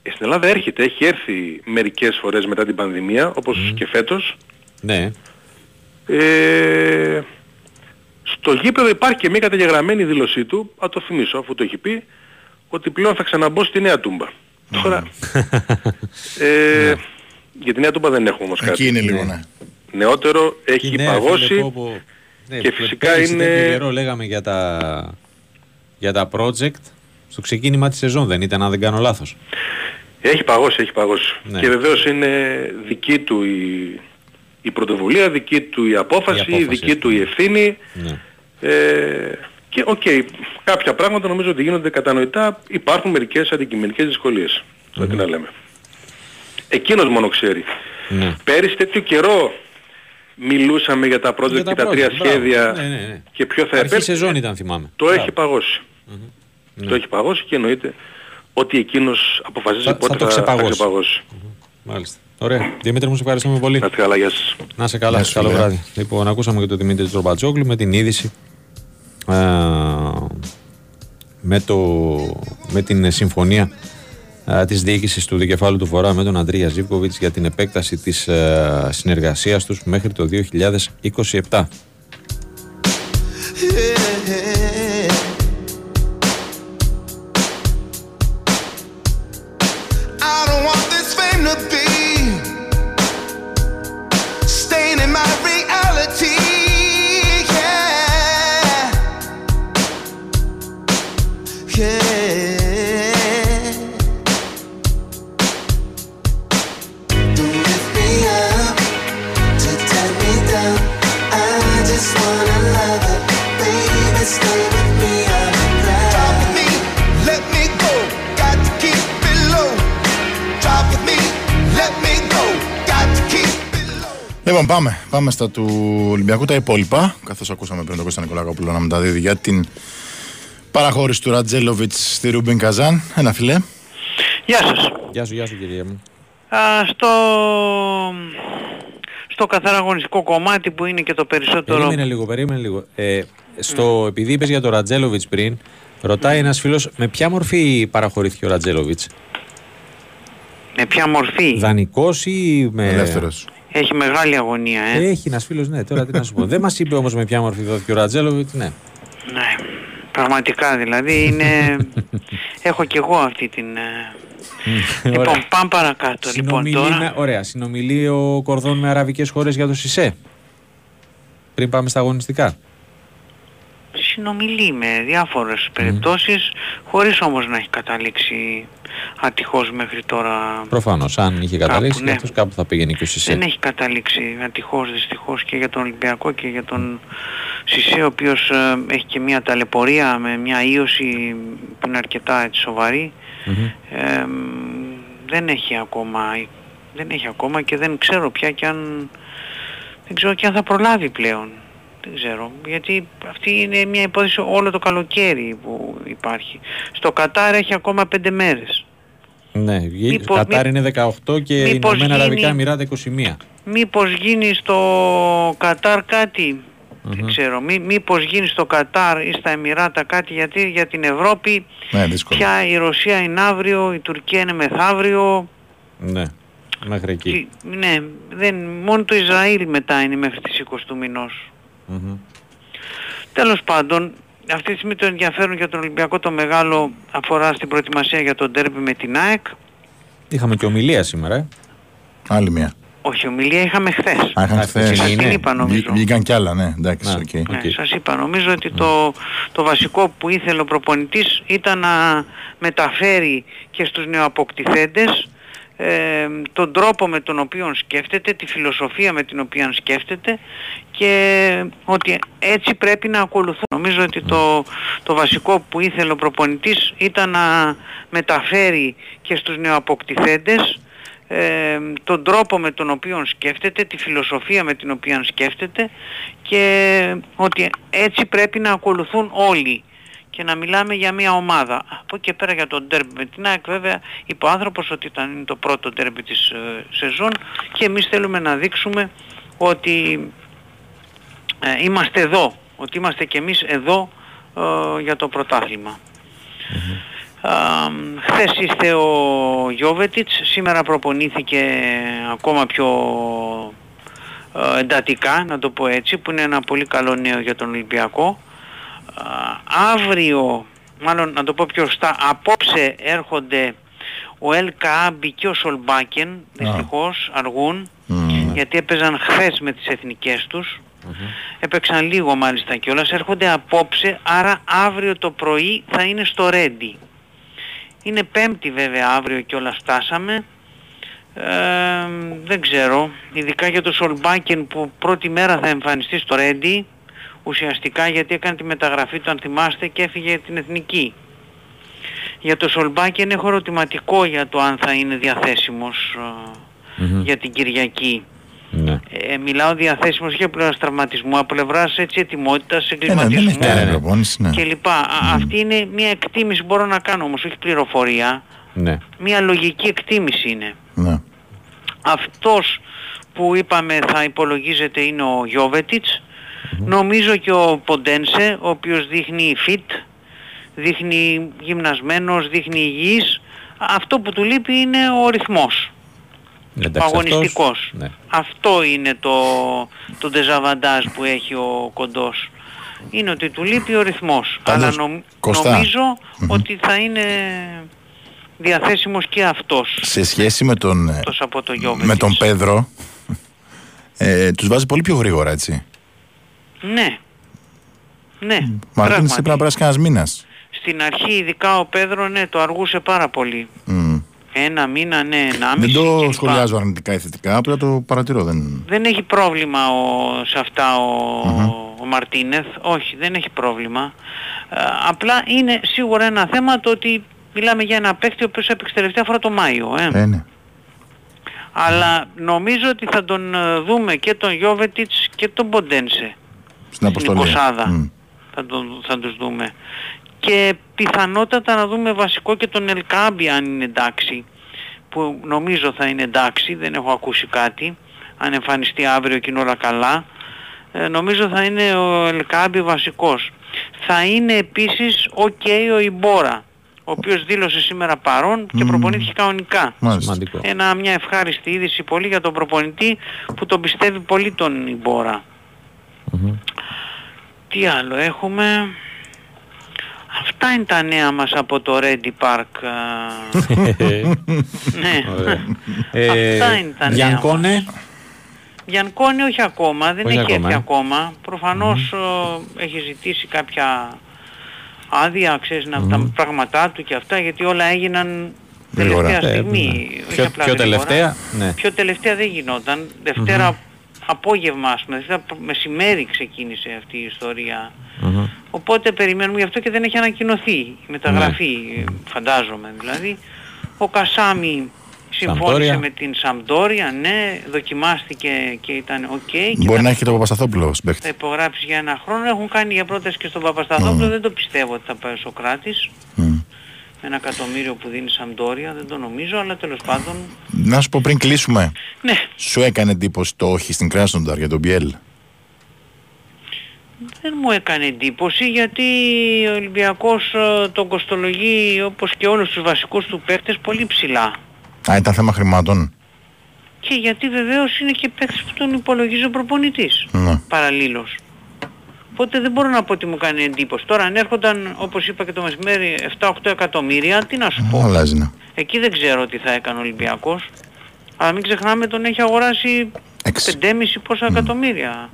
Ε, στην Ελλάδα έρχεται, έχει έρθει μερικές φορές μετά την πανδημία, όπως και φέτος. Ναι. Ε, στο γήπεδο υπάρχει και μια καταγεγραμμένη δήλωσή του, θα το θυμίσω αφού το έχει πει, ότι πλέον θα ξαναμπω στη Νέα Τούμπα. Τώρα, ε, για τη Νέα Τούμπα δεν έχουμε όμως κάτι. Εκεί είναι λίγο, ναι. Νεότερο έχει Ναι, παγώσει φίλε, πω, πω. Ναι, και πε- φυσικά πέρυσι είναι- τέτοιο καιρό λέγαμε για τα, για τα project στο ξεκίνημα της σεζόν δεν ήταν αν δεν κάνω λάθος. Έχει παγώσει, έχει παγώσει. Ναι. Και βεβαίως είναι δική του η, η πρωτοβουλία, δική του η απόφαση, Η απόφαση, δική του η ευθύνη. Ναι. Ε, και οκ, κάποια πράγματα νομίζω ότι γίνονται κατανοητά. Υπάρχουν μερικές αντικειμενικές δυσκολίες. Mm-hmm. Τι να λέμε. Εκείνος μόνο ξέρει. Ναι. Πέρυσι τέτοιο καιρό μιλούσαμε για τα project Για τα και τα τρία project, μπράβο. σχέδια Ναι, ναι, ναι. και ποιο θα Αρχή επέλθει. σεζόν ήταν θυμάμαι. Το Μπράβο. έχει παγώσει. Το έχει παγώσει και εννοείται ότι εκείνος αποφασίζει Θα- πότε θα το θα, ξεπαγώσει. ξεπαγώσει. Μάλιστα. Ωραία. Δημήτρη μου, σε ευχαριστούμε πολύ. Να είστε καλά, γεια σας. Να είσαι καλά, Γεια σου, καλό φίλε. βράδυ. Λοιπόν, ακούσαμε και τον Δημήτρη Τροπατσόγλου με την είδηση α, με, το, με την συμφωνία α, της διοίκησης του Δικεφάλου του Βορρά με τον Αντρία Ζίβκοβιτς για την επέκταση της α, συνεργασίας τους μέχρι το 2027. I don't want this fame to be Λοιπόν, πάμε. Πάμε στα του Ολυμπιακού τα υπόλοιπα. Καθώς ακούσαμε πριν τον Κώστα Νικολακόπουλο να μεταδίδει για την παραχώρηση του Ρατζέλοβιτ στη Ρούμπιν Καζάν. Ένα φιλέ. Γεια σας. Γεια σου, γεια σου κυρία μου. Α, στο, στο καθαρά αγωνιστικό κομμάτι που είναι και το περισσότερο... Περίμενε λίγο, περίμενε λίγο. Ε, στο, επειδή είπες για τον Ρατζέλοβιτς πριν, ρωτάει ένας φίλος με ποια μορφή παραχωρήθηκε ο Ρατζέλοβιτς. Με ποια μορφή; Δανεικός ή με... Ελεύθερος. Έχει μεγάλη αγωνία, ε. Έχει ένας φίλος, ναι, τώρα τι να σου πω. Δεν μας είπε όμως με ποια μορφή δόθηκε ο Ρατζέλοβιτς, ναι. Ναι. Πραγματικά δηλαδή είναι... Έχω κι εγώ αυτή την... ε, λοιπόν, πάμε παρακάτω. Λοιπόν, Συνομιλεί τώρα... με- ωραία, συνομιλεί ο Κορδόν με αραβικές χώρες για το ΣΥΣΕ. Πριν πάμε στα αγωνιστικά. Συνομιλεί με διάφορες περιπτώσεις χωρίς όμως να έχει καταλήξει ατυχώς μέχρι τώρα Προφανώς, αν είχε Κάπου, καταλήξει, ναι. αυτός κάπου θα πήγαινε και ο ΣΥΣΕ. δεν έχει καταλήξει ατυχώς δυστυχώς και για τον Ολυμπιακό και για τον Σισε ο οποίος ε, έχει και μια ταλαιπωρία με μια ίωση που είναι αρκετά έτσι, σοβαρή Μμμ. Ε, μ, δεν έχει ακόμα δεν έχει ακόμα και δεν ξέρω πια και αν δεν ξέρω και αν θα προλάβει πλέον δεν ξέρω γιατί αυτή είναι μια υπόθεση όλο το καλοκαίρι που υπάρχει στο Κατάρ έχει ακόμα πέντε μέρες Ναι, η Μήπως- Κατάρ είναι 18 και οι μήπως Ηνωμένα Αραβικά γίνει- Εμμυράτα 21. μήπως γίνει στο Κατάρ κάτι; Δεν ξέρω Μή, μήπως γίνει στο Κατάρ ή στα Εμμυράτα κάτι; Γιατί για την Ευρώπη Ναι, δύσκολο. πια η Ρωσία είναι αύριο η Τουρκία είναι μεθαύριο Ναι, μέχρι εκεί. Και- ναι, δεν, μόνο το Ισραήλ μετά είναι μέχρι τις 20 του μηνός. Μμμ. Τέλος πάντων, αυτή τη στιγμή το ενδιαφέρον για τον Ολυμπιακό το μεγάλο αφορά στην προετοιμασία για τον ντέρμπι με την ΑΕΚ. Είχαμε και ομιλία σήμερα. ε. Άλλη μία. Όχι, ομιλία είχαμε χθες. Α, είχαν Α, χθες. χθες Σας είναι. την είπα νομίζω. Βγή- Βγήκαν κι άλλα, ναι. Εντάξει, Ναι. οκ. Ναι, Οκ. σας είπα, νομίζω ότι το, το βασικό που ήθελε ο προπονητής ήταν να μεταφέρει και στους νεοαποκτηθέντες ε, τον τρόπο με τον οποίο σκέφτεται, τη φιλοσοφία με την οποία σκέφτεται και ότι έτσι πρέπει να ακολουθούν. Νομίζω ότι το, το βασικό που ήθελε ο προπονητής ήταν να μεταφέρει και στους νεοαποκτηθέντες ε, τον τρόπο με τον οποίο σκέφτεται, τη φιλοσοφία με την οποία σκέφτεται και ότι έτσι πρέπει να ακολουθούν όλοι και να μιλάμε για μια ομάδα. Από εκεί και πέρα για τον ντέρμπι με την ΑΕΚ βέβαια είπε ο άνθρωπος ότι ήταν είναι το πρώτο ντέρμπι της ε, σεζόν και εμείς θέλουμε να δείξουμε ότι ε, είμαστε εδώ, ότι είμαστε και εμείς εδώ ε, για το πρωτάθλημα. Α, χθες ήρθε ο Γιώβετιτς, σήμερα προπονήθηκε ακόμα πιο ε, εντατικά, να το πω έτσι, που είναι ένα πολύ καλό νέο για τον Ολυμπιακό. Α, αύριο, μάλλον να το πω πιο σωστά, απόψε έρχονται ο Ελ Καάμπι και ο Σολμπάκεν, δυστυχώς αργούν, Μμμ. γιατί έπαιζαν χθες με τις εθνικές τους. Έπαιξαν λίγο μάλιστα κιόλας, έρχονται απόψε, άρα αύριο το πρωί θα είναι στο Ρέντι. Είναι πέμπτη βέβαια αύριο κιόλας φτάσαμε. Ε, δεν ξέρω, ειδικά για το Σολμπάκεν που πρώτη μέρα θα εμφανιστεί στο Ρέντι, ουσιαστικά γιατί έκανε τη μεταγραφή του αν θυμάστε και έφυγε την εθνική. Για το Σολμπάκεν έχω ερωτηματικό για το αν θα είναι διαθέσιμος ε, Μμμ. για την Κυριακή. Ναι. Ε, μιλάω διαθέσιμος και από πλευράς τραυματισμού, από πλευράς έτσι ετοιμότητας, Ε, ναι, δεν έχει εγκληματισμού κάνει ναι. προπόνηση, ναι. και λοιπά. Α, Αυτή είναι μια εκτίμηση που μπορώ να κάνω όμως, όχι πληροφορία. ναι. Μια λογική εκτίμηση είναι. Ναι. Αυτός που είπαμε θα υπολογίζεται είναι ο γιωβετιτς Νομίζω και ο Ποντένσε, ο οποίος δείχνει fit, δείχνει γυμνασμένος, δείχνει υγιής. Αυτό που του λείπει είναι ο ρυθμός. Εντάξει, ο αγωνιστικός. αυτός, ναι. Αυτό είναι το, το δεζαβαντάζ που έχει ο κοντός. Είναι ότι του λείπει ο ρυθμός. Πάντως, Αλλά νομ- Κωστά. νομίζω ότι θα είναι διαθέσιμος και αυτός. Σε σχέση με τον, ε, Εκτός από το Γιώβετιτς. με τον Πέδρο, ε, τους βάζει πολύ πιο γρήγορα, έτσι. Ναι. Ναι, Μαρτίνης πράγματι. έπρεπε να περάσει κανένας μήνας. Στην αρχή ειδικά ο Πέδρο ναι το αργούσε πάρα πολύ. Μμ. Ένα μήνα, ναι, ένα Δεν το σχολιάζω αρνητικά ή θετικά, απλά το παρατηρώ. Δεν... Δεν έχει πρόβλημα ο, σε αυτά ο, ο Μαρτίνεθ. Όχι, δεν έχει πρόβλημα. Ε, απλά είναι σίγουρα ένα θέμα το ότι μιλάμε για ένα παίκτη ο οποίος έπαιξε τελευταία φορά το Μάιο. Ε. Ε, ναι. Αλλά νομίζω ότι θα τον ε, δούμε και τον Γιώβετιτς και τον Ποντένσε. Στην αποστολή. εικοσάδα. Μμ. θα, τον, θα τους δούμε. Και πιθανότατα να δούμε βασικό και τον Ελκάμπη αν είναι εντάξει, που νομίζω θα είναι εντάξει, δεν έχω ακούσει κάτι, αν εμφανιστεί αύριο και είναι όλα καλά. Ε, νομίζω θα είναι ο Ελκάμπη βασικός. Θα είναι επίσης ok ο Ιμπόρα, ο οποίος δήλωσε σήμερα παρόν και Μμμ. προπονήθηκε κανονικά. Μάλιστα. Σημαντικό. Ένα, μια ευχάριστη είδηση πολύ για τον προπονητή που τον πιστεύει πολύ τον Ιμπόρα. Μμμ. Τι άλλο έχουμε; Αυτά Αυτά είναι τα νέα μας από το Ready Park. α. ναι. Ωραία. Ε, Αυτά είναι τα νέα Γιανκόνε. Γιανκόνη όχι ακόμα, δεν Όχι έχει ακόμα, έρθει ε. ακόμα. Προφανώς ε, έχει ζητήσει κάποια άδεια, ξέρεις, να, τα πράγματά του και αυτά, γιατί όλα έγιναν Γρήγορα. τελευταία Ε, στιγμή. ναι. όχι Πιο- απλά πιο γρήγορα. τελευταία, ναι. Πιο τελευταία δεν γινόταν. Δευτέρα απόγευμα, ας πούμε, Δευτέρα μεσημέρι ξεκίνησε αυτή η ιστορία. Μμμ. Οπότε περιμένουμε γι' αυτό και δεν έχει ανακοινωθεί η μεταγραφή, Ναι. φαντάζομαι δηλαδή. Ο Κασάμι συμφώνησε Σαμπντόρια. με την Σαμπντόρια, ναι, δοκιμάστηκε και ήταν οκ. και Μπορεί θα- να έχει και το Παπασταθόπουλο θα παίχτη. υπογράψει για ένα χρόνο. Έχουν κάνει για πρόταση και στον Παπασταθόπουλο. Δεν το πιστεύω ότι θα πάει ο Σοκράτης. Μμ. Με ένα εκατομμύριο που δίνει η Σαμπντόρια, δεν το νομίζω, αλλά τέλος πάντων. Να σου πω πριν κλείσουμε. Ναι, Σου έκανε εντύπωση το όχι στην Κράσνονταρ για τον Μπιέλ; δεν μου έκανε εντύπωση γιατί ο Ολυμπιακός ε, τον κοστολογεί όπως και όλους τους βασικούς του παίκτες πολύ ψηλά. Α, ήταν θέμα χρημάτων. Και γιατί βεβαίως είναι και παίκτης που τον υπολογίζει ο προπονητής. Ναι. Παραλλήλως. Οπότε δεν μπορώ να πω ότι μου κάνει εντύπωση. Τώρα αν έρχονταν όπως είπα και το μεσημέρι 7-8 εκατομμύρια, τι να σου πω. Αλλάζει, ναι. Εκεί δεν ξέρω τι θα έκανε ο Ολυμπιακός. Αλλά μην ξεχνάμε τον έχει αγοράσει Έξι. 5,5 πόσα εκατομμύρια.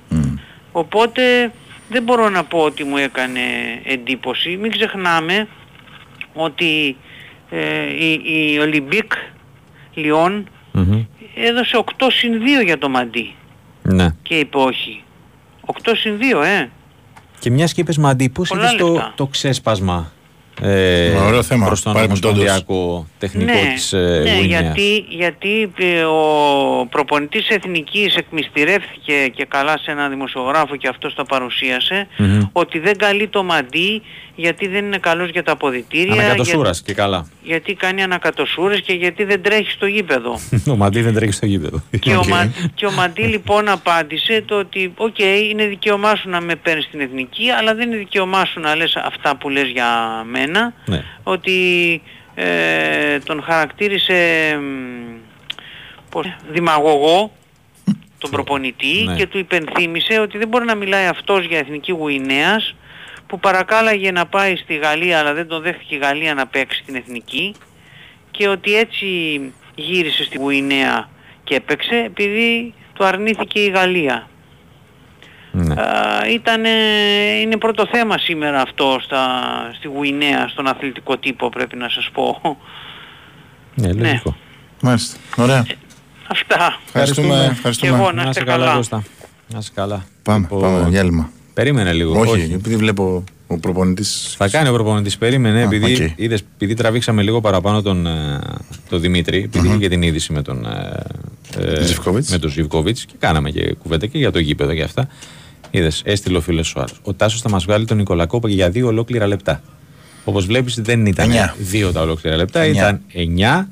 Οπότε δεν μπορώ να πω ότι μου έκανε εντύπωση. Μην ξεχνάμε ότι ε, η, η Ολυμπίκ Λιόν Μμμ. έδωσε 8 συν 2 για το Μαντί Ναι. και είπε όχι. 8 συν 2 ε. Και μιας και είπες Μαντί, πώς Πολλά είδες το, λεφτά. το ξέσπασμα ε, Ωραίο θέμα. προς τον Παρεμπιπτόντως. ομοσπονδιακό τεχνικό ναι, της ε, ναι, Γουινέας. γιατί, γιατί ε, ο προπονητής εθνικής εκμυστηρεύθηκε και καλά σε ένα δημοσιογράφο και αυτός το παρουσίασε Μμμ. ότι δεν καλεί το μαντί γιατί δεν είναι καλός για τα αποδυτήρια Ανακατοσούρας και καλά. Για- γιατί κάνει ανακατοσούρες και γιατί δεν τρέχει στο γήπεδο. Ο Μαντί δεν τρέχει στο γήπεδο. και, ο Οκ. Μα, και ο Μαντί λοιπόν απάντησε το ότι οκ είναι δικαίωμά σου να με παίρνεις στην εθνική αλλά δεν είναι δικαίωμά σου να λες αυτά που λες για μένα Ναι. ότι ε, τον χαρακτήρισε μ, πώς, δημαγωγό τον προπονητή Ναι. και του υπενθύμισε ότι δεν μπορεί να μιλάει αυτός για εθνική Γουινέας που παρακάλαγε να πάει στη Γαλλία αλλά δεν τον δέχτηκε η Γαλλία να παίξει την εθνική και ότι έτσι γύρισε στη Γουινέα και έπαιξε επειδή το αρνήθηκε η Γαλλία. Ναι. Α, ήτανε, είναι πρώτο θέμα σήμερα αυτό στα, στη Γουινέα, στον αθλητικό τύπο πρέπει να σας πω. Ναι, λογικό. Μάλιστα. Ωραία. Αυτά. Ευχαριστούμε. Και ευχαριστούμε. εγώ να είστε καλά. Κώστα. Να είσαι καλά. Πάμε, Λοιπόν, πάμε. Διάλειμμα. Περίμενε λίγο. Όχι, επειδή βλέπω ο προπονητής... Θα κάνει ο προπονητής. Περίμενε, Α, επειδή, οκ. είδες, επειδή τραβήξαμε λίγο παραπάνω τον, ε, τον Δημήτρη, επειδή είχε και την είδηση με τον, ε, ε, Ζιβκόβιτς. με τον Ζιβκόβιτς και κάναμε και κουβέντα και για το γήπεδο και αυτά. Είδες, έστειλε ο φίλος ο άλλος. Ο Τάσος θα μας βγάλει τον Νικολακόπα για δύο ολόκληρα λεπτά. Όπως βλέπεις, δεν ήταν Εννιά. δύο τα ολόκληρα λεπτά, Εννιά. ήταν εννιά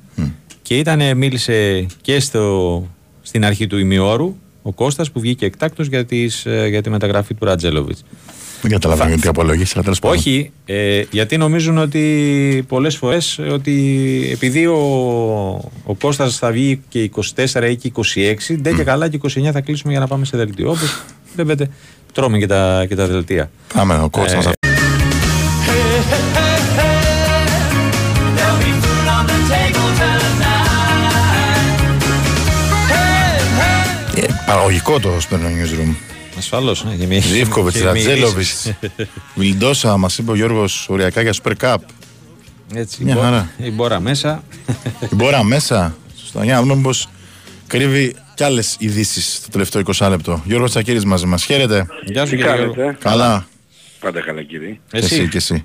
και ήταν, μίλησε και στο, στην αρχή του ημιώρου ο Κώστας που βγήκε εκτάκτος για, τις, ε, για τη μεταγραφή του Ρατζέλοβιτς. Δεν καταλαβαίνω γιατί απολογήσει, αλλά τέλος πάντων. Όχι, ε, γιατί νομίζουν ότι πολλές φορές ε, ότι επειδή ο, ο Κώστας θα βγει και 24 ή και 26, ντε και καλά και 29 θα κλείσουμε για να πάμε σε δελτίο. Όπως βλέπετε, τρώμε και τα, και τα δελτία. Πάμε, ο coach Ε, Παραγωγικό το σπέρνο newsroom. Ασφαλώς. ναι, και μη- Ζήφκοβιτς, και μη Ρατζέλοβιτς, ειδήσεις. Βιλντόσα, μας είπε ο Γιώργος οριακά για Super Cup. Έτσι, Μια η Μπο- χαρά. Η Μπόρα μέσα. Η Μπόρα μέσα. Σωστά, για να δούμε πως κρύβει κι άλλες ειδήσεις στο τελευταίο 20 λεπτό. Γιώργος Τσακύρης μαζί μας. Χαίρετε. Γεια σου Τι κύριε Γιώργο. κάνετε, Καλά. πάντα καλά κύριε. Και εσύ Εσύ, και εσύ.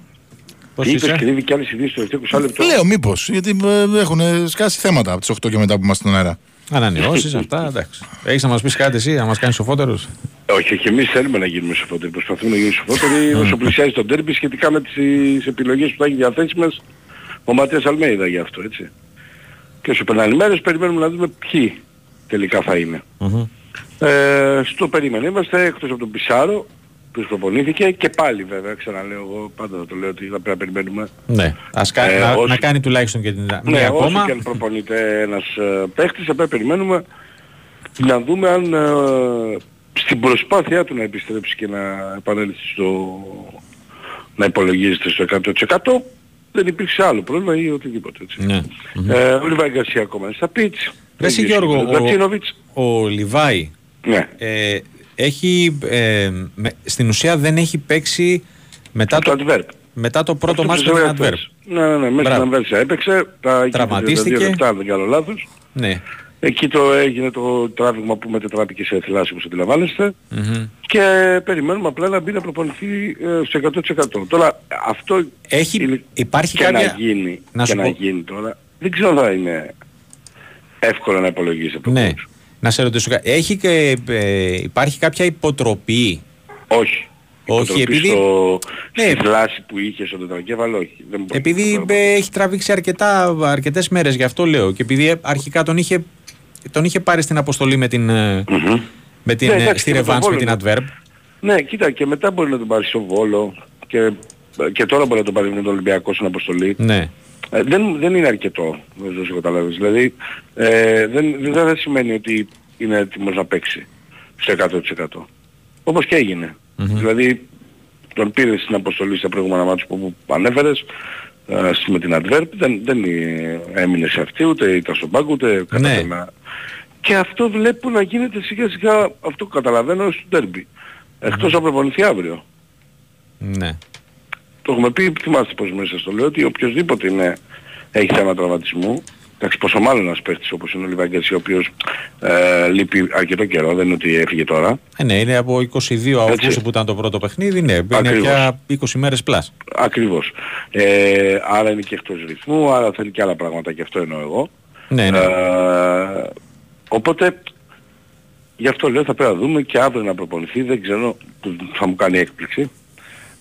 πώς Τι είπες είσαι; κρύβει κι άλλες ειδήσεις στο τελευταίο 20 λεπτό. Λέω μήπως, γιατί ε, έχουν σκάσει θέματα από τις 8 και μετά που είμαστε στον αέρα. Ανανεώσεις αυτά, εντάξει. Έχεις να μας πεις κάτι εσύ, να μας κάνεις σοφότερους; Όχι, όχι, εμείς θέλουμε να γίνουμε σοφότεροι. Προσπαθούμε να γίνουμε σοφότεροι όσο πλησιάζει τον τέρμπι σχετικά με τις επιλογές που θα έχει διαθέσιμες ο Ματίας Αλμέιδα για αυτό, έτσι. Και όσο περνάνε οι μέρες περιμένουμε να δούμε ποιοι τελικά θα είναι. Μμμ. Ε, στο περίμενε είμαστε εκτός από τον Πισάρο που προπονήθηκε και πάλι βέβαια ξαναλέω εγώ πάντα θα το λέω ότι θα πρέπει να περιμένουμε Ναι, ας κα- Ε, να, όσο- να κάνει τουλάχιστον και την μία ναι, ακόμα. όσο και αν προπονείται ένας ε, παίχτης, θα πρέπει να περιμένουμε να δούμε αν ε, στην προσπάθειά του να επιστρέψει και να επανέλθει στο να υπολογίζεται στο 100% δεν υπήρξε άλλο πρόβλημα ή οτιδήποτε έτσι. Ναι. Ε, ο Λιβάη Γκαρσία ακόμα είναι στα πίτς. Ρε εσύ, Γιώργο, ο, Ζατσίνοβιτς. ο Λιβάη Ναι. ε, έχει, ε, με- στην ουσία δεν έχει παίξει μετά Το το, Adverb. μετά το πρώτο Αυτό μάτς που με σας την έλεγα Adverb. χθες. Ναι, ναι, ναι, μέσα Μπράβο. στην Αμβέρσια έπαιξε, τα εκεί Τραυματίστηκε. 32 λεπτά, αν δεν κάνω λάθος. Ναι. Εκεί το έγινε το τράβηγμα που μετετράπηκε σε θυλάση όπως αντιλαμβάνεστε Μμμ. και περιμένουμε απλά να μπει να προπονηθεί ε, στο 100%. Τώρα αυτό Έχει- είναι- υπάρχει και κάποια- να γίνει, να και σου να πω- γίνει τώρα δεν ξέρω αν θα είναι εύκολο να υπολογίσει από Ναι. μόνος. Να σε ρωτήσω κάτι. Έχει και, ε, υπάρχει κάποια υποτροπή; Όχι. Όχι, Υποτροπή επειδή- Στο, Ναι. Στη θλάση που είχε στο τετρακέφαλο, όχι. Δεν μπορεί Επειδή να- ε, έχει τραβήξει αρκετά, αρκετές μέρες, γι' αυτό λέω. Και επειδή ε, αρχικά τον είχε, τον είχε πάρει στην αποστολή με την, ε, Μμμ. με την, Ναι, ε, εντάξει, στη και με τον Ρεβάνς με Βόλο την είναι. Adverb. Ναι, κοίτα, και μετά μπορεί να τον πάρει στο Βόλο και, και τώρα μπορεί να τον πάρει με τον Ολυμπιακό στην αποστολή. Ναι. Ε, δεν, δεν είναι αρκετό, δεν ξέρω αν καταλάβεις. Δηλαδή, ε, δεν, δεν, δεν σημαίνει ότι είναι έτοιμος να παίξει στο 100%. Όπως και έγινε. Δηλαδή, τον πήρες στην αποστολή στα προηγούμενα μάτια που, που ανέφερες, ε, στη- με την Adverb, δεν, δεν ε, έμεινε σε αυτή, ούτε ήταν στον πάγκο, ούτε κατάφερε να- Και αυτό βλέπω να γίνεται σιγά σιγά, αυτό καταλαβαίνω, στο ντέρμπι. Εκτός να προπονηθεί αύριο. Ναι. Το έχουμε πει, θυμάστε πως μέσα στο λέω, ότι οποιοδήποτε είναι, έχει θέμα τραυματισμού, εντάξει πόσο μάλλον ένας παίχτης όπως είναι ο Λιβάγκας, ο οποίος ε, λείπει αρκετό καιρό, δεν είναι ότι έφυγε τώρα. Ε, ναι, είναι από 22 Αυγούστου που ήταν το πρώτο παιχνίδι, ναι, είναι Ακριβώς. πια 20 μέρες πλάς. Ακριβώς. Ε, άρα είναι και εκτός ρυθμού, άρα θέλει και άλλα πράγματα και αυτό εννοώ εγώ. Ναι, ναι. Ε, οπότε, γι' αυτό λέω θα πρέπει να δούμε και αύριο να προπονηθεί, δεν ξέρω, που θα μου κάνει έκπληξη.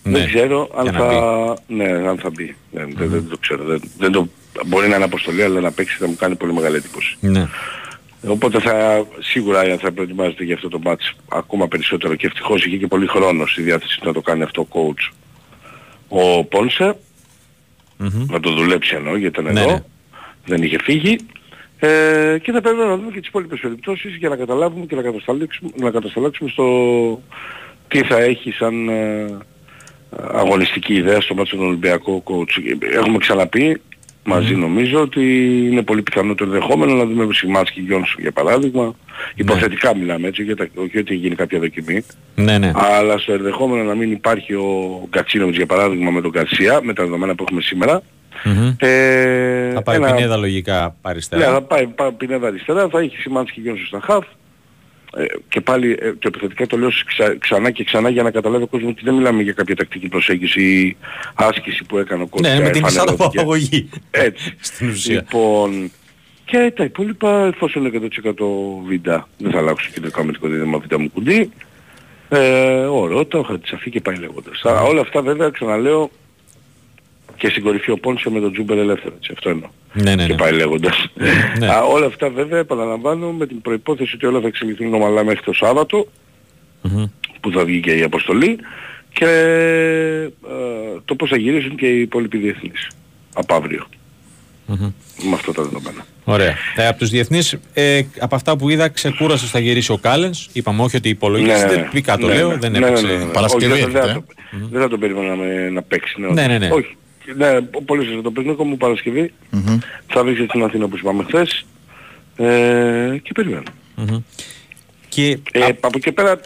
Ναι, Δεν ξέρω αν για να θα, ναι, αν θα μπει. Δεν, δεν, δεν το ξέρω. Δεν, δεν το, μπορεί να είναι αποστολή, αλλά να παίξει θα μου κάνει πολύ μεγάλη εντύπωση. ναι. Οπότε θα, σίγουρα θα προετοιμάζεται για αυτό το μάτς ακόμα περισσότερο και ευτυχώς είχε και πολύ χρόνο στη διάθεση του να το κάνει αυτό ο coach ο Πόνσε, Μμμ. να το δουλέψει εννοώ γιατί ήταν Ναι, εδώ, ναι. δεν είχε φύγει ε, και θα πρέπει να δούμε και τις υπόλοιπες περιπτώσεις για να καταλάβουμε και να κατασταλάξουμε, να κατασταλάξουμε στο τι θα έχει σαν ε, αγωνιστική ιδέα στο μάτσο τον Ολυμπιακό coach. Έχουμε ξαναπεί μαζί νομίζω ότι είναι πολύ πιθανό το ενδεχόμενο να δούμε Σιμάσκι Γιόνσον για παράδειγμα. Υποθετικά μιλάμε έτσι, γιατί όχι ότι γίνει κάποια δοκιμή. ναι, ναι. Αλλά στο ενδεχόμενο να μην υπάρχει ο Γκατσίνοβιτς για παράδειγμα με τον Καρσία, με τα δεδομένα που έχουμε σήμερα. Μμμ. Ε, Θα πάει ένα- Πινέδα λογικά Ναι, αριστερά. θα πάει, πάει Πινέδα αριστερά, θα έχει Σιμάνσκι Γιόνσον στα χαφ. Ε, και πάλι ε, το επιθετικά το λέω ξα- ξανά και ξανά για να καταλάβει ο κόσμος ότι δεν μιλάμε για κάποια τακτική προσέγγιση ή άσκηση που έκανε ο κόσμος. Ναι, με την εισαγωγή. Έτσι. Στην ουσία. Λοιπόν, και τα υπόλοιπα εφόσον είναι 100% βίντα, δεν θα αλλάξω και το κάμετικο δίδυμα βίντα μου κουντί. Ε, ο Ρώτα, ο Χατζησαφή και πάει λέγοντας. Α, όλα αυτά βέβαια ξαναλέω και στην κορυφή ο Πόνσε με τον Τζούμπερ ελεύθερο, έτσι, αυτό εννοώ. Ναι, ναι, Και ναι. πάει λέγοντας. Ναι. Α, όλα αυτά βέβαια επαναλαμβάνω με την προϋπόθεση ότι όλα θα εξελιχθούν ομαλά μέχρι το Σάββατο Μμμ. που θα βγει και η αποστολή και ε, το πώς θα γυρίσουν και οι υπόλοιποι διεθνείς από αύριο. Μμμ. Με αυτά τα δεδομένα. Ωραία. Ε, από τους διεθνείς, ε, από αυτά που είδα, ξεκούρασε θα γυρίσει ο Κάλενς. Είπαμε όχι ότι υπολογίζεται. Πικά το Ναι, λέω, ναι, δεν ναι, ναι, έπαιξε. ναι, ναι. Παρασκευή Όχι, δεν θα έρχεται, το- Δεν θα τον περιμέναμε να παίξει. Ναι, ναι, ναι. Όχι. Ναι, πολύ σωστά. Το παιχνίδι μου Παρασκευή Μμμ. θα βρίσκεται στην Αθήνα όπως είπαμε χθες ε, και περιμένω. Μμμ. Και Ε, α- από εκεί πέρα ε,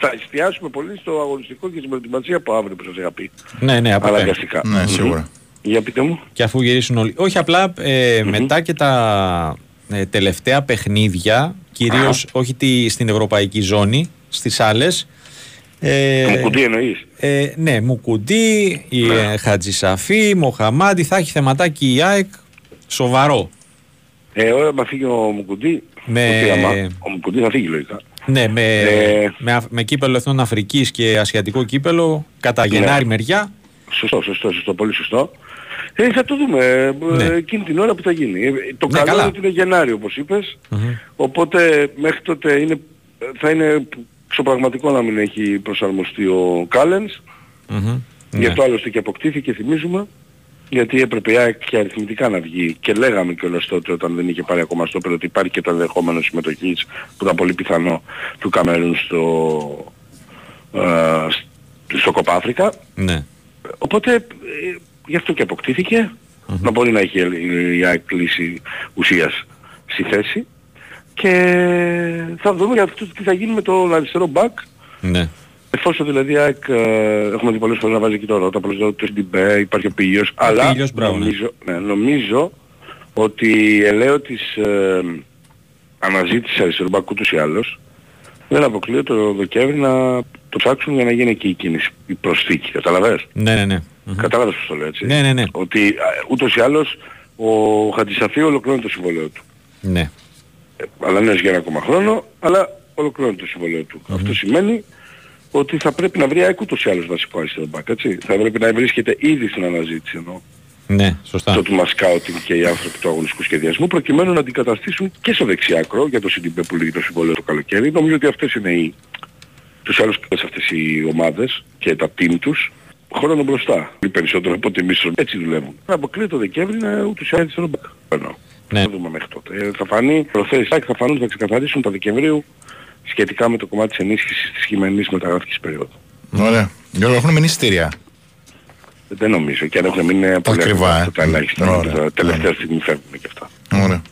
θα εστιάσουμε πολύ στο αγωνιστικό και στην προετοιμασία από αύριο που σας είχα πει. ναι, ναι, από πέρα. Αναγκαστικά. Ναι, σίγουρα. Για πείτε μου. Και αφού γυρίσουν όλοι. Όχι απλά ε, μετά και τα ε, τελευταία παιχνίδια, κυρίως όχι τη, στην ευρωπαϊκή ζώνη, στις άλλες. Ε, Το Μουκουντή εννοείς; ε, ναι, Μουκουντή, η ε, Χατζησαφή, Μοχαμάντη, θα έχει θεματάκι η ΑΕΚ σοβαρό. Ε, ώρα να φύγει ο Μουκουντή, Με- το πείραμα, ο Μουκουντή θα φύγει λογικά. Ναι, με, Ε. με, αφ- με κύπελο Εθνών Αφρικής και Ασιατικό κύπελο κατά Ναι. Γενάρη μεριά. Σωστό, σωστό, σωστό, πολύ σωστό. Ε, θα το δούμε ε, Ναι. ε, εκείνη την ώρα που θα γίνει. Ε, το Ναι, καλό καλά. είναι ότι είναι Γενάρη όπως είπες. Μμμ. Οπότε μέχρι τότε είναι, θα είναι ξοπραγματικό να μην έχει προσαρμοστεί ο Κάλενς. Μμμ. Γι' Ναι. αυτό άλλωστε και αποκτήθηκε θυμίζουμε. Γιατί έπρεπε η ΑΕΚ και αριθμητικά να βγει και λέγαμε κιόλας τότε όταν δεν είχε πάρει ακόμα στο ότι υπάρχει και το ενδεχόμενο συμμετοχής που ήταν πολύ πιθανό του Καμερούν στο, ε, στο Κοπάφρικα. Ναι. Οπότε ε, γι' αυτό και αποκτήθηκε. Να μπορεί να έχει η- η ΑΕΚ λύση ουσίας στη θέση. Και θα δούμε για αυτό τι θα γίνει με το αριστερό μπακ. Ναι. Εφόσον δηλαδή η ΑΕΚ ε, έχουμε δει πολλές φορές να βάζει και τώρα, τα προσδότη του SDB, υπάρχει ο Πηγίος, αλλά Πηγίος, μπράβο, ναι. νομίζω, ναι, νομίζω ότι η ελαίο της ε, αναζήτησης αριστερού μπακ ούτως ή άλλως δεν αποκλείω το Δεκέμβρη να το ψάξουν για να γίνει εκεί η κίνηση, η προσθήκη, καταλαβαίνεις; Ναι, ναι, ναι. Μμμ. Κατάλαβες πώς το λέω έτσι. Ναι, ναι, ναι. Ότι α, ούτως ή άλλως ο Χατζησαφίου ολοκληρώνει το συμβολέο του. Ναι. Ε, αλλά ναι, για ένα ακόμα χρόνο, αλλά ολοκληρώνει το συμβολέο του. Αυτό σημαίνει ότι θα πρέπει να βρει ΑΕΚ ούτως ή άλλως βασικό αριστερό μπακ, έτσι. Θα πρέπει να βρίσκεται ήδη στην αναζήτηση εννοώ. Ναι, σωστά. Το του μασκάουτινγκ και οι άνθρωποι του αγωνιστικού σχεδιασμού προκειμένου να αντικαταστήσουν και στο δεξιάκρο για το CDB που λύγει το συμβόλαιο το καλοκαίρι. Νομίζω ότι αυτές είναι οι, τους άλλους όλες αυτές οι ομάδες και τα team τους χρόνο μπροστά. Ή περισσότερο από τη μίσο. Έτσι δουλεύουν. Να αποκλείει το Δεκέμβρη να ούτως ή άλλως μπακ. Εννοώ. Ναι. Θα δούμε μέχρι τότε. Ε, θα φανεί, προθέσεις θα φανούν, θα ξεκαθαρίσουν τα Δεκεμβρίου σχετικά με το κομμάτι της ενίσχυσης της χειμερινής μεταγραφικής περίοδου. Ωραία. Γιώργο, έχουν μείνει εισιτήρια. Δεν νομίζω και αν έχουν μείνει είναι πολύ ακριβά, ακριβά ε. τα ελάχιστα. Ωραία. Τα τελευταία στιγμή φεύγουν και αυτά. Ωραία.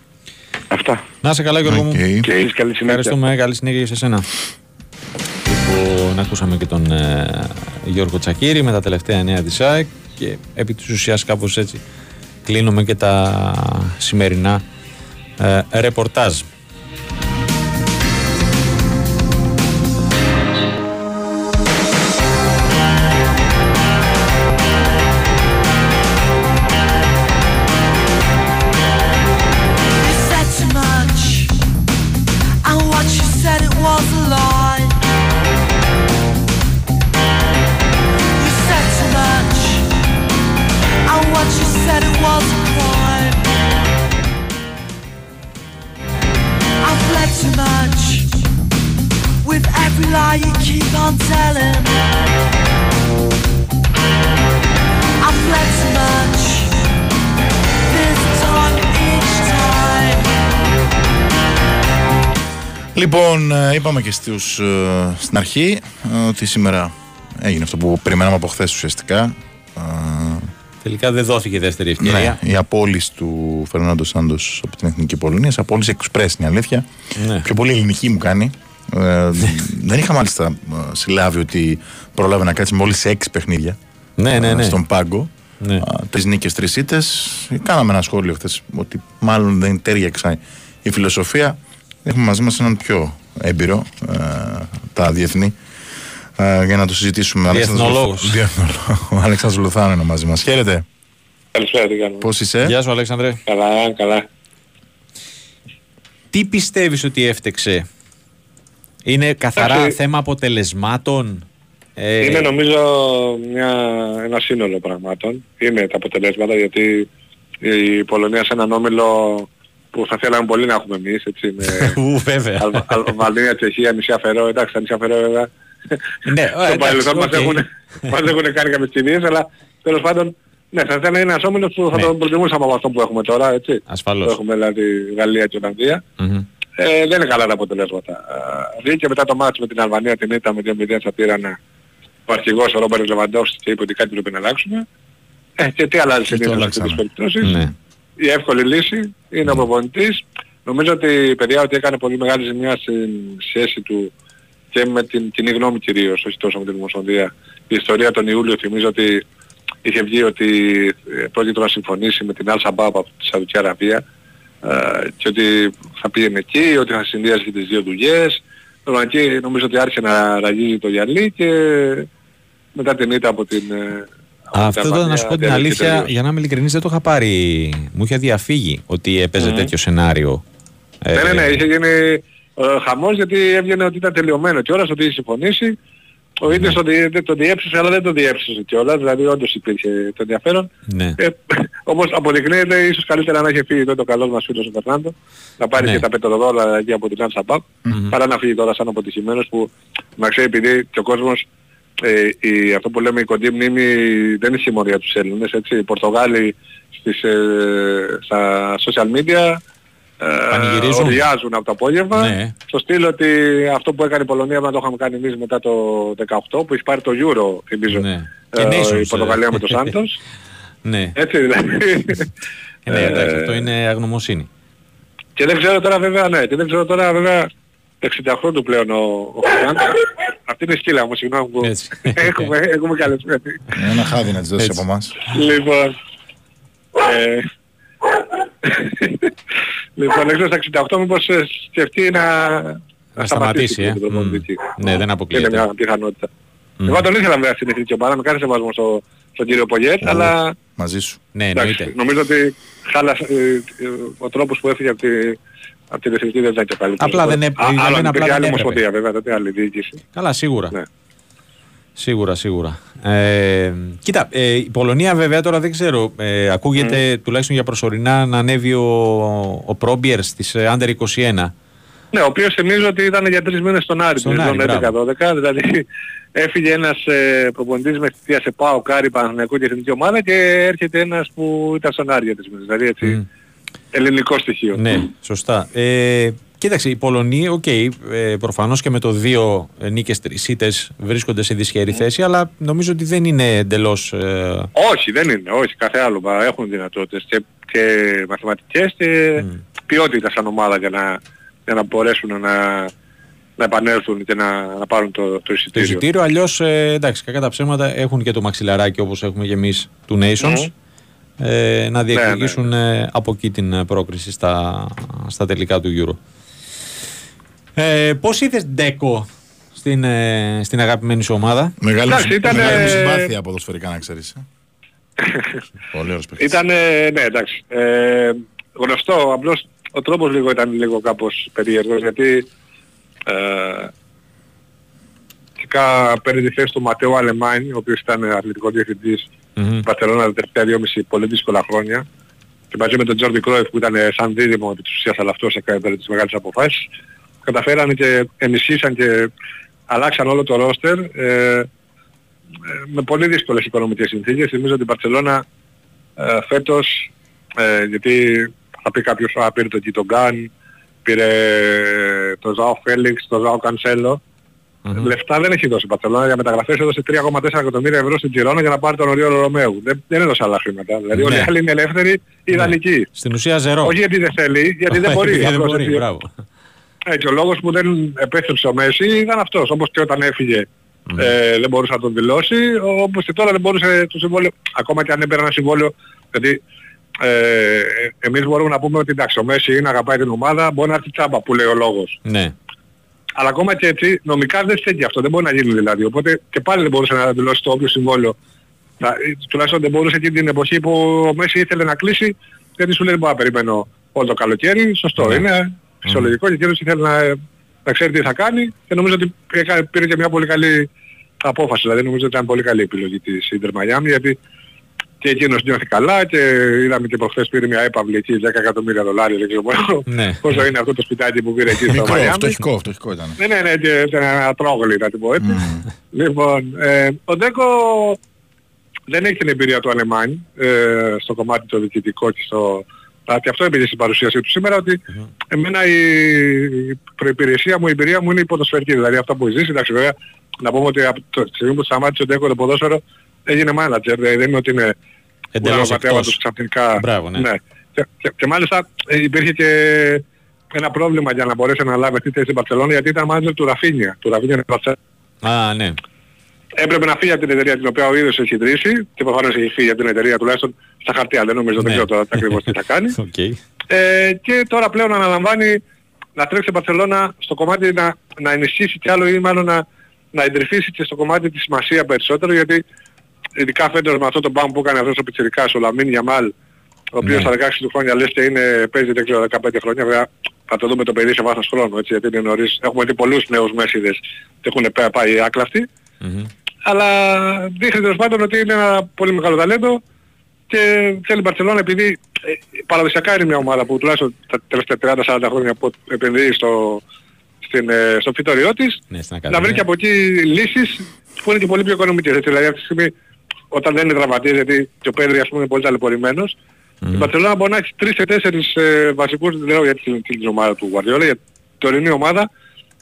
Αυτά. Να 'σαι καλά, Γιώργο μου. Οκ. Και εσείς καλή συνέχεια. Ευχαριστούμε. Καλή συνέχεια και σε εσένα. Λοιπόν, ακούσαμε και τον ε, Γιώργο Τσακύρη με τα τελευταία νέα της ΑΕΚ και επί της ουσίας κάπως έτσι κλείνουμε και τα σημερινά ε, ρεπορτάζ. Keep on telling. I fled too much. This time each time. Λοιπόν, ε, είπαμε και στους, ε, στην αρχή ε, ότι σήμερα έγινε αυτό που περιμέναμε από χθες ουσιαστικά. Ε, Τελικά δεν δόθηκε δεύτερη Ναι, ευκαιρία. η απόλυση του Φερνάντο Σάντος από την Εθνική Πολωνία. Απόλυση express είναι η αλήθεια. Ναι. Πιο πολύ ελληνική μου κάνει. Ε, δεν είχα μάλιστα ε, συλλάβει ότι πρόλαβε να κάτσει μόλις σε έξι παιχνίδια Ναι, ναι, ε, ναι. στον πάγκο. Ναι. Τρεις νίκες, τρεις ήττες. Κάναμε ένα σχόλιο χθες ότι μάλλον δεν τέριαξε η φιλοσοφία. Έχουμε μαζί μας έναν πιο έμπειρο, ε, τα διεθνή, ε, για να το συζητήσουμε. Διεθνολόγος. Διεθνολόγος. Ο Αλέξανδρος Λουθάνο είναι μαζί μας. Χαίρετε. Καλησπέρα, τι κάνουμε; Πώς είσαι, Γεια σου Αλέξανδρε. Καλά, καλά. Τι πιστεύεις ότι έφταιξε. Είναι καθαρά Εντάξει. θέμα αποτελεσμάτων; Ε, Είναι νομίζω μια, ένα σύνολο πραγμάτων. Είναι τα αποτελέσματα γιατί η Πολωνία σε έναν όμιλο που θα θέλαμε πολύ να έχουμε εμείς, έτσι, με Ου, βέβαια. Αλβα- Αλβανία, Τσεχία, νησιά Φερό, εντάξει τα νησιά Φερό βέβαια. Ναι, ε, Στο εντάξει, παρελθόν μας οκ. έχουν, μας έχουν κάνει κάποιες κινήσεις, αλλά τέλος πάντων, ναι, θα ήταν ένας όμιλος που θα Ναι. τον προτιμούσαμε από αυτό που έχουμε τώρα, έτσι. Ασφαλώς. Που έχουμε δηλαδή Γαλλία και Ολλανδία. Μμμ. Ε, δεν είναι καλά τα αποτελέσματα. Ε, Βγήκε μετά το μάτς με την Αλβανία την ήττα με 2-0 στα πήρανε ο αρχηγός ο Ρόμπερτ Λεβαντόφσκι και είπε ότι κάτι πρέπει να αλλάξουμε. Ε, και τι αλλάζει Και το συνήθως σε αυτές τις αλλάξαμε. περιπτώσεις. Ναι. Η εύκολη λύση είναι ο προπονητής. Νομίζω ότι παιδιά ότι έκανε πολύ μεγάλη ζημιά στην σχέση του και με την κοινή γνώμη κυρίως, όχι τόσο με την Ομοσπονδία. Η ιστορία τον Ιούλιο θυμίζω ότι είχε βγει ότι ε, πρόκειται να συμφωνήσει με την Al Shabaab από τη Σαουδική Αραβία ε, και ότι θα πήγαινε εκεί, ότι θα συνδυάζει και τις δύο δουλειές. Τώρα εκεί νομίζω ότι άρχισε να ραγίζει το γυαλί και μετά την ήττα από την... ε, από την Αυτό τώρα να σου πω την διαλύθηκε αλήθεια, τελείως. για να είμαι ειλικρινής, δεν το είχα πάρει. Μου είχε διαφύγει ότι έπαιζε Μμμ. τέτοιο σενάριο. Ε, Ναι, ναι, ναι, είχε γίνει ε, χαμός γιατί έβγαινε ότι ήταν τελειωμένο κιόλας, ότι είχε συμφωνήσει. Ο ίδιος το, δι- δεν το διέψησε, αλλά δεν το διέψησε κιόλας, δηλαδή όντως υπήρχε το ενδιαφέρον. Ναι. Ε, όμως αποδεικνύεται ίσως καλύτερα να είχε φύγει τότε ο καλός μας φίλος ο Φερνάντο, να πάρει Ναι. και τα πετροδόλαρα εκεί από την Al παρά να φύγει τώρα σαν αποτυχημένος που, να ξέρει επειδή και ο κόσμος ε, η, αυτό που λέμε η κοντή μνήμη δεν είναι συμμορία τους Έλληνες, έτσι. Οι Πορτογάλοι στις, ε, στα social media Πανηγυρίζουν. οριάζουν από το απόγευμα. Ναι. Στο στυλ ότι αυτό που έκανε η Πολωνία να το είχαμε κάνει εμείς μετά το 18 που έχει πάρει το Euro, θυμίζω, Ναι. Και ε, Nations, η Πορτογαλία ε. με το Σάντος. Ναι, Έτσι δηλαδή. Ε, ναι εντάξει, Ε, αυτό είναι αγνωμοσύνη. Και δεν ξέρω τώρα βέβαια, ναι, και δεν ξέρω τώρα βέβαια το 68 του πλέον ο, ο Χριστιαν. Αυτή είναι η σκύλα μου, συγγνώμη που Έτσι. έχουμε, έχουμε καλεσμένη. Ένα χάδι να της δώσεις Έτσι. από εμάς. Λοιπόν, ε, λοιπόν, έξω στα 68 μήπως ε, σκεφτεί να, Να σταματήσει, ε. τον προπονητή. Μμ. Ναι, δεν Είναι αποκλείεται. μια πιθανότητα. Μμ. Εγώ τον ήθελα βέβαια στην εθνική ομάδα, με κάθε σεβασμό στο, στον κύριο Πογιέτ, αλλά Μαζί σου. Ναι, εντάξει, εννοείται. νομίζω ότι χάλασε, ε, ε, ο τρόπος που έφυγε από, τη, από την εθνική δεν ήταν και καλύτερος. Απλά δεν έπ- Α, για Άλλο μένα αν απλά υπήρχε δεν άλλη έπρεπε. ομοσπονδία βέβαια, τότε άλλη διοίκηση. Καλά, σίγουρα. Ναι. Σίγουρα, σίγουρα. Ε, κοίτα, ε, η Πολωνία βέβαια τώρα δεν ξέρω, ε, ακούγεται τουλάχιστον για προσωρινά να ανέβει ο, ο Πρόμπιερζ στις ε, Under 21. Ναι, ο οποίος θυμίζω ότι ήταν για τρεις μήνες στον Άρη, Στον την Άρη, σεζόν 11-12, δηλαδή έφυγε ένας ε, προπονητής με θητεία σε ΠΑΟΚ, Άρη, Παναθηναϊκό και εθνική ομάδα και έρχεται ένας που ήταν στον Άρη για τρεις μήνες, δηλαδή έτσι Μμ. ελληνικό στοιχείο. Ναι, σωστά. Ε, κοίταξε, οι Πολωνοί, οκ, ε, προφανώς και με το δύο ε, νίκες τρεις ήττες βρίσκονται σε δυσχερή θέση, αλλά νομίζω ότι δεν είναι εντελώς... Ε, Όχι, δεν είναι, όχι, κάθε άλλο, μα έχουν δυνατότητες και, και μαθηματικές και ποιότητα σαν ομάδα για να, για να μπορέσουν να, να επανέλθουν και να, να πάρουν το, το το εισιτήριο. εισιτήριο, αλλιώς, ε, εντάξει, κακά τα ψέματα, έχουν και το μαξιλαράκι όπως έχουμε και εμείς του Nations, ε, να διεκδικήσουν ε, από εκεί την ε, πρόκριση στα, στα τελικά του Euro. Ε, πώς είδες Ντέκο στην, ε, στην αγαπημένη σου ομάδα; Μεγάλη, Εντάξει, μου- ήταν, μεγάλη μου ε, συμπάθεια ποδοσφαιρικά να ξέρεις. ε. Πολύ ωραίος παίκτης. Ήταν, ναι εντάξει, ε, γνωστό, απλώς ο τρόπος λίγο ήταν λίγο κάπως περίεργος γιατί ε, φυσικά παίρνει τη θέση του Ματέου Αλεμάνι, ο οποίος ήταν αθλητικός διευθυντής Μμμ. στην Παρσελόνα τα τελευταία δυόμιση πολύ δύσκολα χρόνια και μαζί με τον Τζόρντι Κρόεφ που ήταν σαν δίδυμο επί της ουσίας αλλά αυτός έκανε τις μεγάλες αποφάσεις καταφέρανε και ενισχύσαν και αλλάξαν όλο το ρόστερ ε, ε, με πολύ δύσκολες οικονομικές συνθήκες. Θυμίζω ότι η Παρσελόνα ε, φέτος, ε, γιατί θα πει κάποιος α, πήρε τον Κιτογκάν, πήρε τον Ζάο Φέλιξ, τον Ζάο Κανσέλο. Λεφτά δεν έχει δώσει η Παρσελόνα για μεταγραφές έδωσε 3,4 εκατομμύρια ευρώ στην Τζιρόνα για να πάρει τον Οριόλο Ρωμαίου. Δεν, δεν έδωσε άλλα χρήματα. Δηλαδή όλοι οι Ναι. άλλοι είναι ελεύθεροι, ιδανικοί. Στην ουσία ζερό. Όχι γιατί δεν θέλει, γιατί δεν μπορεί. Γιατί δεν Απλώς μπορεί, έτσι. μπράβο. Έτσι, ο λόγος που δεν επέστρεψε ο Μέση ήταν αυτός. Όπως και όταν έφυγε ε, δεν μπορούσε να τον δηλώσει, όπως και τώρα δεν μπορούσε το συμβόλαιο, ακόμα και αν έπαιρνε ένα συμβόλαιο, γιατί ε, εμείς μπορούμε να πούμε ότι εντάξει ο Μέση είναι αγαπάει την ομάδα, μπορεί να έρθει τσάμπα που λέει ο λόγος. Ναι. Αλλά ακόμα και έτσι νομικά δεν στέκει αυτό, δεν μπορεί να γίνει δηλαδή. Οπότε και πάλι δεν μπορούσε να δηλώσει το όποιο συμβόλαιο. Να- τουλάχιστον δεν μπορούσε εκείνη την εποχή που ο Μέση ήθελε να κλείσει, γιατί σου λέει δεν μπορώ να περιμένω όλο το καλοκαίρι. Σωστό Ναι. είναι, φυσιολογικό και εκείνος ήθελε να, να ξέρει τι θα κάνει και νομίζω ότι πήρε, πήρε και μια πολύ καλή απόφαση. Δηλαδή νομίζω ότι ήταν πολύ καλή επιλογή της Inter Miami γιατί και εκείνος νιώθει καλά και είδαμε και προχθές πήρε μια έπαυλη εκεί 10 εκατομμύρια δολάρια, δεν ξέρω πόσο- Ναι. πόσο είναι αυτό το σπιτάκι που πήρε εκεί στο Μικρό, Miami. φτωχικό, φτωχικό ήταν. Ναι, ναι, ναι, και ήταν ένα τρόγλι να την πω έτσι. Λοιπόν, ε, ο Ντέκο δεν έχει την εμπειρία του Αλεμάνι ε, στο κομμάτι το διοικητικό και στο... Α, Και αυτό έπαιζε στην παρουσίασή του σήμερα ότι εμένα η προϋπηρεσία μου, η εμπειρία μου είναι η ποδοσφαιρική. Δηλαδή αυτό που ζήσει, εντάξει βέβαια, να πούμε ότι από το τη στιγμή που σταμάτησε ο Ντέκο το ποδόσφαιρο έγινε manager, δηλαδή δεν είναι ότι είναι Εντελώς ουρανοπατέματος εκτός. ξαφνικά. Μπράβο, ναι. Και, και, και μάλιστα ε, υπήρχε και ένα πρόβλημα για να μπορέσει να λάβει αυτή τη θέση στην Παρσελόνα γιατί ήταν manager του Ραφίνια. Του Ραφίνια στην Παρσελόνα. Α, ναι. Έπρεπε να φύγει από την εταιρεία την οποία ο ίδιος έχει ιδρύσει και προφανώς έχει φύγει από την εταιρεία τουλάχιστον στα χαρτιά. Δεν νομίζω, δεν Ναι. ξέρω τώρα τι ακριβώς τι θα κάνει. Οκ. Ε, και τώρα πλέον αναλαμβάνει να τρέξει η Μπαρσελόνα στο κομμάτι να, να ενισχύσει κι άλλο ή μάλλον να, να εντρυφήσει και στο κομμάτι της Μασία περισσότερο γιατί ειδικά φέτος με αυτό το μπαμ που έκανε αυτός ο πιτσιρικάς, ο Λαμίν Γιαμάλ, ο οποίος Ναι. στα 16 του χρόνια λες και είναι, παίζει δεν ξέρω 15 χρόνια, βέβαια θα το δούμε το παιδί σε βάθος χρόνου, έτσι, γιατί είναι νωρίς. Έχουμε δει πολλούς νέους Μέσιδες και έχουν πέ- πάει άκλαυτοι. Μμμ. Αλλά δείχνει τέλος πάντων ότι είναι ένα πολύ μεγάλο ταλέντο και θέλει η Μπαρσελόνα επειδή ε, παραδοσιακά είναι μια ομάδα που τουλάχιστον τα τελευταία 30-40 χρόνια που επενδύει στο, στην, ε, στο φυτόριό της Ναι, στην να Ακαδημία. βρει και από εκεί λύσεις που είναι και πολύ πιο οικονομικές. Έτσι, δηλαδή αυτή τη στιγμή όταν δεν είναι τραυματίες γιατί και ο Πέδρη ας πούμε είναι πολύ ταλαιπωρημένος Η Μπαρσελόνα μπορεί να έχει 3-4 ε, βασικούς, δεν λέω για την, την ομάδα του Guardiola, για την τωρινή ομάδα,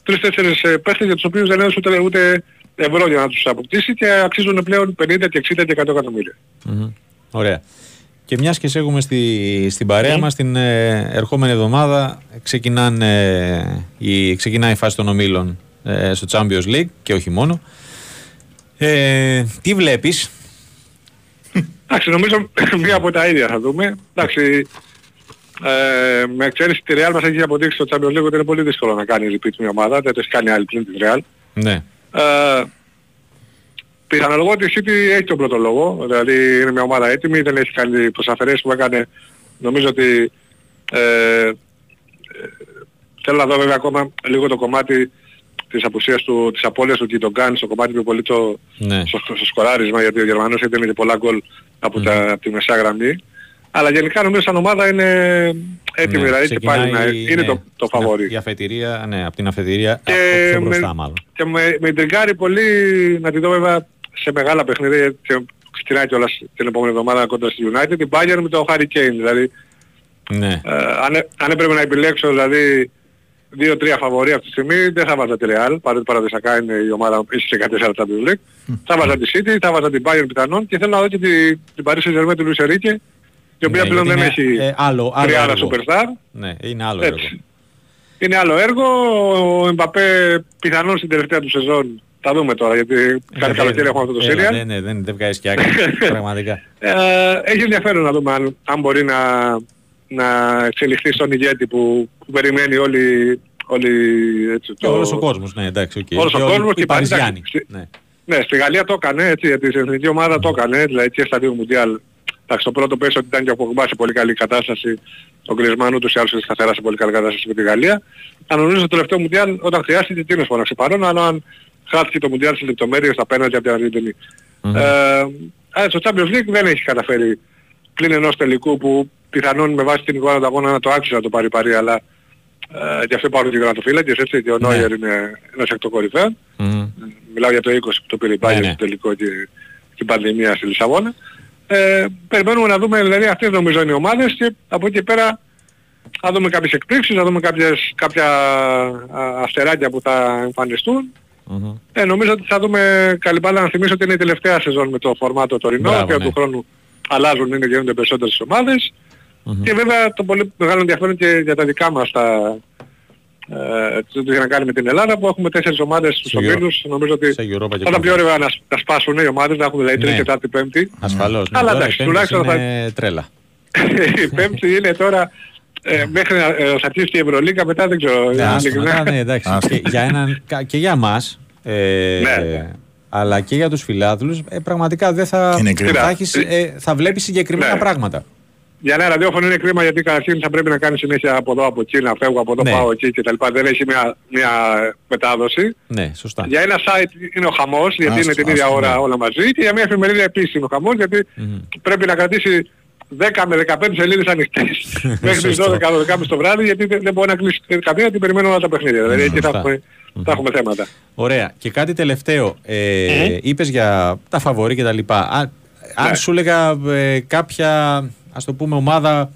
3-4 ε, παίχτες για τους οποίους δεν έδωσε ούτε, ούτε ευρώ για να τους αποκτήσει και αξίζουν πλέον 50 και 60 και 100 εκατομμύρια. Μμμ. Ωραία. Και μιας και σε έχουμε στη, στην παρέα μας την ε, ερχόμενη εβδομάδα ξεκινάνε, ε, η, ξεκινάει η φάση των ομίλων ε, στο Champions League και όχι μόνο. Ε, τι βλέπεις, Εντάξει, νομίζω μία από τα ίδια θα δούμε. Εντάξει, ε, με εξαίρεση τη Real μας έχει αποδείξει στο Champions League ότι είναι πολύ δύσκολο να κάνει repeat μια ομάδα, δεν το έχει κάνει άλλη πλήν τη Real. ναι, Ε, πιθανολογώ ότι η City έχει τον πρώτο λόγο, δηλαδή είναι μια ομάδα έτοιμη, δεν έχει κάνει τις αφαιρέσεις που έκανε. Νομίζω ότι ε, ε, θέλω να δω βέβαια ακόμα λίγο το κομμάτι της απουσίας του, της απώλειας του Κιντογκάν στο κομμάτι πιο πολύ το, ναι. στο, στο σκοράρισμα γιατί ο Γερμανός έδινε και πολλά γκολ από, τα, από τη μεσαία γραμμή. Αλλά γενικά νομίζω σαν ομάδα είναι έτοιμη, ναι. δηλαδή και πάλι να, Ξεκινάει, είναι ναι, το, το στην- φαβορί. Η αφετηρία, ναι, από την αφετηρία, Και από πιο με- μπροστά μάλλον. Και με, με τριγκάρει πολύ να τη δω βέβαια σε μεγάλα παιχνίδια και ξεκινάει κιόλας την επόμενη εβδομάδα κοντά στη United την Bayern με το Harry Kane δηλαδή Ναι, ε, αν, έ- αν έπρεπε να επιλέξω δηλαδή δύο-τρία φαβορί αυτή τη στιγμή δεν θα βάζα τη Real παρότι παραδοσιακά είναι η ομάδα ίσως και 14 Champions League θα βάζα τη City, θα βάζα την Bayern πιθανόν και θέλω να δω και τη, την Paris Saint-Germain του Luis Enrique η οποία Ναι, πλέον γιατί δεν είναι, έχει ε, άλλο, άλλο τριάρα έργο. superstar Ναι, είναι άλλο έργο. έτσι. Είναι άλλο έργο. Ο Εμπαπέ πιθανόν στην τελευταία του σεζόν θα δούμε τώρα γιατί κάτι Ε, καλοκαίρι έχουμε αυτό το έλα, σίριαλ. Ναι, ναι, δεν, δεν βγάζει και άκρη. πραγματικά. Ε, έχει ενδιαφέρον να δούμε αν, αν μπορεί να, να εξελιχθεί στον ηγέτη που, που περιμένει όλοι, όλοι έτσι, Και το... όλος ο κόσμος, ναι, εντάξει, οκ. Όλος ο Και όλοι κόσμος οι και πάλι, Παριζιάνοι. εντάξει, Ναι. Ναι, στη Γαλλία το έκανε έτσι, γιατί στην εθνική ομάδα το έκανε, δηλαδή και στα δύο Μουντιάλ. Εντάξει, το πρώτο πέσο ότι ήταν και ο Πογμπά σε πολύ καλή κατάσταση, ο Γκρισμάν ούτως ή άλλως είναι σταθερά σε πολύ καλή κατάσταση με τη Γαλλία. Αν νομίζω το τελευταίο Μουντιάλ όταν χρειάστηκε εκείνος φώναξε παρόν, αλλά αν χάθηκε το Μουντιάλ στις λεπτομέρειες στα πέναλτι από την Αργεντινή. Μμμ. Ε, αλλά στο Champions League δεν έχει καταφέρει πλην ενός τελικού που πιθανόν με βάση την εικόνα του αγώνα να το άξιζε να το πάρει παρή, αλλά ε, γι' αυτό υπάρχουν και γραμματοφύλακες, έτσι, και ο Ναι. Νόιερ είναι ένας εκ των κορυφαίων. Μμμ. Μιλάω για το 20 που το πήρε η Bayern ναι. στο τελικό και την πανδημία στη Λισαβόνα. Ε, περιμένουμε να δούμε, δηλαδή αυτές νομίζω είναι οι ομάδες και από εκεί και πέρα θα δούμε κάποιες εκπλήξεις, θα δούμε κάποιες, κάποια α, αστεράκια που θα εμφανιστούν. Μμμ. Ε, νομίζω ότι θα δούμε καλή μπάλα να θυμίσω ότι είναι η τελευταία σεζόν με το φορμάτο τωρινό Μπράβο, και ναι. του χρόνου αλλάζουν, είναι γίνονται περισσότερες ομάδες. Μμμ. Και βέβαια το πολύ μεγάλο ενδιαφέρον και για τα δικά μας τα ε, το τι έχει να κάνει με την Ελλάδα που έχουμε τέσσερις ομάδες στους Στο Euro- ομίλους. Νομίζω ότι σε Europa και θα ήταν πιο Conference. Conference. ωραία να, σ- να σπάσουν οι ομάδες, να έχουμε δηλαδή τρίτη, Ναι. τετάρτη, πέμπτη. Ασφαλώς. Ναι, Αλλά τώρα εντάξει, οι πέμπτες τουλάχιστον θα- είναι τρέλα. η πέμπτη είναι τώρα ε, μέχρι να ε, θα αρχίσει και η Ευρωλίγα μετά δεν ξέρω. Ναι, άστο, ειλικρινά. μετά, ναι, εντάξει. Άστο. και, για έναν, κα- και για μας, ε, Ναι. αλλά και για τους φιλάθλους, ε, πραγματικά δεν θα, Είναι κρίμα. θα, έχεις, ε, θα βλέπεις συγκεκριμένα Ναι. πράγματα. Για ένα ραδιόφωνο είναι κρίμα γιατί καταρχήν θα πρέπει να κάνεις συνέχεια από εδώ από εκεί, να φεύγω από εδώ Ναι. πάω εκεί κτλ. Δεν έχει μια, μια μετάδοση. Ναι, σωστά. Για ένα site είναι ο χαμός γιατί Άστο, είναι την ίδια άστο, ώρα ναι. όλα μαζί και για μια εφημερίδα επίσης είναι ο χαμός γιατί Μμμ. πρέπει να κρατήσει 10 με 15 σελίδες ανοιχτές μέχρι τις Σωστό. 12-12 το βράδυ γιατί δεν, δεν μπορεί να κλείσει καμία γιατί περιμένουν όλα τα παιχνίδια. Δηλαδή εκεί θα Σωστά. έχουμε, θα έχουμε θέματα. Ωραία. Και κάτι τελευταίο. Ε, Μμμ. Είπες για τα φαβορή και τα λοιπά. Α- αν Ναι. σου έλεγα ε, κάποια, ας το πούμε, ομάδα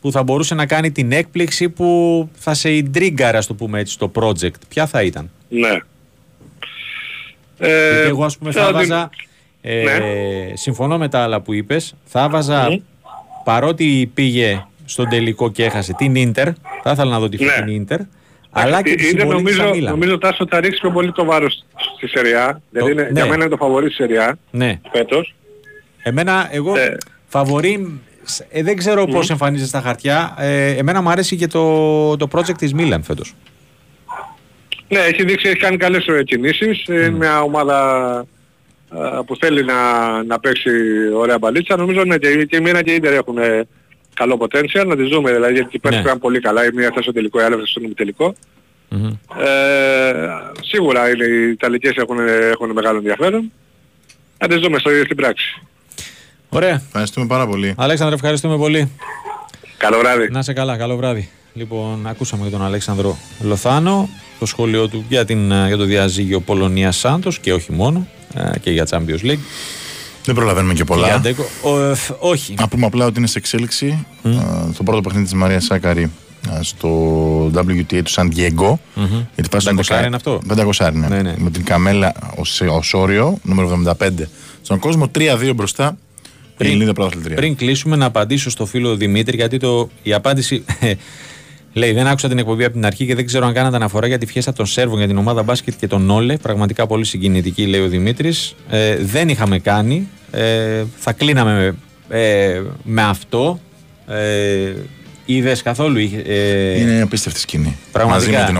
που θα μπορούσε να κάνει την έκπληξη που θα σε ιντρίγκαρε, ας το πούμε έτσι, στο project, ποια θα ήταν; Ναι. Γιατί Ε, εγώ, ας πούμε, θα θέλω την- βάζα. Ε, Ναι. Συμφωνώ με τα άλλα που είπες. Θα βάζα, Μμμ. παρότι πήγε στον τελικό και έχασε την Ίντερ, θα ήθελα να δω τη Ναι. φετινή Ίντερ, αλλά και η- τη είναι συμβολή της νομίζω, Μίλαν. νομίζω Τάσο θα ρίξει πιο πολύ το βάρος στη Σεριά. Γιατί είναι, ναι. για μένα είναι το φαβορή στη Σεριά Ναι. φέτος. Εμένα, εγώ, Ε. φαβορή, ε, δεν ξέρω πώς εμφανίζεται στα χαρτιά. Ε, εμένα μου αρέσει και το, το project της Μίλαν φέτος. Ναι, έχει δείξει, έχει κάνει καλές ε, κινήσεις. Είναι μια ομάδα ε, που θέλει να, να παίξει ωραία μπαλίτσα. Νομίζω ναι, και, και η Μίνα και η Ίντερ έχουν ε, καλό potential. Να τις δούμε δηλαδή γιατί πέρσι Ναι. πήγαν πολύ καλά. Η μία έφτασε στο τελικό, η άλλη έφτασε στον τελικό. Μμμ. Ε, σίγουρα είναι, οι Ιταλικές έχουν, έχουν μεγάλο ενδιαφέρον. Να τις δούμε στο, στην πράξη. Ωραία. Ευχαριστούμε πάρα πολύ. Αλέξανδρε, ευχαριστούμε πολύ. Καλό βράδυ. Να σε καλά, καλό βράδυ. Λοιπόν, ακούσαμε και τον Αλέξανδρο Λοθάνο, το σχόλιο του για, την, ε, για το διαζύγιο Πολωνία Σάντος και όχι μόνο, ε, και για Champions League. Δεν προλαβαίνουμε και πολλά. Κυριακό. Ο, ε, φ, όχι. Να πούμε απλά ότι είναι σε εξέλιξη α, το πρώτο παιχνίδι της Μαρίας Σάκαρη α, στο WTA του Σαν Diego. Για τη φάση των 500 δεκα- είναι αυτό; 500 είναι. Ναι, ναι. Με την Καμέλα ω Όριο, νούμερο 75 στον κόσμο, 3-2 μπροστά. Η Ελληνίδα πρωταθλητρία. Πριν κλείσουμε να απαντήσω στο φίλο Δημήτρη, γιατί το, η απάντηση λέει: Δεν άκουσα την εκπομπή από την αρχή και δεν ξέρω αν κάνατε αναφορά για τη φιέστα των Σέρβων για την ομάδα μπάσκετ και τον Όλε. Πραγματικά πολύ συγκινητική, λέει ο Δημήτρης. Ε, δεν είχαμε κάνει. Ε, θα κλείναμε ε, με αυτό. Ε, Είδες καθόλου. είχε- Ε, Είναι απίστευτη σκηνή. Πραγματικά. Μαζί με την